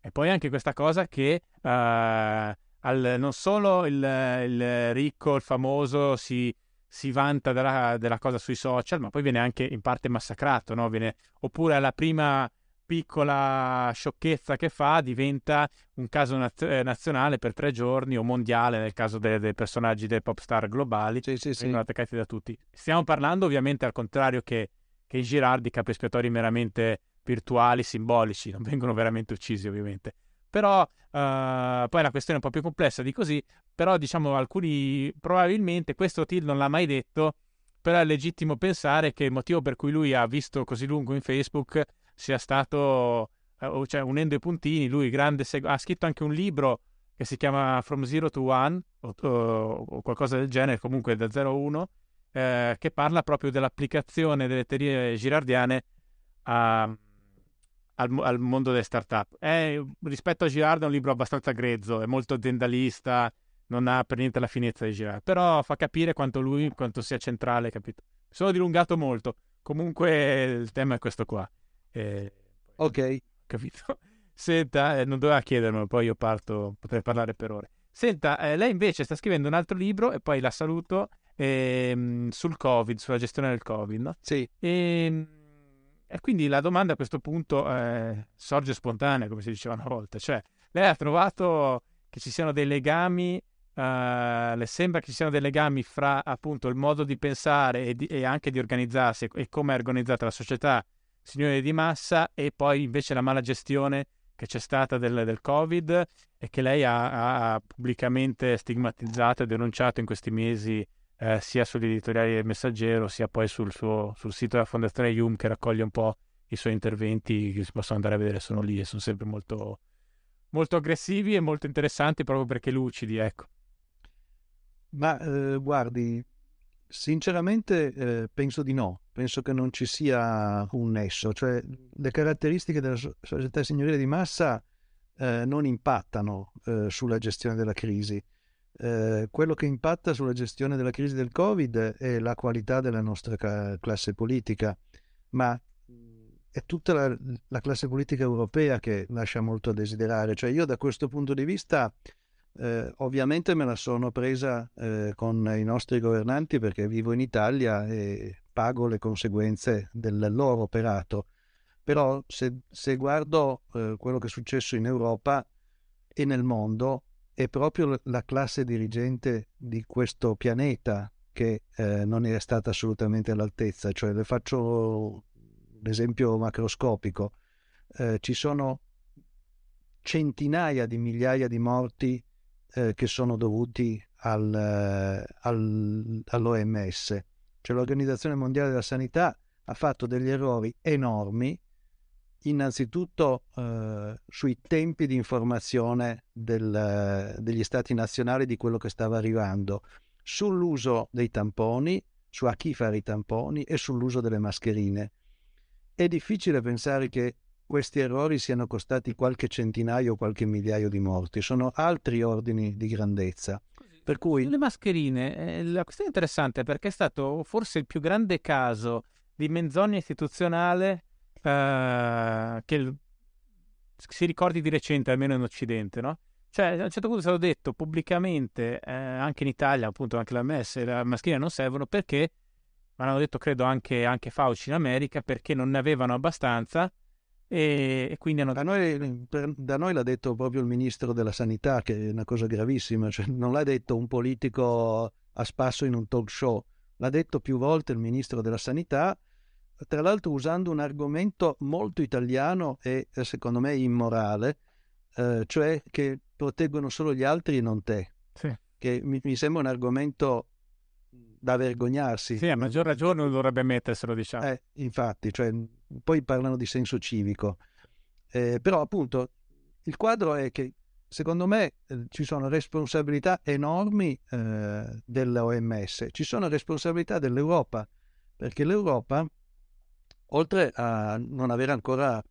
e poi anche questa cosa che uh, al, non solo il, il, ricco, il famoso si, si vanta della, della, cosa sui social, ma poi viene anche in parte massacrato, no? viene, oppure alla prima piccola sciocchezza che fa diventa un caso naz- eh, nazionale per tre giorni o mondiale nel caso dei, dei personaggi dei pop star globali sì, sì, vengono sì. attaccati da tutti. Stiamo parlando ovviamente al contrario che, che in Girard di capi espiatori meramente virtuali, simbolici, non vengono veramente uccisi ovviamente. Però uh, poi la questione è un po' più complessa di così, però diciamo alcuni probabilmente questo Till non l'ha mai detto, però è legittimo pensare che il motivo per cui lui ha visto così lungo in Facebook sia stato, eh, cioè unendo i puntini, lui grande seg- ha scritto anche un libro che si chiama From Zero to One o, o, qualcosa del genere, comunque da 0 a 1, eh, che parla proprio dell'applicazione delle teorie girardiane a, al, al, mondo delle start-up. È, rispetto a Girard è un libro abbastanza grezzo, è molto aziendalista, non ha per niente la finezza di Girard, però fa capire quanto lui, quanto sia centrale, capito? Mi sono dilungato molto, comunque il tema è questo qua. Eh, ok. Capito? Senta, eh, non doveva chiedermelo, poi io parto, potrei parlare per ore. Senta, eh, lei invece sta scrivendo un altro libro e poi la saluto ehm, sul Covid, sulla gestione del Covid, no? Sì. E, ehm, e quindi la domanda a questo punto eh, sorge spontanea, come si diceva una volta, cioè lei ha trovato che ci siano dei legami, uh, le sembra che ci siano dei legami fra appunto il modo di pensare e, di, e anche di organizzarsi e, e come è organizzata la società signore di massa e poi invece la mala gestione che c'è stata del, del Covid e che lei ha, ha, pubblicamente stigmatizzato e denunciato in questi mesi eh, sia sugli editoriali del Messaggero sia poi sul, suo, sul sito della Fondazione Yum che raccoglie un po' i suoi interventi che si possono andare a vedere, sono lì e sono sempre molto, molto aggressivi e molto interessanti proprio perché lucidi, ecco. Ma eh, guardi, sinceramente eh, penso di no penso che non ci sia un nesso, cioè le caratteristiche della società signorile di massa eh, non impattano eh, sulla gestione della crisi. Eh, quello che impatta sulla gestione della crisi del Covid è la qualità della nostra ca- classe politica, ma è tutta la, la, classe politica europea che lascia molto a desiderare. Cioè io da questo punto di vista eh, ovviamente me la sono presa eh, con i nostri governanti perché vivo in Italia e pago le conseguenze del loro operato. Però se, se guardo eh, quello che è successo in Europa e nel mondo, è proprio la classe dirigente di questo pianeta che eh, non è stata assolutamente all'altezza. Cioè, le faccio l'esempio macroscopico. Eh, ci sono centinaia di migliaia di morti eh, che sono dovuti al, eh, al, all'OMS cioè l'Organizzazione Mondiale della Sanità, ha fatto degli errori enormi, innanzitutto eh, sui tempi di informazione del, degli stati nazionali di quello che stava arrivando, sull'uso dei tamponi, su a chi fare i tamponi e sull'uso delle mascherine. È difficile pensare che questi errori siano costati qualche centinaio o qualche migliaio di morti, sono altri ordini di grandezza. Per cui... Le mascherine, eh, la questione è interessante perché è stato forse il più grande caso di menzogna istituzionale eh, che si ricordi di recente, almeno in Occidente, no? Cioè, a un certo punto è stato detto pubblicamente, eh, anche in Italia, appunto, anche la MES e la mascherina non servono perché, ma l'hanno detto credo anche, anche Fauci in America, perché non ne avevano abbastanza e, e quindi hanno... Da noi, da noi, l'ha detto proprio il ministro della sanità, che è una cosa gravissima, cioè non l'ha detto un politico a spasso in un talk show, l'ha detto più volte il ministro della sanità, tra l'altro usando un argomento molto italiano e secondo me immorale, eh, cioè che proteggono solo gli altri e non te. Sì. Che mi, mi sembra un argomento da vergognarsi. Sì, a maggior ragione dovrebbe metterselo, diciamo. Eh, infatti, cioè, poi parlano di senso civico. Eh, però appunto il quadro è che secondo me eh, ci sono responsabilità enormi eh, dell'OMS, ci sono responsabilità dell'Europa, perché l'Europa, oltre a non aver ancora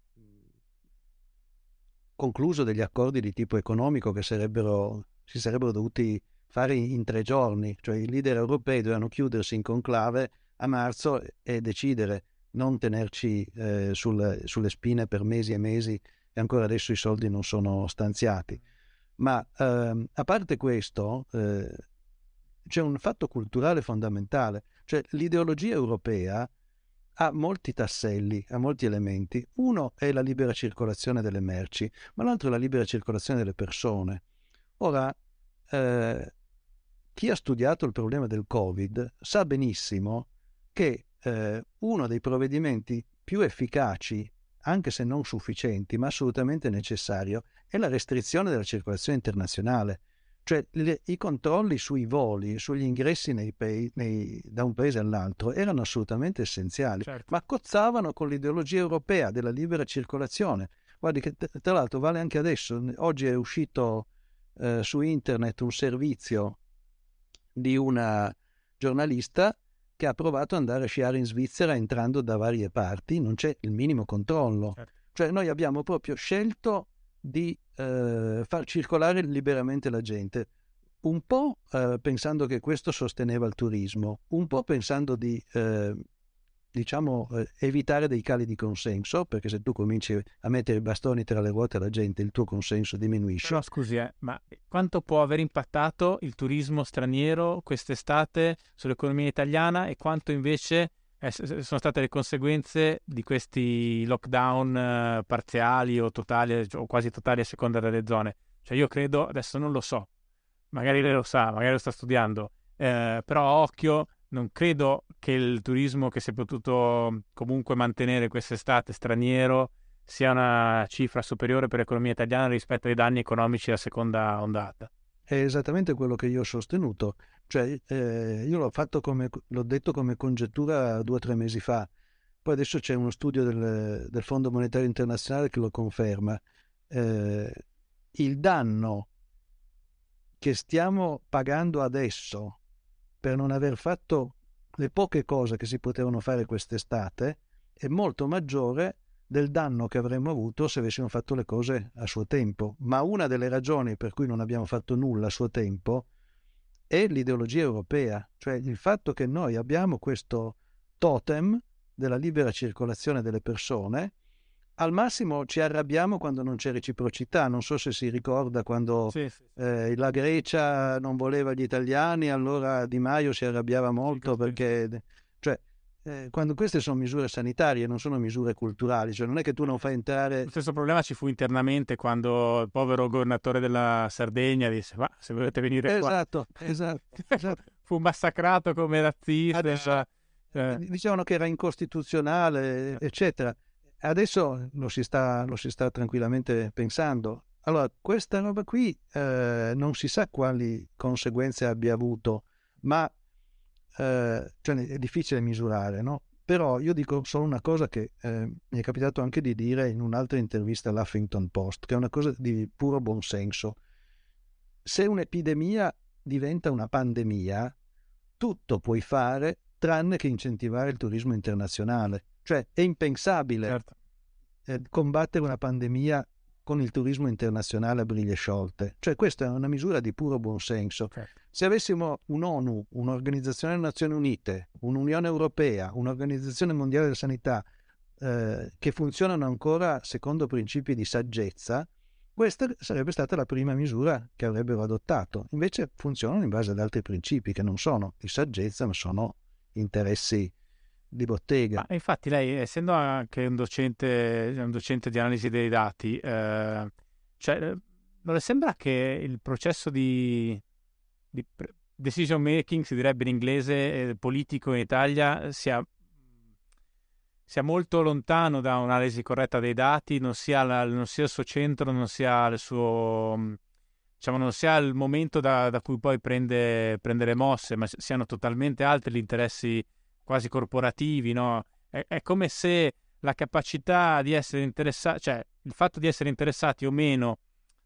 concluso degli accordi di tipo economico che sarebbero, si sarebbero dovuti fare in tre giorni, cioè i leader europei dovevano chiudersi in conclave a marzo e decidere, non tenerci eh, sul, sulle spine per mesi e mesi e ancora adesso i soldi non sono stanziati. Ma ehm, a parte questo, eh, c'è un fatto culturale fondamentale, cioè l'ideologia europea ha molti tasselli, ha molti elementi. Uno è la libera circolazione delle merci, ma l'altro è la libera circolazione delle persone. Ora, eh, chi ha studiato il problema del Covid sa benissimo che eh, uno dei provvedimenti più efficaci, anche se non sufficienti, ma assolutamente necessario, è la restrizione della circolazione internazionale. Cioè le, i controlli sui voli, sugli ingressi nei pay, nei, da un paese all'altro erano assolutamente essenziali, certo. ma cozzavano con l'ideologia europea della libera circolazione. Guardi che tra l'altro vale anche adesso, oggi è uscito eh, su internet un servizio di una giornalista che ha provato ad andare a sciare in Svizzera entrando da varie parti, non c'è il minimo controllo. Certo. Cioè noi abbiamo proprio scelto di eh, far circolare liberamente la gente, un po' eh, pensando che questo sosteneva il turismo, un po' pensando di eh, diciamo, eh, evitare dei cali di consenso, perché se tu cominci a mettere i bastoni tra le ruote alla gente, il tuo consenso diminuisce. Però scusi, eh, ma quanto può aver impattato il turismo straniero quest'estate sull'economia italiana e quanto invece eh, sono state le conseguenze di questi lockdown eh, parziali o totali o quasi totali a seconda delle zone? Cioè io credo, adesso non lo so, magari lei lo sa, magari lo sta studiando, eh, però occhio non credo che il turismo che si è potuto comunque mantenere quest'estate straniero sia una cifra superiore per l'economia italiana rispetto ai danni economici della seconda ondata. È esattamente quello che io ho sostenuto, cioè eh, io l'ho, fatto come, l'ho detto come congettura due o tre mesi fa, poi adesso c'è uno studio del, del Fondo Monetario Internazionale che lo conferma. Eh, il danno che stiamo pagando adesso per non aver fatto le poche cose che si potevano fare quest'estate è molto maggiore del danno che avremmo avuto se avessimo fatto le cose a suo tempo. Ma una delle ragioni per cui non abbiamo fatto nulla a suo tempo è l'ideologia europea, cioè il fatto che noi abbiamo questo totem della libera circolazione delle persone al massimo ci arrabbiamo quando non c'è reciprocità. Non so se si ricorda quando sì, sì, sì. Eh, la Grecia non voleva gli italiani, allora Di Maio si arrabbiava molto perché... Cioè, eh, quando queste sono misure sanitarie, non sono misure culturali, cioè non è che tu non fai entrare... Lo stesso problema ci fu internamente quando il povero governatore della Sardegna disse, ma se volete venire esatto, qua... Esatto, esatto. fu massacrato come razzista. Adesso, eh. Dicevano che era incostituzionale, eccetera. Adesso lo si sta, lo si sta tranquillamente pensando. Allora, questa roba qui eh, non si sa quali conseguenze abbia avuto, ma eh, cioè è difficile misurare, no? Però io dico solo una cosa che eh, mi è capitato anche di dire in un'altra intervista all'Huffington Post, che è una cosa di puro buonsenso. Se un'epidemia diventa una pandemia, tutto puoi fare tranne che incentivare il turismo internazionale. Cioè è impensabile certo. eh, combattere una pandemia con il turismo internazionale a briglie sciolte. Cioè questa è una misura di puro buonsenso. Certo. Se avessimo un'ONU, un'Organizzazione delle Nazioni Unite, un'Unione Europea, un'Organizzazione Mondiale della Sanità eh, che funzionano ancora secondo principi di saggezza, questa sarebbe stata la prima misura che avrebbero adottato. Invece funzionano in base ad altri principi che non sono di saggezza, ma sono interessi di bottega. Ma infatti lei, essendo anche un docente, un docente di analisi dei dati, eh, cioè, non le sembra che il processo di, di decision making, si direbbe in inglese, eh, politico in Italia, sia, sia, molto lontano da un'analisi corretta dei dati, non sia, la, non sia il suo centro, non sia il suo diciamo, non sia il momento da, da cui poi prende, prende, le mosse, ma siano totalmente altri gli interessi quasi corporativi, no? È, è come se la capacità di essere interessati, cioè il fatto di essere interessati o meno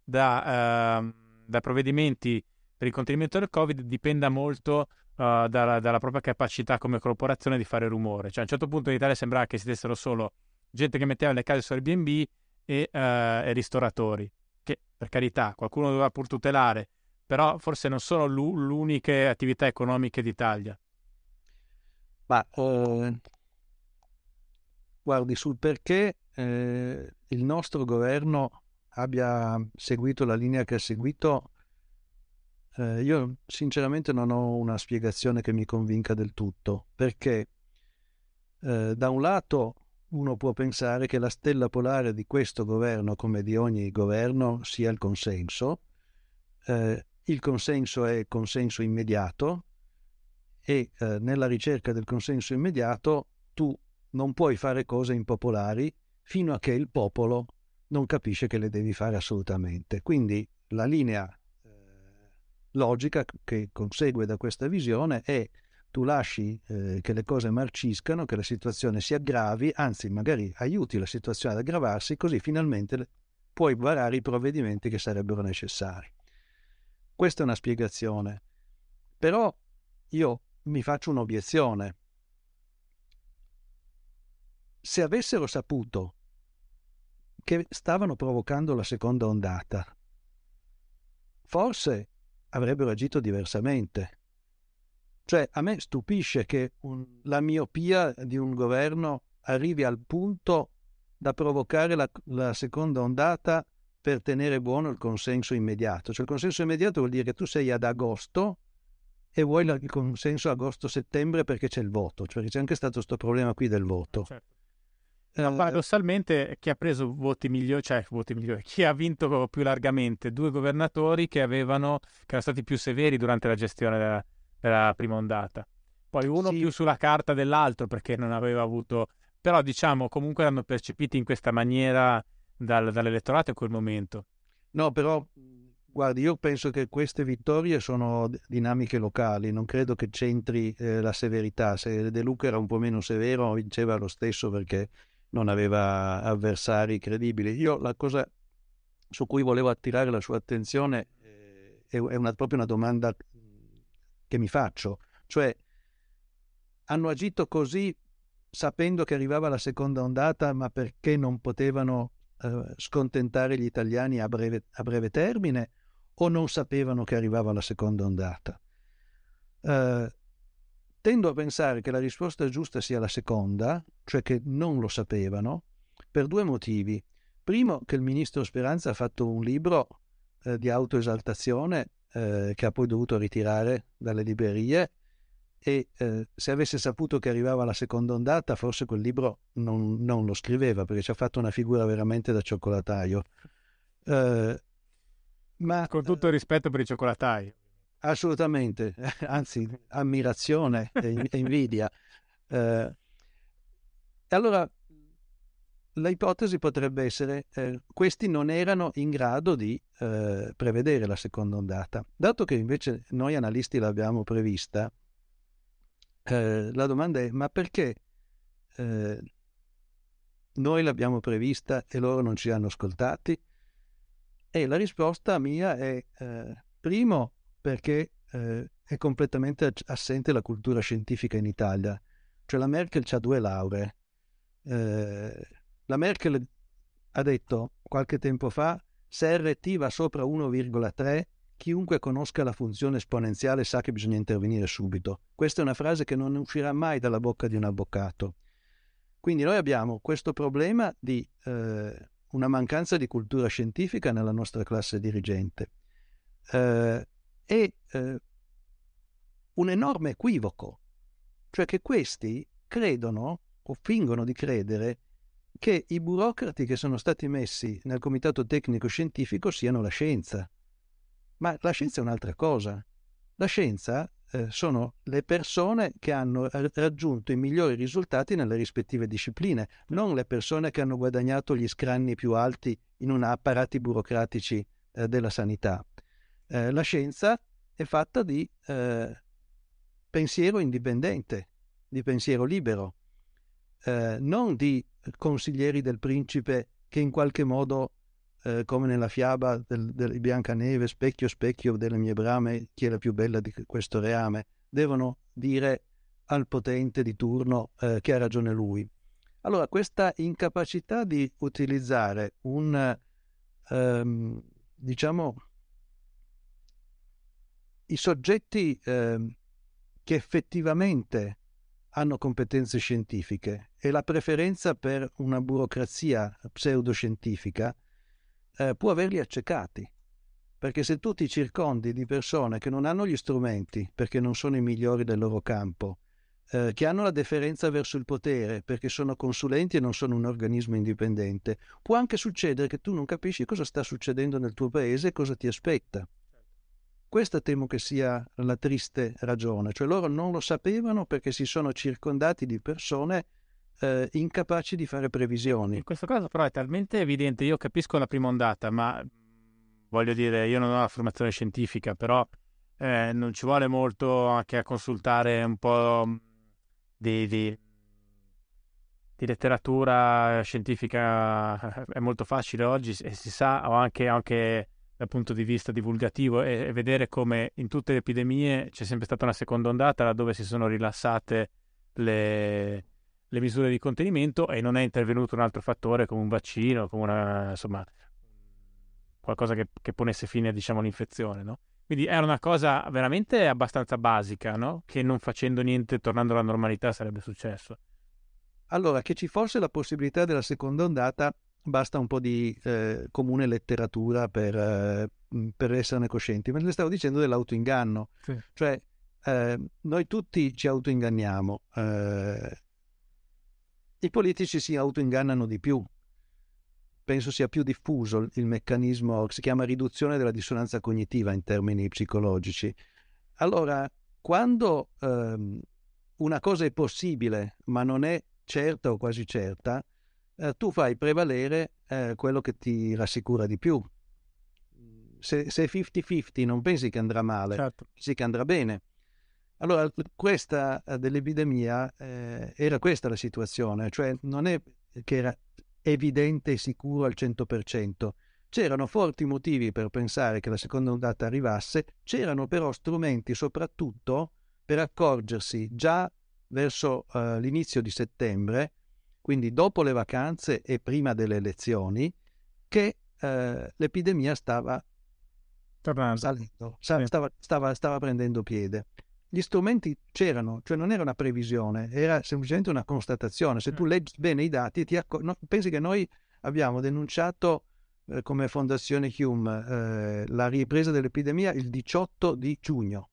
da, uh, da provvedimenti per il contenimento del Covid dipenda molto uh, dalla, dalla, propria capacità come corporazione di fare rumore. Cioè, a un certo punto in Italia sembrava che esistessero solo gente che metteva le case su Airbnb e, uh, e ristoratori che per carità qualcuno doveva pur tutelare, però forse non sono l'unica attività economiche d'Italia. Ma eh, guardi, sul perché eh, il nostro governo abbia seguito la linea che ha seguito, eh, io sinceramente non ho una spiegazione che mi convinca del tutto, perché eh, da un lato uno può pensare che la stella polare di questo governo, come di ogni governo, sia il consenso. Eh, il consenso è consenso immediato e eh, nella ricerca del consenso immediato tu non puoi fare cose impopolari fino a che il popolo non capisce che le devi fare assolutamente. Quindi la linea eh, logica che consegue da questa visione è tu lasci eh, che le cose marciscano, che la situazione si aggravi, anzi magari aiuti la situazione ad aggravarsi, così finalmente puoi varare i provvedimenti che sarebbero necessari. Questa è una spiegazione. Però io mi faccio un'obiezione. Se avessero saputo che stavano provocando la seconda ondata, forse avrebbero agito diversamente cioè, a me stupisce che un, la miopia di un governo arrivi al punto da provocare la, la, seconda ondata per tenere buono il consenso immediato. Cioè, il consenso immediato vuol dire che tu sei ad agosto e vuoi il consenso agosto-settembre perché c'è il voto. Cioè, c'è anche stato questo problema qui del voto. Certo. No, eh, paradossalmente chi ha preso voti migliori, cioè voti migliori, chi ha vinto più largamente? Due governatori che avevano, che erano stati più severi durante la gestione della, la prima ondata. Poi uno sì. più sulla carta dell'altro perché non aveva avuto... Però diciamo comunque erano percepiti in questa maniera dal, dall'elettorato in quel momento. No, però guardi, io penso che queste vittorie sono dinamiche locali, non credo che c'entri eh, la severità. Se De Luca era un po' meno severo, vinceva lo stesso perché non aveva avversari credibili. Io la cosa su cui volevo attirare la sua attenzione eh, è, una, proprio una domanda che mi faccio. Cioè, hanno agito così sapendo che arrivava la seconda ondata, ma perché non potevano eh, scontentare gli italiani a breve, a breve, termine o non sapevano che arrivava la seconda ondata? Eh, tendo a pensare che la risposta giusta sia la seconda, cioè che non lo sapevano, per due motivi. Primo, che il ministro Speranza ha fatto un libro eh, di autoesaltazione eh, che ha poi dovuto ritirare dalle librerie e eh, se avesse saputo che arrivava la seconda ondata forse quel libro non, non lo scriveva perché ci ha fatto una figura veramente da cioccolataio. Eh, ma, Con tutto il rispetto per i cioccolatai. Assolutamente, anzi ammirazione e, invidia. Eh, allora l'ipotesi potrebbe essere eh, questi non erano in grado di eh, prevedere la seconda ondata. Dato che invece noi analisti l'abbiamo prevista, eh, la domanda è ma perché eh, noi l'abbiamo prevista e loro non ci hanno ascoltati? E la risposta mia è eh, primo perché eh, è completamente assente la cultura scientifica in Italia. Cioè la Merkel ha due lauree. Eh, la Merkel ha detto qualche tempo fa, se RT va sopra 1,3, chiunque conosca la funzione esponenziale sa che bisogna intervenire subito. Questa è una frase che non uscirà mai dalla bocca di un avvocato. Quindi noi abbiamo questo problema di eh, una mancanza di cultura scientifica nella nostra classe dirigente eh, e eh, un enorme equivoco, cioè che questi credono o fingono di credere che i burocrati che sono stati messi nel comitato tecnico scientifico siano la scienza. Ma la scienza è un'altra cosa. La scienza eh, sono le persone che hanno raggiunto i migliori risultati nelle rispettive discipline, non le persone che hanno guadagnato gli scranni più alti in una apparati burocratici eh, della sanità. Eh, la scienza è fatta di eh, pensiero indipendente, di pensiero libero, eh, non di consiglieri del principe che in qualche modo eh, come nella fiaba del, del Biancaneve, specchio specchio delle mie brame, chi è la più bella di questo reame, devono dire al potente di turno eh, che ha ragione lui. Allora, questa incapacità di utilizzare un, ehm, diciamo, i soggetti ehm, che effettivamente hanno competenze scientifiche e la preferenza per una burocrazia pseudoscientifica eh, può averli accecati. Perché se tu ti circondi di persone che non hanno gli strumenti perché non sono i migliori del loro campo, eh, che hanno la deferenza verso il potere perché sono consulenti e non sono un organismo indipendente, può anche succedere che tu non capisci cosa sta succedendo nel tuo paese e cosa ti aspetta. Questa temo che sia la triste ragione, cioè loro non lo sapevano perché si sono circondati di persone eh, incapaci di fare previsioni. In questo caso però è talmente evidente, io capisco la prima ondata, ma voglio dire, io non ho la formazione scientifica, però eh, non ci vuole molto anche a consultare un po' di, di, di letteratura scientifica, è molto facile oggi e si sa, o anche, anche dal punto di vista divulgativo, e, e vedere come in tutte le epidemie c'è sempre stata una seconda ondata laddove si sono rilassate le, le misure di contenimento e non è intervenuto un altro fattore come un vaccino, come una, insomma, qualcosa che, che ponesse fine diciamo, all'infezione. No? Quindi era una cosa veramente abbastanza basica, no? che non facendo niente, tornando alla normalità, sarebbe successo. Allora, che ci fosse la possibilità della seconda ondata, basta un po' di eh, comune letteratura per, eh, per, esserne coscienti. Ma le stavo dicendo dell'autoinganno. Sì. Cioè, eh, noi tutti ci autoinganniamo. Eh, i politici si autoingannano di più. Penso sia più diffuso il meccanismo che si chiama riduzione della dissonanza cognitiva in termini psicologici. Allora, quando ehm, una cosa è possibile ma non è certa o quasi certa, eh, tu fai prevalere eh, quello che ti rassicura di più. Se, se è 50-50 non pensi che andrà male, certo. pensi che andrà bene. Allora, questa eh, dell'epidemia eh, era questa la situazione, cioè non è che era evidente e sicuro al 100%. C'erano forti motivi per pensare che la seconda ondata arrivasse, c'erano però strumenti soprattutto per accorgersi già verso uh, l'inizio di settembre, quindi dopo le vacanze e prima delle elezioni, che uh, l'epidemia stava salendo, stava, stava, stava prendendo piede gli strumenti c'erano, cioè non era una previsione, era semplicemente una constatazione. Se tu mm. leggi bene i dati, ti accor- no, pensi che noi abbiamo denunciato eh, come Fondazione Hume eh, la ripresa dell'epidemia il 18 di giugno.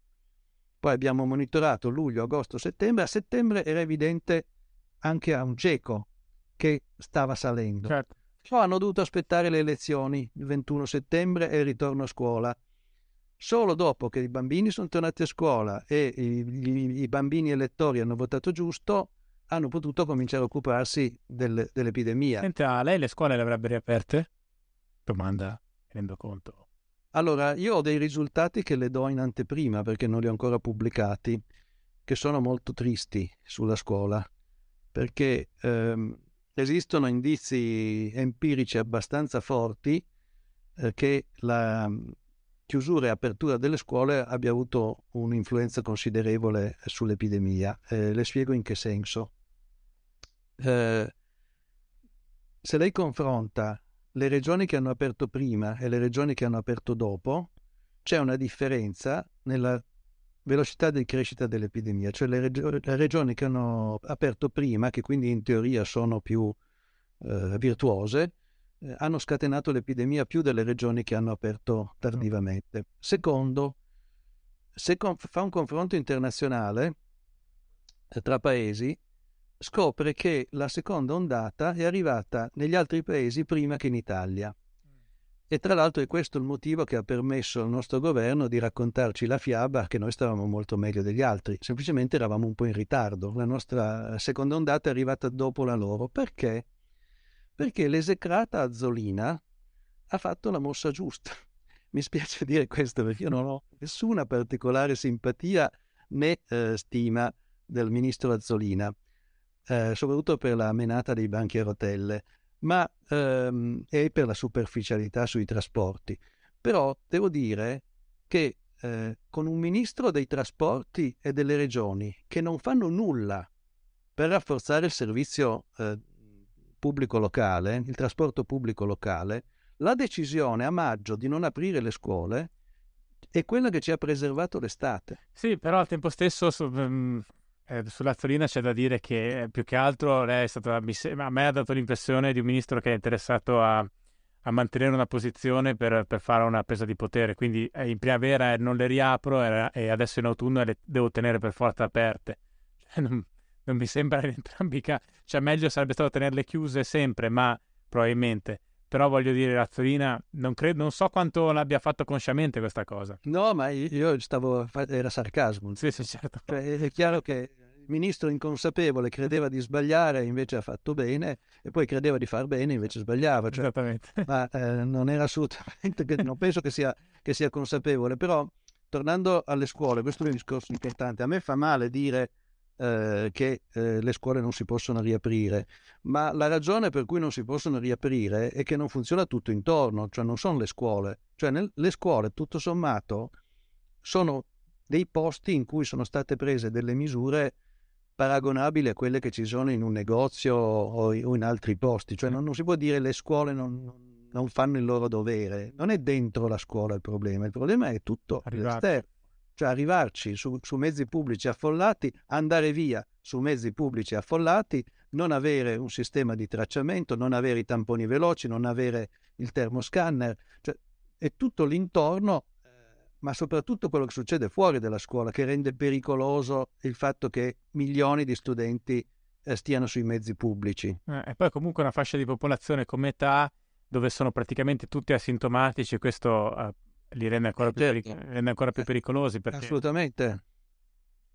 Poi abbiamo monitorato luglio, agosto, settembre. A settembre era evidente anche a un cieco che stava salendo. Certo. Però hanno dovuto aspettare le elezioni il 21 settembre e il ritorno a scuola. Solo dopo che i bambini sono tornati a scuola e i, i, bambini elettori hanno votato giusto, hanno potuto cominciare a occuparsi del, dell'epidemia. Senta, lei le scuole le avrebbe riaperte? Domanda, rendo conto. Allora, io ho dei risultati che le do in anteprima perché non li ho ancora pubblicati, che sono molto tristi sulla scuola, perché ehm, esistono indizi empirici abbastanza forti eh, che la, chiusura e apertura delle scuole abbia avuto un'influenza considerevole sull'epidemia. Eh, le spiego in che senso. Eh, se lei confronta le regioni che hanno aperto prima e le regioni che hanno aperto dopo, c'è una differenza nella velocità di crescita dell'epidemia, cioè le, regio- le regioni che hanno aperto prima, che quindi in teoria sono più eh, virtuose, eh, hanno scatenato l'epidemia più delle regioni che hanno aperto tardivamente. Secondo, se con, fa un confronto internazionale eh, tra paesi, scopre che la seconda ondata è arrivata negli altri paesi prima che in Italia. E tra l'altro è questo il motivo che ha permesso al nostro governo di raccontarci la fiaba che noi stavamo molto meglio degli altri, semplicemente eravamo un po' in ritardo, la nostra seconda ondata è arrivata dopo la loro. Perché? Perché l'esecrata Azzolina ha fatto la mossa giusta. Mi spiace dire questo perché io non ho nessuna particolare simpatia né eh, stima del ministro Azzolina, eh, soprattutto per la menata dei banchi a rotelle ma ehm, e per la superficialità sui trasporti. Però devo dire che eh, con un ministro dei trasporti e delle regioni che non fanno nulla per rafforzare il servizio eh, pubblico locale, il trasporto pubblico locale, la decisione a maggio di non aprire le scuole è quella che ci ha preservato l'estate. Sì, però al tempo stesso su, um, eh, sulla Zolina c'è da dire che eh, più che altro lei è stata, a me ha dato l'impressione di un ministro che è interessato a, a mantenere una posizione per, per, fare una presa di potere, quindi eh, in primavera non le riapro e adesso in autunno le devo tenere per forza aperte. Non, mi sembra in entrambi i casi, cioè meglio sarebbe stato tenerle chiuse sempre, ma probabilmente però voglio dire, Razzolina, non, credo, non so quanto l'abbia fatto consciamente questa cosa. No, ma io stavo, era sarcasmo. Sì, sì, certo. Cioè, è chiaro che il ministro inconsapevole credeva di sbagliare, invece ha fatto bene, e poi credeva di far bene, invece sbagliava. Cioè, Esattamente. Ma eh, non era assolutamente, non penso che sia, che sia consapevole, però tornando alle scuole, questo è un discorso importante. A me fa male dire eh, che eh, le scuole non si possono riaprire, ma la ragione per cui non si possono riaprire è che non funziona tutto intorno, cioè non sono le scuole, cioè nel, le scuole tutto sommato sono dei posti in cui sono state prese delle misure paragonabili a quelle che ci sono in un negozio o in altri posti, cioè non, non si può dire le scuole non, non, fanno il loro dovere, non è dentro la scuola il problema, il problema è tutto all'esterno cioè arrivarci su, su, mezzi pubblici affollati, andare via su mezzi pubblici affollati, non avere un sistema di tracciamento, non avere i tamponi veloci, non avere il termoscanner, cioè è tutto l'intorno, eh, ma soprattutto quello che succede fuori dalla scuola che rende pericoloso il fatto che milioni di studenti eh, stiano sui mezzi pubblici. Eh, e poi comunque una fascia di popolazione come età dove sono praticamente tutti asintomatici, questo eh, li rende ancora, più, certo. peric- rende ancora più pericolosi. Perché... Assolutamente.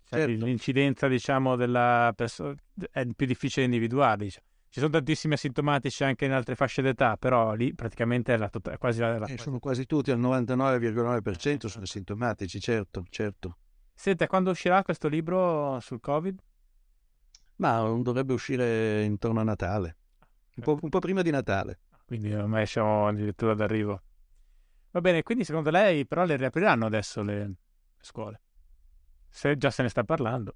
Cioè, certo. L'incidenza, diciamo, della persona è più difficile individuare. Diciamo. Ci sono tantissimi asintomatici anche in altre fasce d'età, però lì praticamente è, la to- è quasi la... la... Eh, sono quasi tutti, al 99,9% sono asintomatici, certo, certo. Senta, quando uscirà questo libro sul Covid? Ma dovrebbe uscire intorno a Natale, un po', un po prima di Natale. Quindi ormai siamo addirittura d'arrivo. Va bene, quindi secondo lei però le riapriranno adesso le, scuole? Se già se ne sta parlando.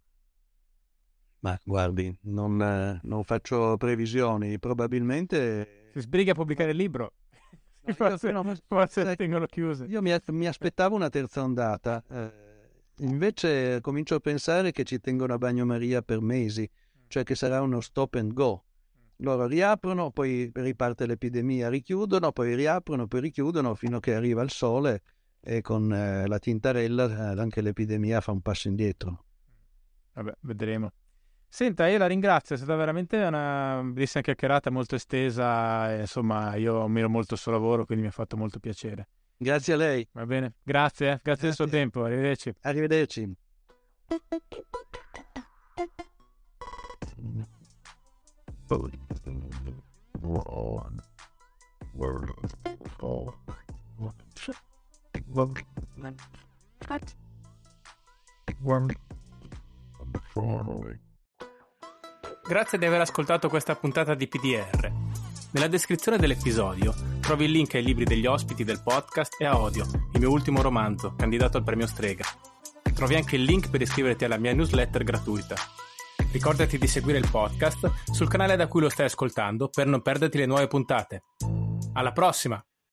Ma guardi, non, non faccio previsioni, probabilmente... Si sbriga a pubblicare il libro. No, forse, no, forse le tengono chiuse. Io mi, mi, aspettavo una terza ondata, eh, invece comincio a pensare che ci tengono a bagnomaria per mesi, cioè che sarà uno stop and go loro riaprono, poi riparte l'epidemia, richiudono, poi riaprono, poi richiudono fino a che arriva il sole e con eh, la tintarella eh, anche l'epidemia fa un passo indietro. Vabbè, vedremo. Senta, io la ringrazio, è stata veramente una bellissima chiacchierata molto estesa, e, insomma io ammiro molto il suo lavoro, quindi mi ha fatto molto piacere. Grazie a lei. Va bene, grazie, eh. grazie, grazie del suo tempo, arrivederci. Arrivederci. Grazie di aver ascoltato questa puntata di PDR. Nella descrizione dell'episodio trovi il link ai libri degli ospiti del podcast e a Odio, il mio ultimo romanzo, candidato al premio Strega. Trovi anche il link per iscriverti alla mia newsletter gratuita. Ricordati di seguire il podcast sul canale da cui lo stai ascoltando per non perderti le nuove puntate. Alla prossima!